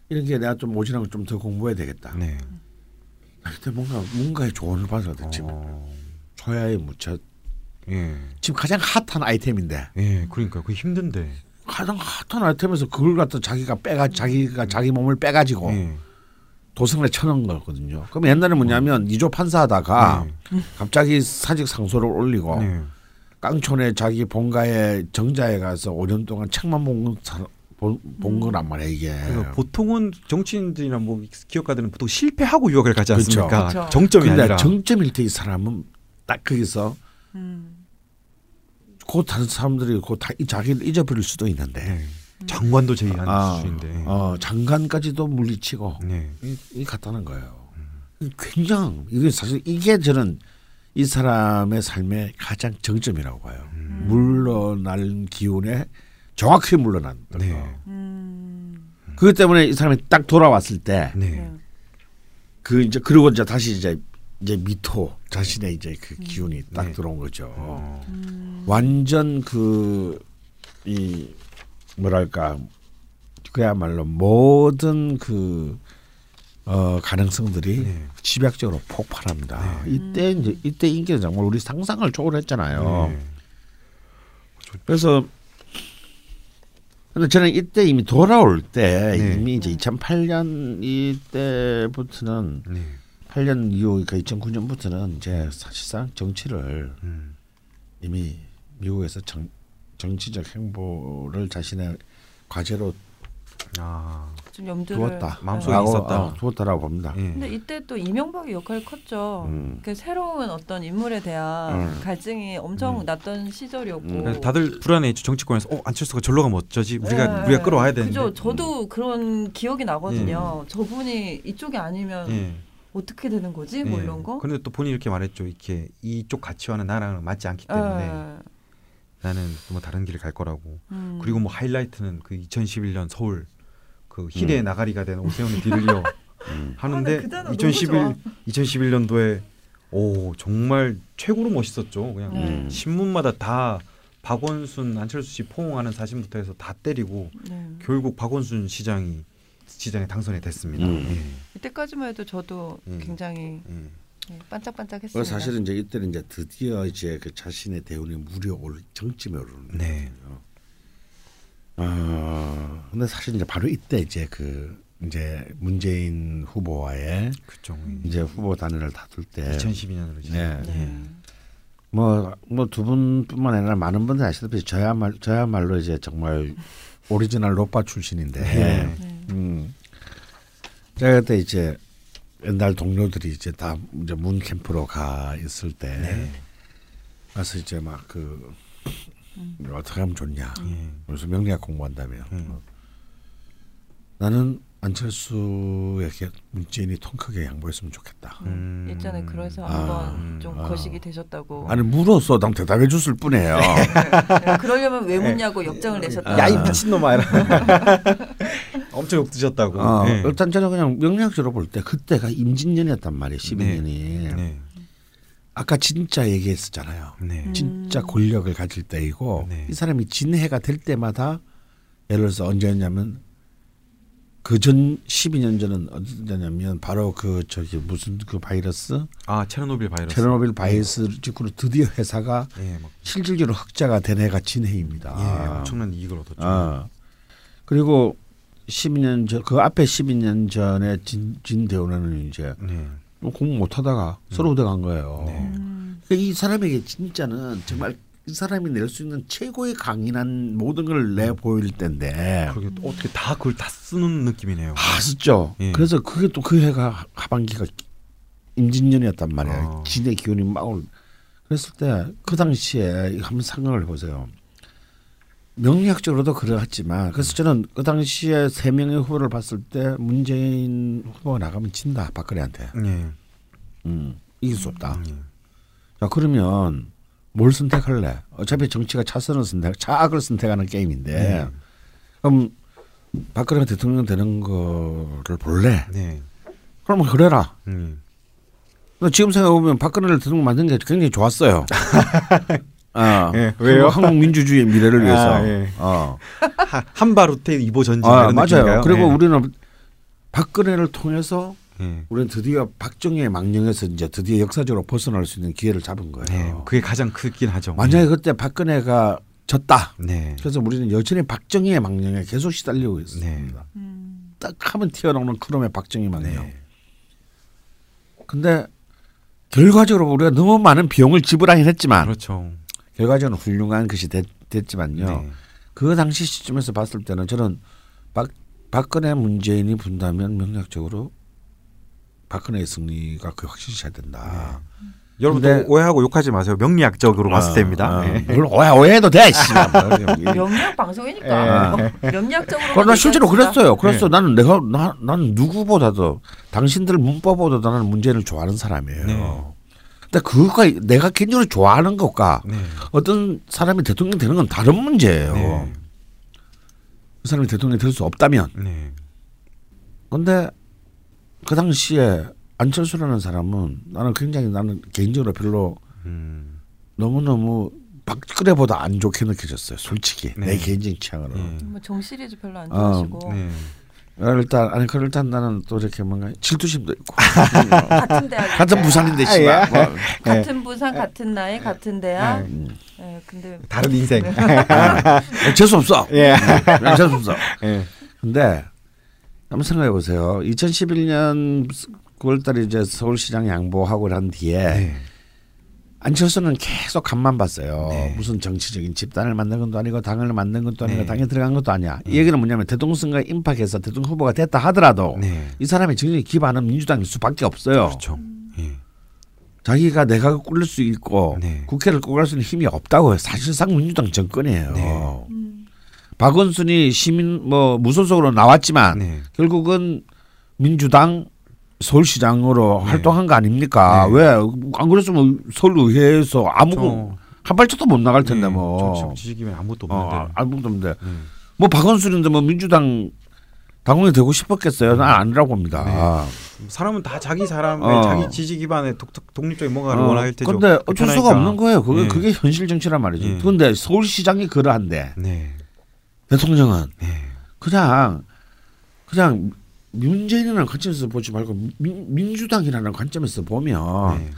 이런 게 내가 좀걸좀더 공부해야 되겠다. 네. 그때 뭔가 뭔가의 조언을 돼. 지금 어. 초야의 무차 예. 지금 가장 핫한 아이템인데 예. 그러니까 그 힘든데. 가장 핫한 아이템에서 그걸 갖다 자기가 빼가 자기가 자기 몸을 빼가지고 예. 도성에 쳐놓은 거거든요. 그럼 옛날에 뭐냐면 이조 판사하다가 갑자기 사직 상소를 올리고 네. 깡촌에 자기 본가에 정자에 가서 5년 동안 책만 본, 사- 본, 본 거란 말이야 이게. 그러니까 보통은 정치인들이나 뭐 기업가들은 보통 실패하고 유학을 가지 그렇죠. 않습니까? 그렇죠. 정점이 근데 아니라. 정점일 때 이 사람은 딱 거기서 음. 곧 다른 사람들이 곧다 자기를 잊어버릴 수도 있는데 네. 장관도 제의한 아, 수준인데. 어, 장관까지도 물리치고 네. 이, 이 갔다는 거예요. 굉장히 이게 사실 이게 저는 이 사람의 삶의 가장 정점이라고 봐요. 음. 물러날 기운에 정확히 물러난 거. 네. 음. 그것 때문에 이 사람이 딱 돌아왔을 때 네. 그 이제 그리고 이제 다시 이제 이제 미토 자신의 이제 그 기운이 딱 네. 들어온 거죠. 어. 음. 완전 그이 뭐랄까 그야말로 모든 그 어, 가능성들이 네. 집약적으로 폭발합니다. 네. 이때 이제 이때 인기는 정말 우리 상상을 초월했잖아요. 네. 그래서 근데 저는 이때 이미 돌아올 때 네. 이미 이제 2008년 이때부터는 네. 8년 이후 그 2009년부터는 이제 사실상 정치를 음. 이미 미국에서 정, 정치적 행보를 자신의 과제로 아. 좀 염두를 두었다. 마음속에 라고, 있었다. 어, 두었다라고 봅니다. 예. 근데 이때 또 이명박의 역할이 컸죠. 음. 그 새로운 어떤 인물에 대한 음. 갈증이 엄청 음. 났던 시절이었고. 음. 다들 불안해했죠 정치권에서 어 안철수가 절로 가면 어쩌지 우리가 네. 우리가 끌어와야 되는데 그죠. 저도 그런 기억이 나거든요. 저분이 이쪽이 아니면 예. 어떻게 되는 거지? 뭐 예. 이런 거. 그런데 또 본인이 이렇게 말했죠 이렇게 이쪽 가치와는 나랑은 맞지 않기 때문에 예. 나는 뭐 다른 길을 갈 거라고 음. 그리고 뭐 하이라이트는 그 2011년 서울 그 희대 음. 나가리가 된 오세훈의 뒤를 이어 (laughs) 음. 하는데 아, 나그 단어 너무 2011 2011년도에 오 정말 최고로 멋있었죠 그냥 네. 신문마다 다 박원순 안철수 씨 포옹하는 사진부터 해서 다 때리고 네. 결국 박원순 시장이 시장에 당선이 됐습니다. 음. 이때까지만 해도 저도 음. 굉장히 예. 예. 네, 반짝반짝했습니다. 그 사실은 이제 이때는 이제 드디어 이제 그 자신의 대운이 무려 올 정점에 오르는 네. 거예요. 어, 근데 사실 이제 바로 이때 이제 그 이제 문재인 후보와의 그렇죠. 이제 후보 단일을 다툴 때 2012년으로 네. 네. 뭐뭐 두 분뿐만 아니라 많은 분들이 아시다시피 저야말 저야말로 이제 정말 오리지널 로빠 출신인데 네. 네. 음. 제가 그때 이제 옛날 동료들이 이제 다 이제 문 캠프로 가 있을 때 네. 가서 이제 막그 음. 어떻게 하면 좋냐. 예. 그래서 명리학 공부한다며. 음. 나는 안철수에게 문재인이 통 크게 양보했으면 좋겠다. 음. 예전에 그래서 아, 한번 좀 아. 거식이 되셨다고. 아니 물어서 난 대답해 줬을 뿐이에요. 네, 그러려면 왜 묻냐고 역정을 내셨다. 야이 미친놈아 이라. (laughs) 엄청 욕 드셨다고. 어, 네. 일단 저는 그냥 명리학적으로 볼 때 그때가 임진년이었단 말이에요. 12년이. 네. 아까 진짜 얘기했었잖아요. 네. 음. 진짜 권력을 가질 때이고 네. 이 사람이 진해가 될 때마다 예를 들어서 언제였냐면 그전 12년 전은 언제냐면 바로 그 저기 무슨 그 바이러스 아 체르노빌 바이러스. 체르노빌 바이러스 직후로 드디어 회사가 예, 막, 실질적으로 흑자가 된 해가 진해입니다. 예, 엄청난 이익을 얻었죠. 아. 그리고 12년 전 그 앞에 12년 전에 진 진 대원은 이제 네. 공부 못하다가 서로 의대 간 거예요. 네. 음. 그러니까 이 사람에게 진짜는 정말 이 사람이 낼 수 있는 최고의 강인한 모든 걸 내 보일 그러게 또 어떻게 다 그걸 다 쓰는 느낌이네요. 아 진짜 예. 그래서 그게 또 그 해가 하반기가 임진년이었단 말이에요 어. 진의 기운이 막 올. 그랬을 때 그 당시에 한번 생각을 해보세요 명리학적으로도 그러했지만 그래서 저는 그 당시에 세 명의 후보를 봤을 때 문재인 후보가 나가면 진다 박근혜한테 예. 음, 이길 수 없다 예. 자 그러면 뭘 선택할래? 어차피 정치가 차선을 선택, 차악을 선택하는 게임인데 네. 그럼 박근혜 대통령 되는 거를 볼래? 네. 그러면 그래라. 음. 지금 생각해 보면 박근혜를 대통령 만든 게 굉장히 좋았어요. 아, (laughs) 예, 왜요? 한국 민주주의의 미래를 위해서. 아, 예. 어. 하- 한바루테 이보 전진 아, 맞아요. 느낌인가요? 그리고 예. 우리는 박근혜를 통해서 예. 우리는 드디어 박정희의 망령에서 이제 드디어 역사적으로 벗어날 수 있는 기회를 잡은 거예요. 네, 그게 가장 크긴 하죠. 만약에 그때 박근혜가 졌다. 네. 그래서 우리는 여전히 박정희의 망령에 계속 시달리고 있습니다. 네. 음. 딱 하면 튀어나오는 크롬의 박정희 망령. 네. 근데 결과적으로 우리가 너무 많은 비용을 지불하긴 했지만 그렇죠. 결과적으로 훌륭한 것이 됐, 됐지만요. 네. 그 당시 시점에서 봤을 때는 저는 박, 박근혜 문재인이 분다면 명략적으로 박근혜의 승리가 그 확실시해야 된다. 여러분도 근데- 오해하고 욕하지 마세요. 명리학적으로 봤을 때입니다. 아, 네. 뭘 오해, 오해해도 돼. 씨. (laughs) 명리학 방송이니까 명리학적으로. 그럼 나 실제로. 그랬어요. 그래서 네. 나는 내가 나, 나는 누구보다도 당신들 문법보다 나는 문재인을 좋아하는 사람이에요. 네. 근데 그거가 내가 개인적으로 좋아하는 것과 네. 어떤 사람이 대통령 되는 건 다른 문제예요. 네. 그 사람이 대통령 될수 없다면. 네. 근데 그 당시에 안철수라는 사람은 나는 굉장히 나는 개인적으로 별로 음. 너무 너무 박근혜보다 안 좋게 느껴졌어요. 솔직히 네. 내 개인적인 취향으로. 네. 뭐 정 시리즈 별로 안 어, 좋아하시고 네. 아, 일단 아니 그 일단 나는 또 이렇게 뭔가 질투심도 있고 (laughs) 같은 대학 같은 부산인데 씨발 뭐, (laughs) 같은 부산 같은 나이 같은 대학. 음. 예, 근데 다른 인생. 아, 재수 없어. 예. 음, 재수 없어. 예. 근데 한번 생각해 보세요. 2011년 9월달에 이제 서울시장 양보하고 난 뒤에 네. 안철수는 계속 간만 봤어요. 네. 무슨 정치적인 집단을 만든 것도 아니고 당을 만든 것도 아니고 네. 당에 들어간 것도 아니야. 이 얘기는 뭐냐면 대통령 선거에 임박해서 대통령 후보가 됐다 하더라도 네. 이 사람의 정치 기반은 민주당일 수밖에 없어요. 그렇죠. 예. 자기가 내가 꿀릴 수 있고 네. 국회를 꾸갈 수 있는 힘이 없다고요. 사실상 민주당 정권이에요. 네. 음, 박원순이 시민 뭐 무소속으로 나왔지만 네. 결국은 민주당 서울시장으로 네. 활동한 거 아닙니까? 네. 왜안 그랬으면 서울의회에서 아무 저- 한 발짝도 못 나갈 텐데 네. 뭐. 지식이면 아무것도 어, 없는데. 아무것도 없는데 네. 뭐 박원순인데 뭐 민주당 당원이 되고 싶었겠어요? 난 아니라고 봅니다. 네. 사람은 다 자기 사람의 어. 자기 지지 기반의 독, 독립적인 뭔가를 어, 원할 테죠. 근데 어쩔 수가. 없는 거예요. 그게 네. 그게 현실 정치란 말이지. 네. 그런데 서울시장이 그러한데 네. 대통령은 네. 그냥 그냥 문재인이라는 관점에서 보지 말고 민, 민주당이라는 관점에서 보면 네.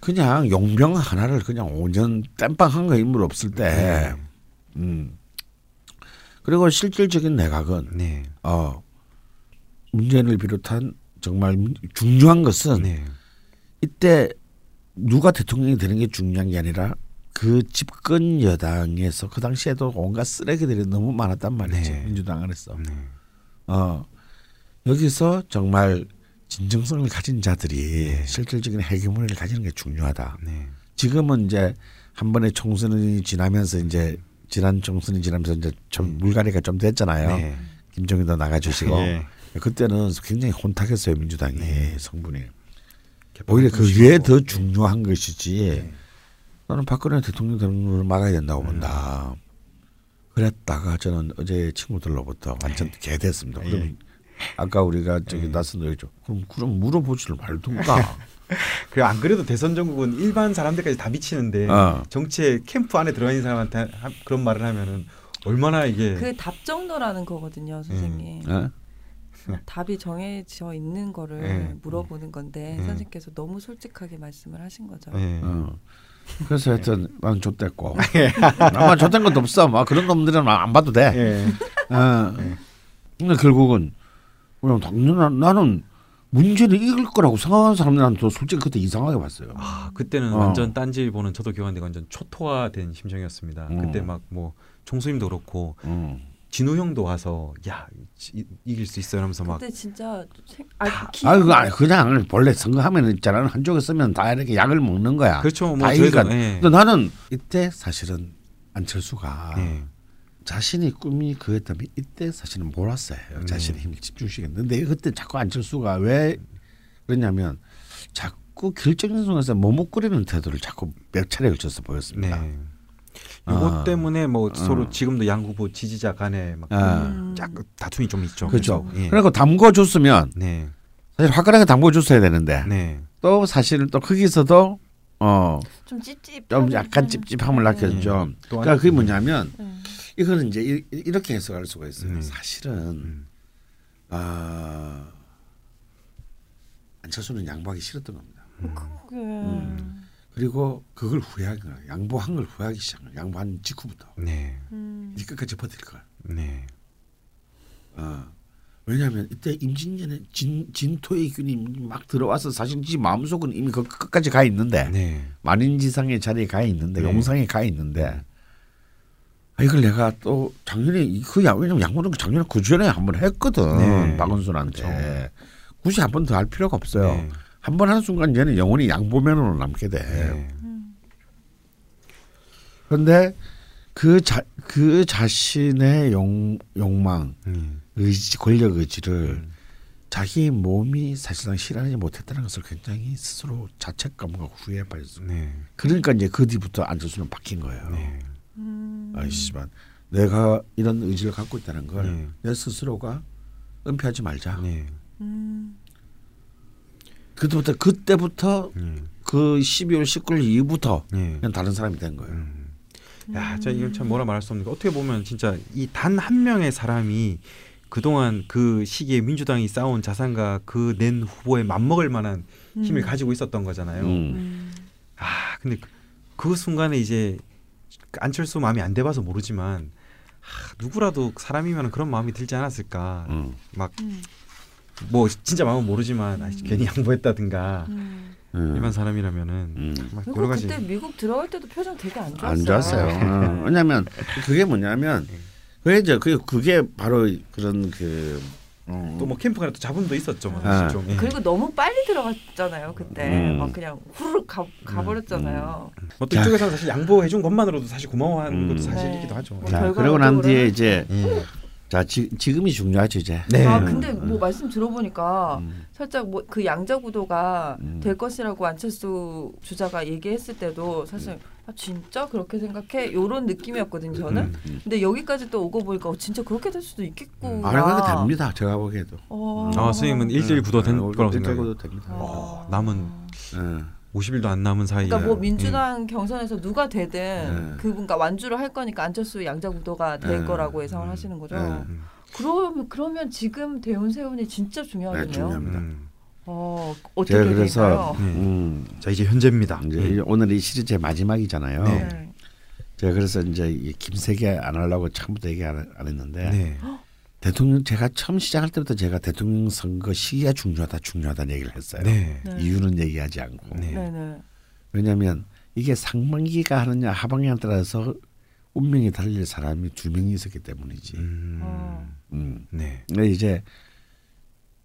그냥 용병 하나를 그냥 5년 땜빵한 거 인물 없을 때, 네. 음. 그리고 실질적인 내각은 네. 어 문재인을 비롯한 정말 중요한 것은 네. 이때 누가 대통령이 되는 게 중요한 게 아니라 그 집권 여당에서 그 당시에도 온갖 쓰레기들이 너무 많았단 말이지 네. 민주당 안에서 네. 어 여기서 정말 진정성을 가진 자들이 네. 실질적인 헤게모니를 가지는 게 중요하다. 네. 지금은 이제 한 번에 총선이 지나면서 이제 지난 총선이 지나면서 이제 좀 물갈이가 좀 됐잖아요. 네. 김정희도 나가주시고 예. 그때는 굉장히 혼탁했어요 민주당이 네. 성분이 오히려 그 위에 더 중요한 것이지 네. 나는 박근혜 대통령 되는 걸 막아야 된다고 본다. 그랬다가 저는 어제 친구들로부터 완전 개됐습니다. 예. 그럼 아까 우리가 저기 나선 얘기죠. 그럼 그럼 물어보지를 말든가. (laughs) 그래 안 그래도 대선 전국은 일반 사람들까지 다 미치는데 어. 정치의 캠프 안에 들어가 있는 사람한테 하- 그런 말을 하면은 얼마나 이게 그 답정너라는 거거든요, 선생님. 어? 답이 정해져 있는 거를 네. 물어보는 건데 네. 선생님께서 너무 솔직하게 말씀을 하신 거죠. 예. 어. 그래서 하여튼 난 좆됐고 나만 좆된 것도 없어. 막 그런 놈들은 안 봐도 돼. 예. 어. 근데 결국은 그냥 당연한 나는 문제는 이길 거라고 생각하는 사람들한테 솔직히 그때 이상하게 봤어요. 아 그때는 어. 완전 딴지 보는 저도 교환대 완전 초토화된 심정이었습니다. 음. 그때 막 뭐 총수님도 그렇고 음. 진우 형도 와서 야 이, 이길 수 있어 이러면서 막 근데 진짜 생, 아, 기, 아 그거 아니, 그냥 원래 선거하면 있잖아 한쪽에 쓰면 다 이렇게 약을 먹는 거야. 그렇죠. 뭐다 저희도 이기니까. 예. 근데 나는 이때 사실은 안철수가 예. 자신의 꿈이 그였다면 이때 사실은 몰았어요. 음. 자신의 힘을 집중시켰는데 그때 자꾸 안철수가 왜 그러냐면 자꾸 결정적 순간에서 머뭇거리는 태도를 자꾸 몇 차례 걸쳐서 보였습니다. 네. 이것 아. 때문에 뭐 서로 어. 지금도 양 후보 지지자 간에 막 아. 음. 짝 다툼이 좀 있죠. 그렇죠. 그래서, 예. 그리고 담궈줬으면 네. 사실 화끈하게 담궈줬어야 되는데 네. 또 사실은 또 거기서도 어. 좀 찝찝. 좀 약간 찝찝함을 낳겠죠. 음. 또 그러니까 한- 그게 뭐냐면 음. 이거는 이제 이- 이렇게 해석할 수가 있어요. 음. 사실은 음. 아 안철수는 양보하기 싫었던 겁니다. 그게 음. 그리고 그걸 후회하기 거예요. 양보한 걸 후회하기 시작한 거예요. 양보한 직후부터 네. 음. 이 끝까지 버틸 걸. 네. 어. 왜냐하면 이때 임진년에 진 진토의 균이 막 들어와서 사실 지 마음속은 이미 그 끝까지 가 있는데 네. 만인지상의 자리에 가 있는데 네. 용상에 가 있는데 아, 이걸 내가 또 작년에 이- 그 양, 왜냐면 양보는 작년에 그 전에 한 번 했거든 네. 박은순한테 굳이 한 번 더 할 필요가 없어요. 네. 한번 하는 순간 얘는 영원히 양보면으로 남게 돼. 네. 그런데 그 자 그 자신의 용 욕망, 음. 의지, 권력 의지를 음. 자기 몸이 사실상 실현하지 못했다는 것을 굉장히 스스로 자책감과 후회에 빠졌어. 네. 그러니까 이제 그 뒤부터 안철수는 바뀐 거예요. 네. 음. 아이씨만 내가 이런 의지를 갖고 있다는 걸내 네. 스스로가 은폐하지 말자. 네. 음. 그때부터 그때부터 음. 그 12월 19일 이후부터 네. 그냥 다른 사람이 된 거예요. 음. 야, 저 이건 참 뭐라 말할 수 없는 게 어떻게 보면 진짜 이 단 한 명의 사람이 그동안 그 시기에 민주당이 쌓아온 자산과 그 낸 후보에 맞먹을 만한 힘을 음. 가지고 있었던 거잖아요. 음. 음. 아, 근데 그, 그 순간에 이제 안철수 마음이 안 돼봐서 모르지만 아, 누구라도 사람이면 그런 마음이 들지 않았을까. 음. 막 음. 뭐 진짜 마음은 모르지만 아, 괜히 양보했다든가 음. 음. 일반 사람이라면은 음. 막 여러 가지 그때 미국 들어갈 때도 표정 되게 안 좋았어요. 안 좋았어요. 어. 왜냐하면 그게 뭐냐면 그게 이제 그 그게 바로 그런 그 어, 또뭐 캠프가 또 잡음도 있었죠. 뭐 아. 사실 좀. 예. 그리고 너무 빨리 들어갔잖아요 그때 음. 막 그냥 후루룩 가, 가버렸잖아요. 뭐또 자. 이쪽에서 사실 양보해준 것만으로도 사실 고마워하는 음. 것도 사실이기도 네. 하죠. 뭐 자, 그러고 난 뒤에 이제 예. 자 지, 지금이 중요하죠 이제. 네. 아 음. 근데 뭐 말씀 들어보니까 음. 살짝 뭐 그 양자 구도가 음. 될 것이라고 안철수 주자가 얘기했을 때도 사실 아 진짜 그렇게 생각해 요런 느낌이었거든요 저는. 음. 음. 근데 여기까지 또 오고 보니까 어, 진짜 그렇게 될 수도 있겠구나. 안 해도 됩니다. 제가 보기에도. 어. 아, 선생님은 일주일 구도 된 어, 거라고 생각해요. 구도 됩니다. 어. 남은 예. 50일도 안 남은 사이에. 그러니까 뭐 민주당 경선에서 누가 되든 네. 그분과 완주를 할 거니까 안철수 양자 구도가 될 네. 거라고 예상을 음. 하시는 거죠. 네. 음. 그러면 그러면 지금 대운 세운이 진짜 중요하겠네요. 네, 중요합니다. 음. 어 어떻게 제가 그래서? 네. 음, 자 이제 현재입니다. 이제 예. 오늘 이 시리즈 의 마지막이잖아요. 네. 네. 제가 그래서 이제 이 김세계 안 하려고 처음부터 얘기 안, 안 했는데 네. 대통령 제가 처음 시작할 때부터 제가 대통령 선거 시기가 중요하다 중요하다는 얘기를 했어요. 네. 네. 이유는 얘기하지 않고 네. 네. 네. 왜냐하면 이게 상반기가 하느냐 하반기에 따라서 운명이 달릴 사람이 두 명이 있었기 때문이지. 음. 어. 음. 네. 근데 이제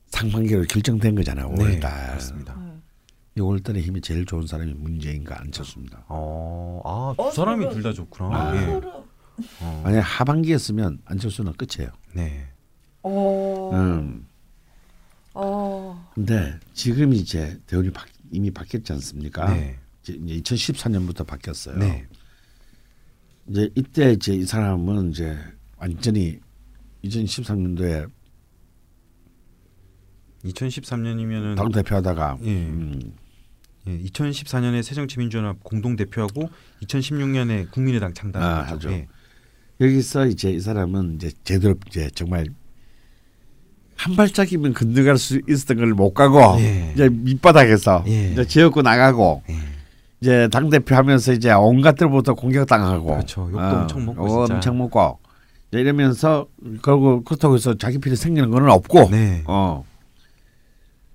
상반기로 결정된 거잖아요. 네. 5월달. 맞습니다. 네. 6월달에 힘이 제일 좋은 사람이 문재인과 안철수입니다. 어, 아, 두 어, 사람이. 둘 다 좋구나. 아, 예. 어. 만약 하반기였으면 안철수는 끝이에요. 네. 어. 음. 어. 근데 지금 이제 대우이 바, 이미 바뀌었지 않습니까? 네. 이제 2014년부터 바뀌었어요. 네. 이제 이때 이제 이 사람은 이제 완전히 2013년도에 2013년이면은 당 대표하다가 예. 음, 예, 2014년에 새정치민주연합 공동 대표하고 2016년에 국민의당 아, 창단한 하죠. 거죠. 예. 여기서 이제 이 사람은 이제 제대로 이제 정말 한 발짝이면 건너갈 수 있었던 걸 못 가고 예. 이제 밑바닥에서 예. 이제 지역구 나가고 예. 이제 당 대표 하면서 이제 온갖 데로부터 공격당하고 그렇죠. 욕도 엄청 먹고 어, 진짜. 엄청 먹고 이제 이러면서 결국 그렇다고 해서 자기 필이 생기는 건 없고 네. 어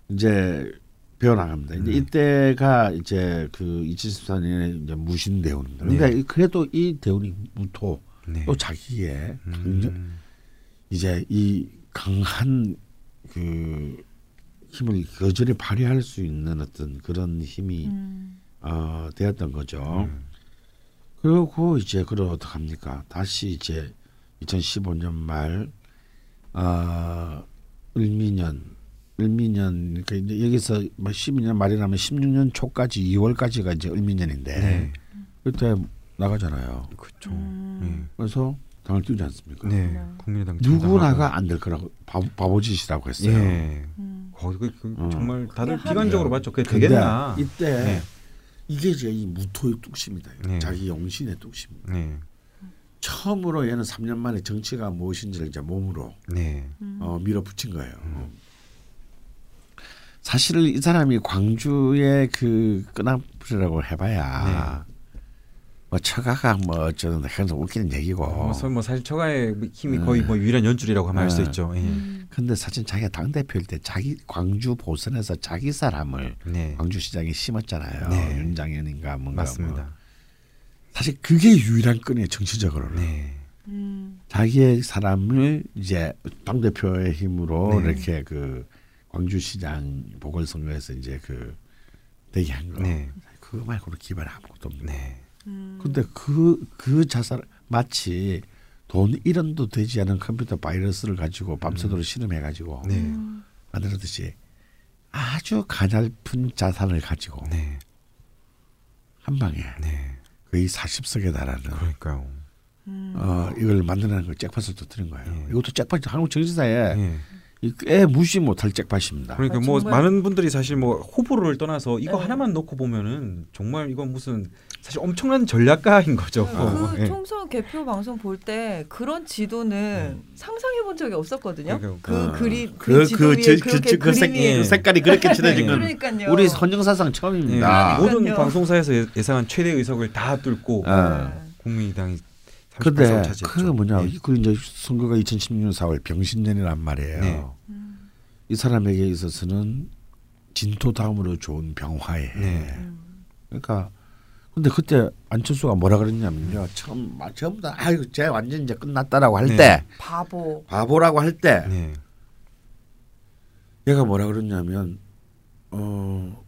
이제 배워 나갑니다. 이제 음. 이때가 이제 그 2014년에 이제 무신 대운입니다. 네. 근데 그래도 이 대운이 무토 네. 또 자기의 음. 이제 이 강한 그 힘을 여전히 발휘할 수 있는 어떤 그런 힘이 음. 어, 되었던 거죠. 음. 그리고 이제 그럼 어떡합니까? 다시 이제 2015년 말 아, 을미년 을미년 그러니까 이제 여기서 뭐 12년 말이라면 16년 초까지 2월까지가 이제 을미년인데 네. 그때 나가잖아요. 그렇죠. 음. 그래서 당을 띄우지 않습니까? 네. 네. 국민의당 누구나가 안 될 거라고 바보, 바보짓이라고 했어요. 예. 음. 거기 그, 그 어. 정말 다들 비관적으로 한- 봤죠. 그게 되겠나? 이때 네. 이게 이제 이 무토의 뚝심이다. 네. 자기 용신의 뚝심입니다. 네. 처음으로 얘는 3년 만에 정치가 무엇인지를 이제 몸으로 네. 음. 어, 밀어붙인 거예요. 사실 이 사람이 광주의 그 끄나풀이라고 해봐야 뭐 처가가 뭐 어쩌는 그래서 웃기는 얘기고. 뭐, 서- 뭐 사실 처가의 힘이 네. 거의 뭐 유일한 연줄이라고 하면 할수 네. 있죠. 예. 음. 근데 사실 자기가 당 대표일 때 자기 광주 보선에서 자기 사람을 네. 광주시장에 심었잖아요. 네. 윤장현인가 뭔가 맞습니다. 뭐. 사실 그게 유일한 끈이에요 정치적으로는. 네. 음. 자기의 사람을 이제 당 대표의 힘으로 네. 이렇게 그 광주시장 보궐선거에서 이제 그 되게 한 거. 네. 그거 말고는 기반 아무것도 없네. 네. 음. 근데 그 그 자살 마치 돈 1원도 되지 않은 컴퓨터 바이러스를 가지고 밤새도록 실험해 가지고 네. 음. 만들었듯이 아주 가냘픈 자산을 가지고 네. 한 방에 네. 거의 40석에 달하는 그러니까요. 음. 어 이걸 만드는 걸 잭팟을 터뜨린 거예요. 예. 이것도 잭팟 한국 정치사에 예. 이 꽤 무시 못할 잭팟입니다. 그러니까 아, 뭐. 많은 분들이 사실 뭐 호불호를 떠나서 이거 네. 하나만 놓고 보면은 정말 이건 무슨 사실 엄청난 전략가인 거죠. 그 어, 예. 총선 개표 방송 볼 때 그런 지도는 상상해 본 적이 없었거든요. 그러니까 그 어. 그림 그, 그 지도 그, 위에 그, 그렇게 그, 그 색, 예. 색깔이 그렇게 칠해진 건 그러니까요. 우리 선정사상 예. 처음입니다. 모든 그러니까요. 방송사에서 예- 예상한 최대 의석을 다 뚫고 아. 네. 국민의당이 38석 근데 차지했죠. 그 뭐냐 네. 그 이제 선거가 2016년 4월 병신년이란 말이에요. 네. 음. 이 사람에게 있어서는 진토 다음으로 좋은 병화에. 네. 음. 그러니까 근데 그때 안철수가 뭐라 그랬냐면요. 처음 막 전부 다 아이고 쟤 완전 이제 끝났다라고 할 네. 때 바보. 바보라고 할때 네. 얘가 뭐라 그랬냐면 어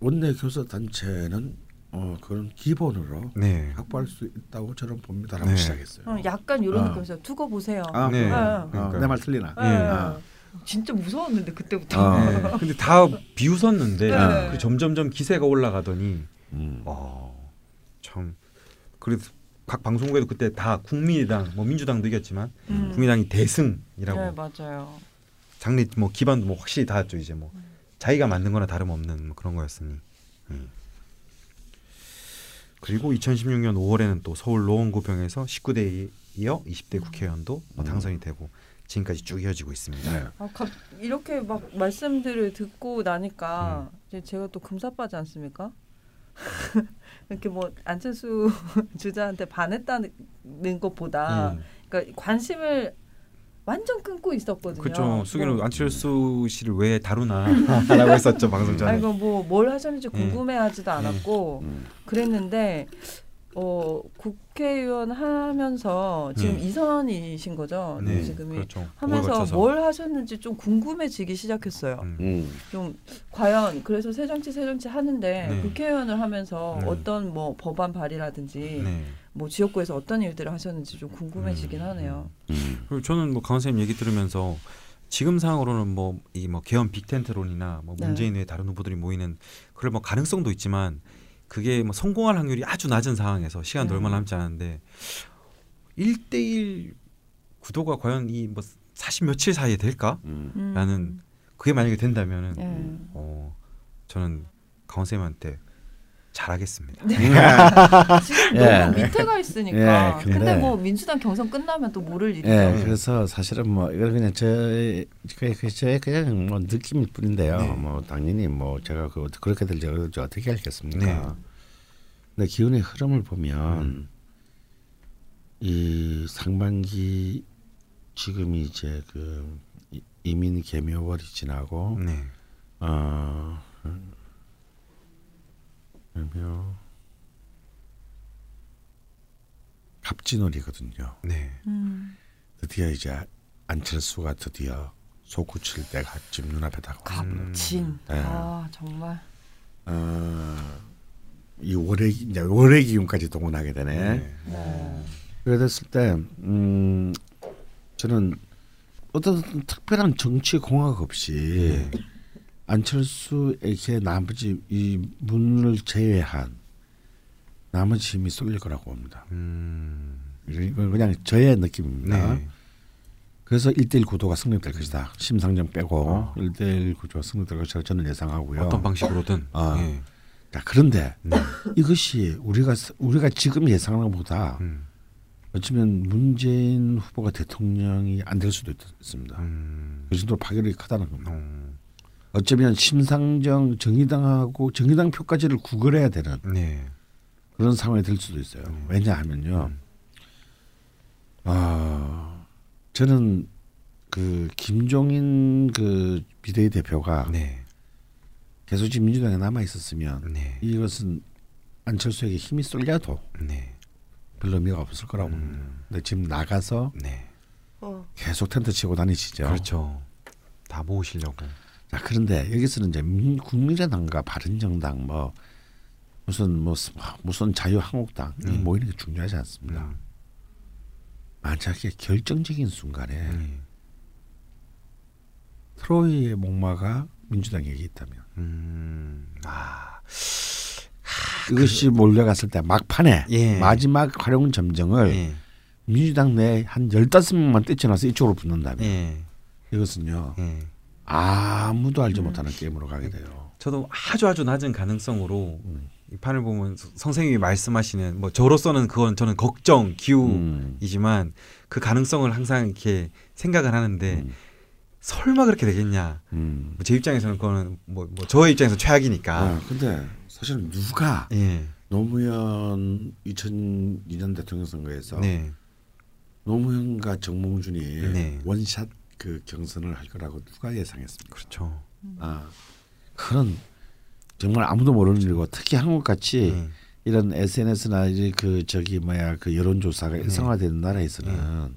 원내 교섭 단체는 어 그런 기본으로 네. 확보할 수 있다고 저는 봅니다라고 네. 시작했어요. 어, 약간 이런 어. 느낌이었어요. 두고 보세요. 아, 네. 어. 그러니까요. 내말 틀리나? 네. 아. 진짜 무서웠는데 그때부터. 어. 네. 근데 다 비웃었는데 네. 그 점점점 기세가 올라가더니 음. 어, 참 그래서 각 방송국에도 그때 다 국민의당 뭐 민주당도 이겼지만 음. 국민당이 대승이라고 네 맞아요. 장래 뭐 기반도 뭐 확실히 닿았죠 이제 뭐 자기가 만든 거나 다름없는 뭐 그런 거였으니 음. 그리고 2016년 5월에는 또 서울 노원구병에서 19대 이어 20대 국회의원도 뭐 음. 당선이 되고 지금까지 쭉 이어지고 있습니다. 네. 아, 갑, 이렇게 막 말씀들을 듣고 나니까 음. 이제 제가 또 금사빠지 않습니까? (laughs) 이렇게 뭐 안철수 (laughs) 주자한테 반했다는 것보다 음. 그러니까 관심을 완전 끊고 있었거든요. 그렇죠. 수기는 뭐, 안철수 씨를 왜 다루나라고 했었죠 방송 전에. 아이고 뭐 뭘 하셨는지 네. 궁금해하지도 않았고 음. 그랬는데 어 국회의원 하면서 지금 네. 이선이신 거죠. 네, 지금이 그렇죠. 하면서. 뭘 하셨는지 좀 궁금해지기 시작했어요. 음. 음. 좀 과연 그래서 새정치 새정치 하는데 네. 국회의원을 하면서 네. 어떤 뭐 법안 발의라든지 네. 뭐 지역구에서 어떤 일들을 하셨는지 좀 궁금해지긴 음. 하네요. 음. 그리고 저는 뭐 강원 선생님 얘기 들으면서 지금 상황으로는 뭐 이 뭐 개헌 빅텐트론이나 뭐 네. 문재인 외 다른 후보들이 모이는 그럴 뭐 가능성도 있지만 그게 뭐 성공할 확률이 아주 낮은 상황에서 시간도 네. 얼마 남지 않은데 1대1 구도가 과연 이뭐40 며칠 사이에 될까? 음. 음. 나는 그게 만약에 된다면은 예. 어 저는 강원 선생님한테 잘하겠습니다. (laughs) 지금 예. 너무 밑에 가 있으니까. 예, 근데, 근데- 뭐 민주당 경선 끝나면 또 모를 일이죠. 예, 그래서 사실은 뭐 이건 그냥 저의 저의 그냥 뭐 느낌일 뿐인데요. 네. 뭐 당연히 뭐 제가 그 그렇게 될지 어떻게 어떻게 알겠습니까? 네. 근데 기운의 흐름을 보면 이 상반기 지금이 이제 그 이- 이민 개묘월이 지나고 네. 어 개묘 갑진월이거든요. 네. 음. 드디어 이제 안철수가 드디어 솟구칠 때가 지금 눈앞에 다가왔습니다. 갑진. 네. 아 정말. 어, 이 월의 이제 월의 기운까지 동원하게 되네. 네. 네. 그래 됐을 때 음, 저는 어떤 특별한 정치 공학 없이 네. 안철수에게 나머지 이 문을 제외한 나머지 힘이 쏠릴 거라고 봅니다. 음. 이건 그냥 저의 느낌입니다. 네. 그래서 1대1 구도가 성립될 것이다. 심상정 빼고 어. 1대1 구조가 성립될 것이라고 저는 예상하고요. 어떤 방식으로든. 아. 예. 자, 그런데 네. 이것이 우리가 우리가 지금 예상하는 것보다 음. 어쩌면 문재인 후보가 대통령이 안 될 수도 있, 있습니다. 음. 그 정도로 파괴력이 크다는 겁니다. 어. 어쩌면 심상정 정의당하고 정의당 표까지를 구걸해야 되는 네. 그런 상황이 될 수도 있어요. 음. 왜냐하면요. 음. 아, 저는 그 김종인 그 비대위 대표가 네. 계속 지금 민주당에 남아 있었으면 네. 이것은 안철수에게 힘이 쏠려도 네. 별로 의미가 없을 거라고 음. 근데 지금 나가서 네. 어. 계속 텐트 치고 다니시죠. 그렇죠. 다 모으시려고. 자, 그런데 여기서는 이제 민, 국민의당과 바른정당 뭐 무슨 뭐 스- 무슨 자유한국당이 음. 모이는 게 중요하지 않습니다. 음. 만약에 결정적인 순간에 네. 트로이의 목마가 민주당에게 있다면 음. 아. 이것이 몰려갔을 때 막판에 예. 마지막 활용 점정을 예. 민주당 내에 한 열다섯 명만 떼쳐놔서 이쪽으로 붙는다면 예. 이것은요 예. 아무도 알지 음. 못하는 게임으로 가게 돼요. 저도 아주 아주 낮은 가능성으로 음. 이 판을 보면 서- 선생님이 말씀하시는 뭐 저로서는 그건 저는 걱정 음. 기우이지만 그 가능성을 항상 이렇게 생각을 하는데 음. 설마 그렇게 되겠냐? 음. 뭐제 입장에서는 그거는 뭐, 뭐 저의 입장에서 최악이니까. 아, 근데 사실 누가 예. 노무현 2002년 대통령 선거에서 네. 노무현과 정몽준이 네. 원샷 그 경선을 할 거라고 누가 예상했습니까? 그렇죠. 아 그런 정말 아무도 모르는 일이고 특히 한국 같이 예. 이런 SNS나 이제 그 저기 뭐야 그 여론조사가 네. 일상화되는 나라에서는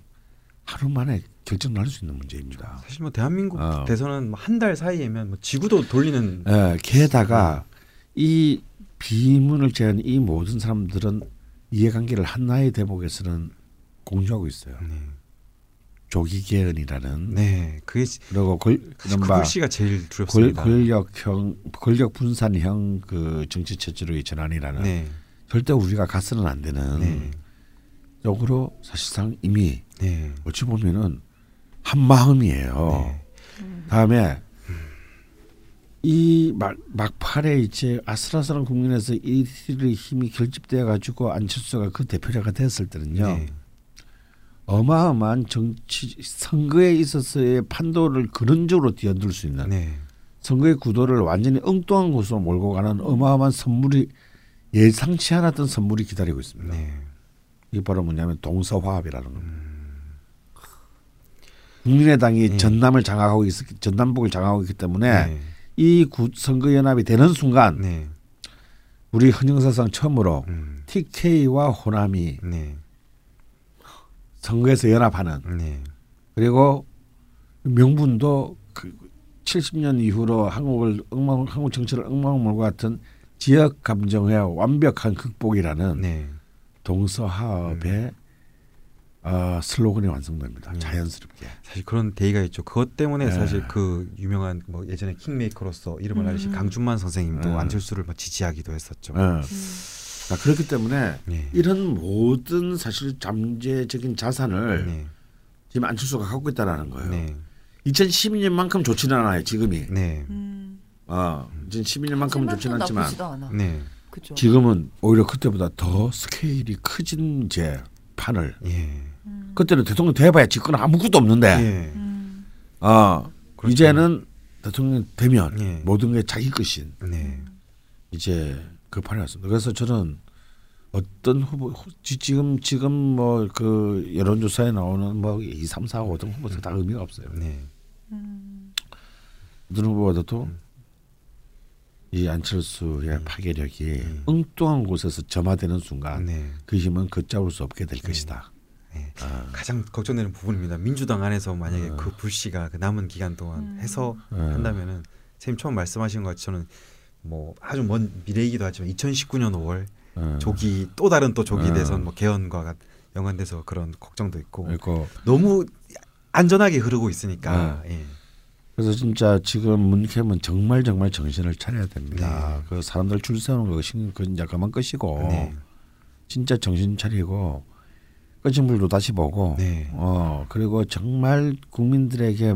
하루 만에 결정 날수 있는 문제입니다. 사실 뭐 대한민국 어. 대선은 뭐한달 사이에면 뭐 지구도 돌리는 예, 게다가 이 비문을 제한 이 모든 사람들은 이해관계를 한나의 대목에서는 공유하고 있어요. 네. 조기계은이라는 네. 그게 지- 그리고 걸, 그 글씨가 제일 권, 두렵습니다. 권 력형 권력 분산형 그 정치 체제로의 전환이라는 네. 절대 우리가 가서는 안 되는 네. 쪽으로 사실상 이미 네. 어찌 보면은 한 마음이에요. 네. 다음에 이 막, 막판에 이제 아슬아슬한 국민에서 이들의 힘이 결집되어 가지고 안철수가 그 대표자가 됐을 때는요. 네. 어마어마한 정치 선거에 있어서의 판도를 근원적으로 뛰어들 수 있는 네. 선거의 구도를 완전히 엉뚱한 곳으로 몰고 가는 어마어마한 선물이 예상치 않았던 선물이 기다리고 있습니다. 네. 이게 바로 뭐냐면 동서화합이라는 겁니다. 국민의당이 예. 전남을 장악하고 있 전남북을 장악하고 있기 때문에 네. 이 구, 선거 연합이 되는 순간 네. 우리 헌정사상 처음으로 음. TK와 호남이 네. 선거에서 연합하는 네. 그리고 명분도 그 70년 이후로 한국을 엉망 한국 정치를 엉망 몰고 같은 지역 감정의 완벽한 극복이라는 네. 동서화합의 어, 슬로건이 완성됩니다. 음. 자연스럽게. 사실 그런 대의가 있죠. 그것 때문에 네. 사실 그 유명한 뭐 예전에 킹메이커로서 이름을 음. 알리신 강준만 선생님도 네. 안철수를 뭐 지지하기도 했었죠. 예. 아, 그렇기 때문에 네. 이런 모든 사실 잠재적인 자산을 네. 지금 안철수가 갖고 있다라는 거예요. 네. 2012년만큼 좋지는 않아요. 지금이. 네. 음. 어, 2012년만큼은 좋지는 않지만. 네. 그죠. 지금은 오히려 그때보다 더 스케일이 커진 이제 판을 예. 음. 그때는 대통령 돼봐야 집권 아무것도 없는데 예. 음. 어 그렇죠. 이제는 대통령 되면 예. 모든 게 자기 것인 네. 이제 그 판이 왔습니다. 그래서 저는 어떤 후보 지- 지금 지금 뭐 그 여론조사에 나오는 뭐 2, 3, 4, 5등 후보들 다 의미가 없어요. 네. 음. 어떤 후보보다도 음. 이 안철수의 음. 파괴력이 음. 엉뚱한 곳에서 점화되는 순간 네. 그 힘은 걷잡을 수 없게 될 것이다. 네. 아, 가장 걱정되는 부분입니다. 민주당 안에서 만약에 어. 그 불씨가 그 남은 기간 동안 음. 해서 예. 한다면은 선생님 처음 말씀하신 것처럼 뭐 아주 먼 미래이기도 하지만 2019년 5월 예. 조기 또 다른 또 조기 어. 대선 뭐 개헌과 같- 연관돼서 그런 걱정도 있고 그리고 너무 안전하게 흐르고 있으니까 네. 예. 그래서 진짜 지금 문캠은 정말 정말 정신을 차려야 됩니다. 네. 그 사람들 줄 세우는 거 신경 그 이제 그만 끄시고 네. 진짜 정신 차리고 꺼진 불도 다시 보고 네. 어 그리고 정말 국민들에게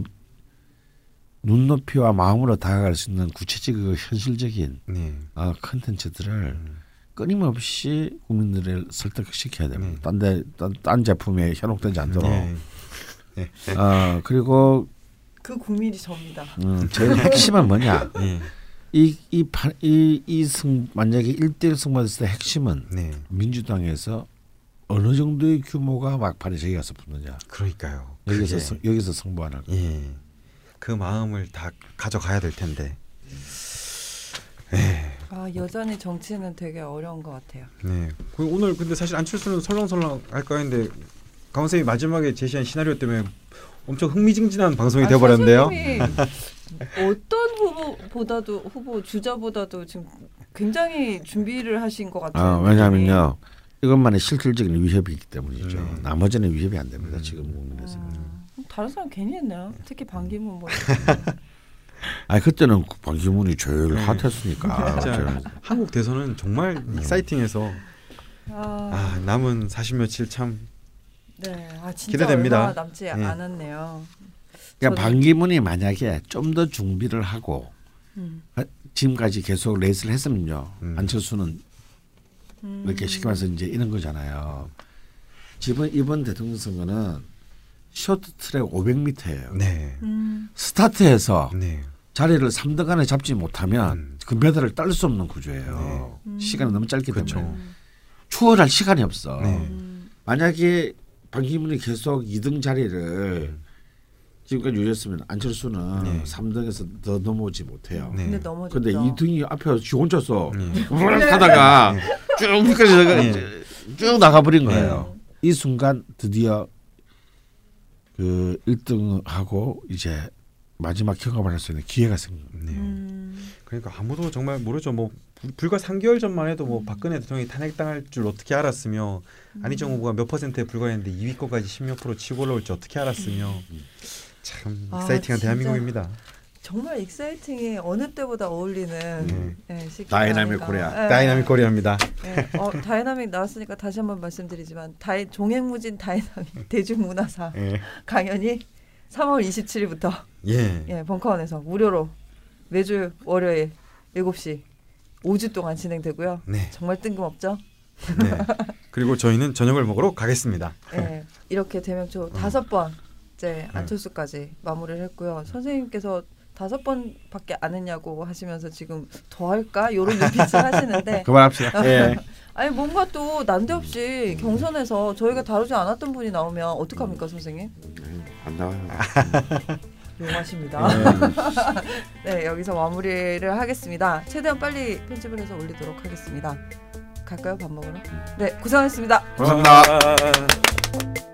눈높이와 마음으로 다가갈 수 있는 구체적이고 현실적인 네. 어, 컨텐츠들을 음. 끊임없이 국민들을 설득시켜야 됩니다. 네. 딴데 딴, 딴 제품에 현혹되지 않도록. 네. 어 그리고 그 국민이 접니다. 음, 제일 핵심은 뭐냐? 예. 이이이이승 만약에 1대1 승부했을 때 핵심은 네. 민주당에서 어느 정도의 규모가 막판에 저기 가서 붙느냐. 그러니까요. 여기서 그게, 성- 여기서 승부하는 거. 예. 그 마음을 다 가져가야 될 텐데. 아 여전히 정치는 되게 어려운 것 같아요. 네. 그 오늘 근데 사실 안철수는 설렁설렁 할까 했는데 강원 쌤이 마지막에 제시한 시나리오 때문에 엄청 흥미진진한 방송이 아, 되어버렸는데요. 어떤 후보보다도 후보 주자보다도 지금 굉장히 준비를 하신 것 같아요. 아, 왜냐하면요. 이것만의 실질적인 위협이 있기 때문이죠. 네. 나머지는 위협이 안 됩니다. 음. 지금 국민에서. 다른 사람 괜히 했네요. 특히 반기문 뭐. (laughs) 아 그때는 반기문이 제일 네. 핫했으니까. 한국 대선은 정말 익사이팅해서 아, 아, 남은 40 며칠 참 네. 아 진짜 기대됩니다. 얼마 남지 네. 않았네요. 그러니까 반기문이 만약에 좀 더 준비를 하고 음. 지금까지 계속 레이스를 했으면요. 음. 안철수는 음. 이렇게 쉽게 말해서 이제 이런 거잖아요. 이번 이번 대통령 선거는 쇼트트랙 500m예요. 네. 음. 스타트에서 네. 자리를 3등 안에 잡지 못하면 음. 금메달을 딸 수 없는 구조예요. 네. 시간이 너무 짧기 그렇죠. 때문에 추월할 시간이 없어. 네. 음. 만약에 반기문이 계속 2등 자리를 음. 지금까지 유지했으면 안철수는 네. 3등에서 더 넘어오지 못해요. 네. 근데 넘어졌죠. 근데 2등이 앞에 지 혼자서 네. 하다가 쭉 밑까지 네. 쭉 나가버린 거예요. 이 순간 드디어 그 1등하고 이제 마지막 경험을 할 수 있는 기회가. 네. 음. 그러니까 아무도 정말 모르죠. 뭐 불- 불과 3개월 전만 해도 뭐 박근혜 대통령이 탄핵당할 줄 어떻게 알았으며 안희정 후보가 몇 퍼센트에 불과했는데 2위권까지 10몇 프로 치고 올라올 줄 어떻게 알았으며 참 아, exciting한 진짜. 대한민국입니다. 정말 exciting이 어느 때보다 어울리는 네. 네, 다이나믹 아닌가. 코리아. 네. Dynamic Korea입니다. 네. 어, 다이나믹 나왔으니까 다시 한번 말씀드리지만 다이, 종횡무진 다이나믹 (laughs) 대중문화사 예. 강연이 3월 27일부터 예. 예, 벙커원에서 무료로 매주 월요일 7시 5주 동안 진행되고요. 네. 정말 뜬금없죠? 네. 그리고 저희는 저녁을 먹으러 가겠습니다. 예. 이렇게 대명초 다섯 번째 안철수까지 마무리를 했고요. 선생님께서 다섯 번밖에 안 했냐고 하시면서 지금 더 할까 이런 눈빛을 하시는데 (laughs) 그만합시다. (laughs) 예. 아니 뭔가 또 난데없이 경선에서 저희가 다루지 않았던 분이 나오면 어떡합니까 선생님? 안 나와요. (laughs) 용하십니다. 네 여기서 마무리를 하겠습니다. 최대한 빨리 편집을 해서 올리도록 하겠습니다. 갈까요 밥 먹으러? 네 고생하셨습니다. 감사합니다. 아,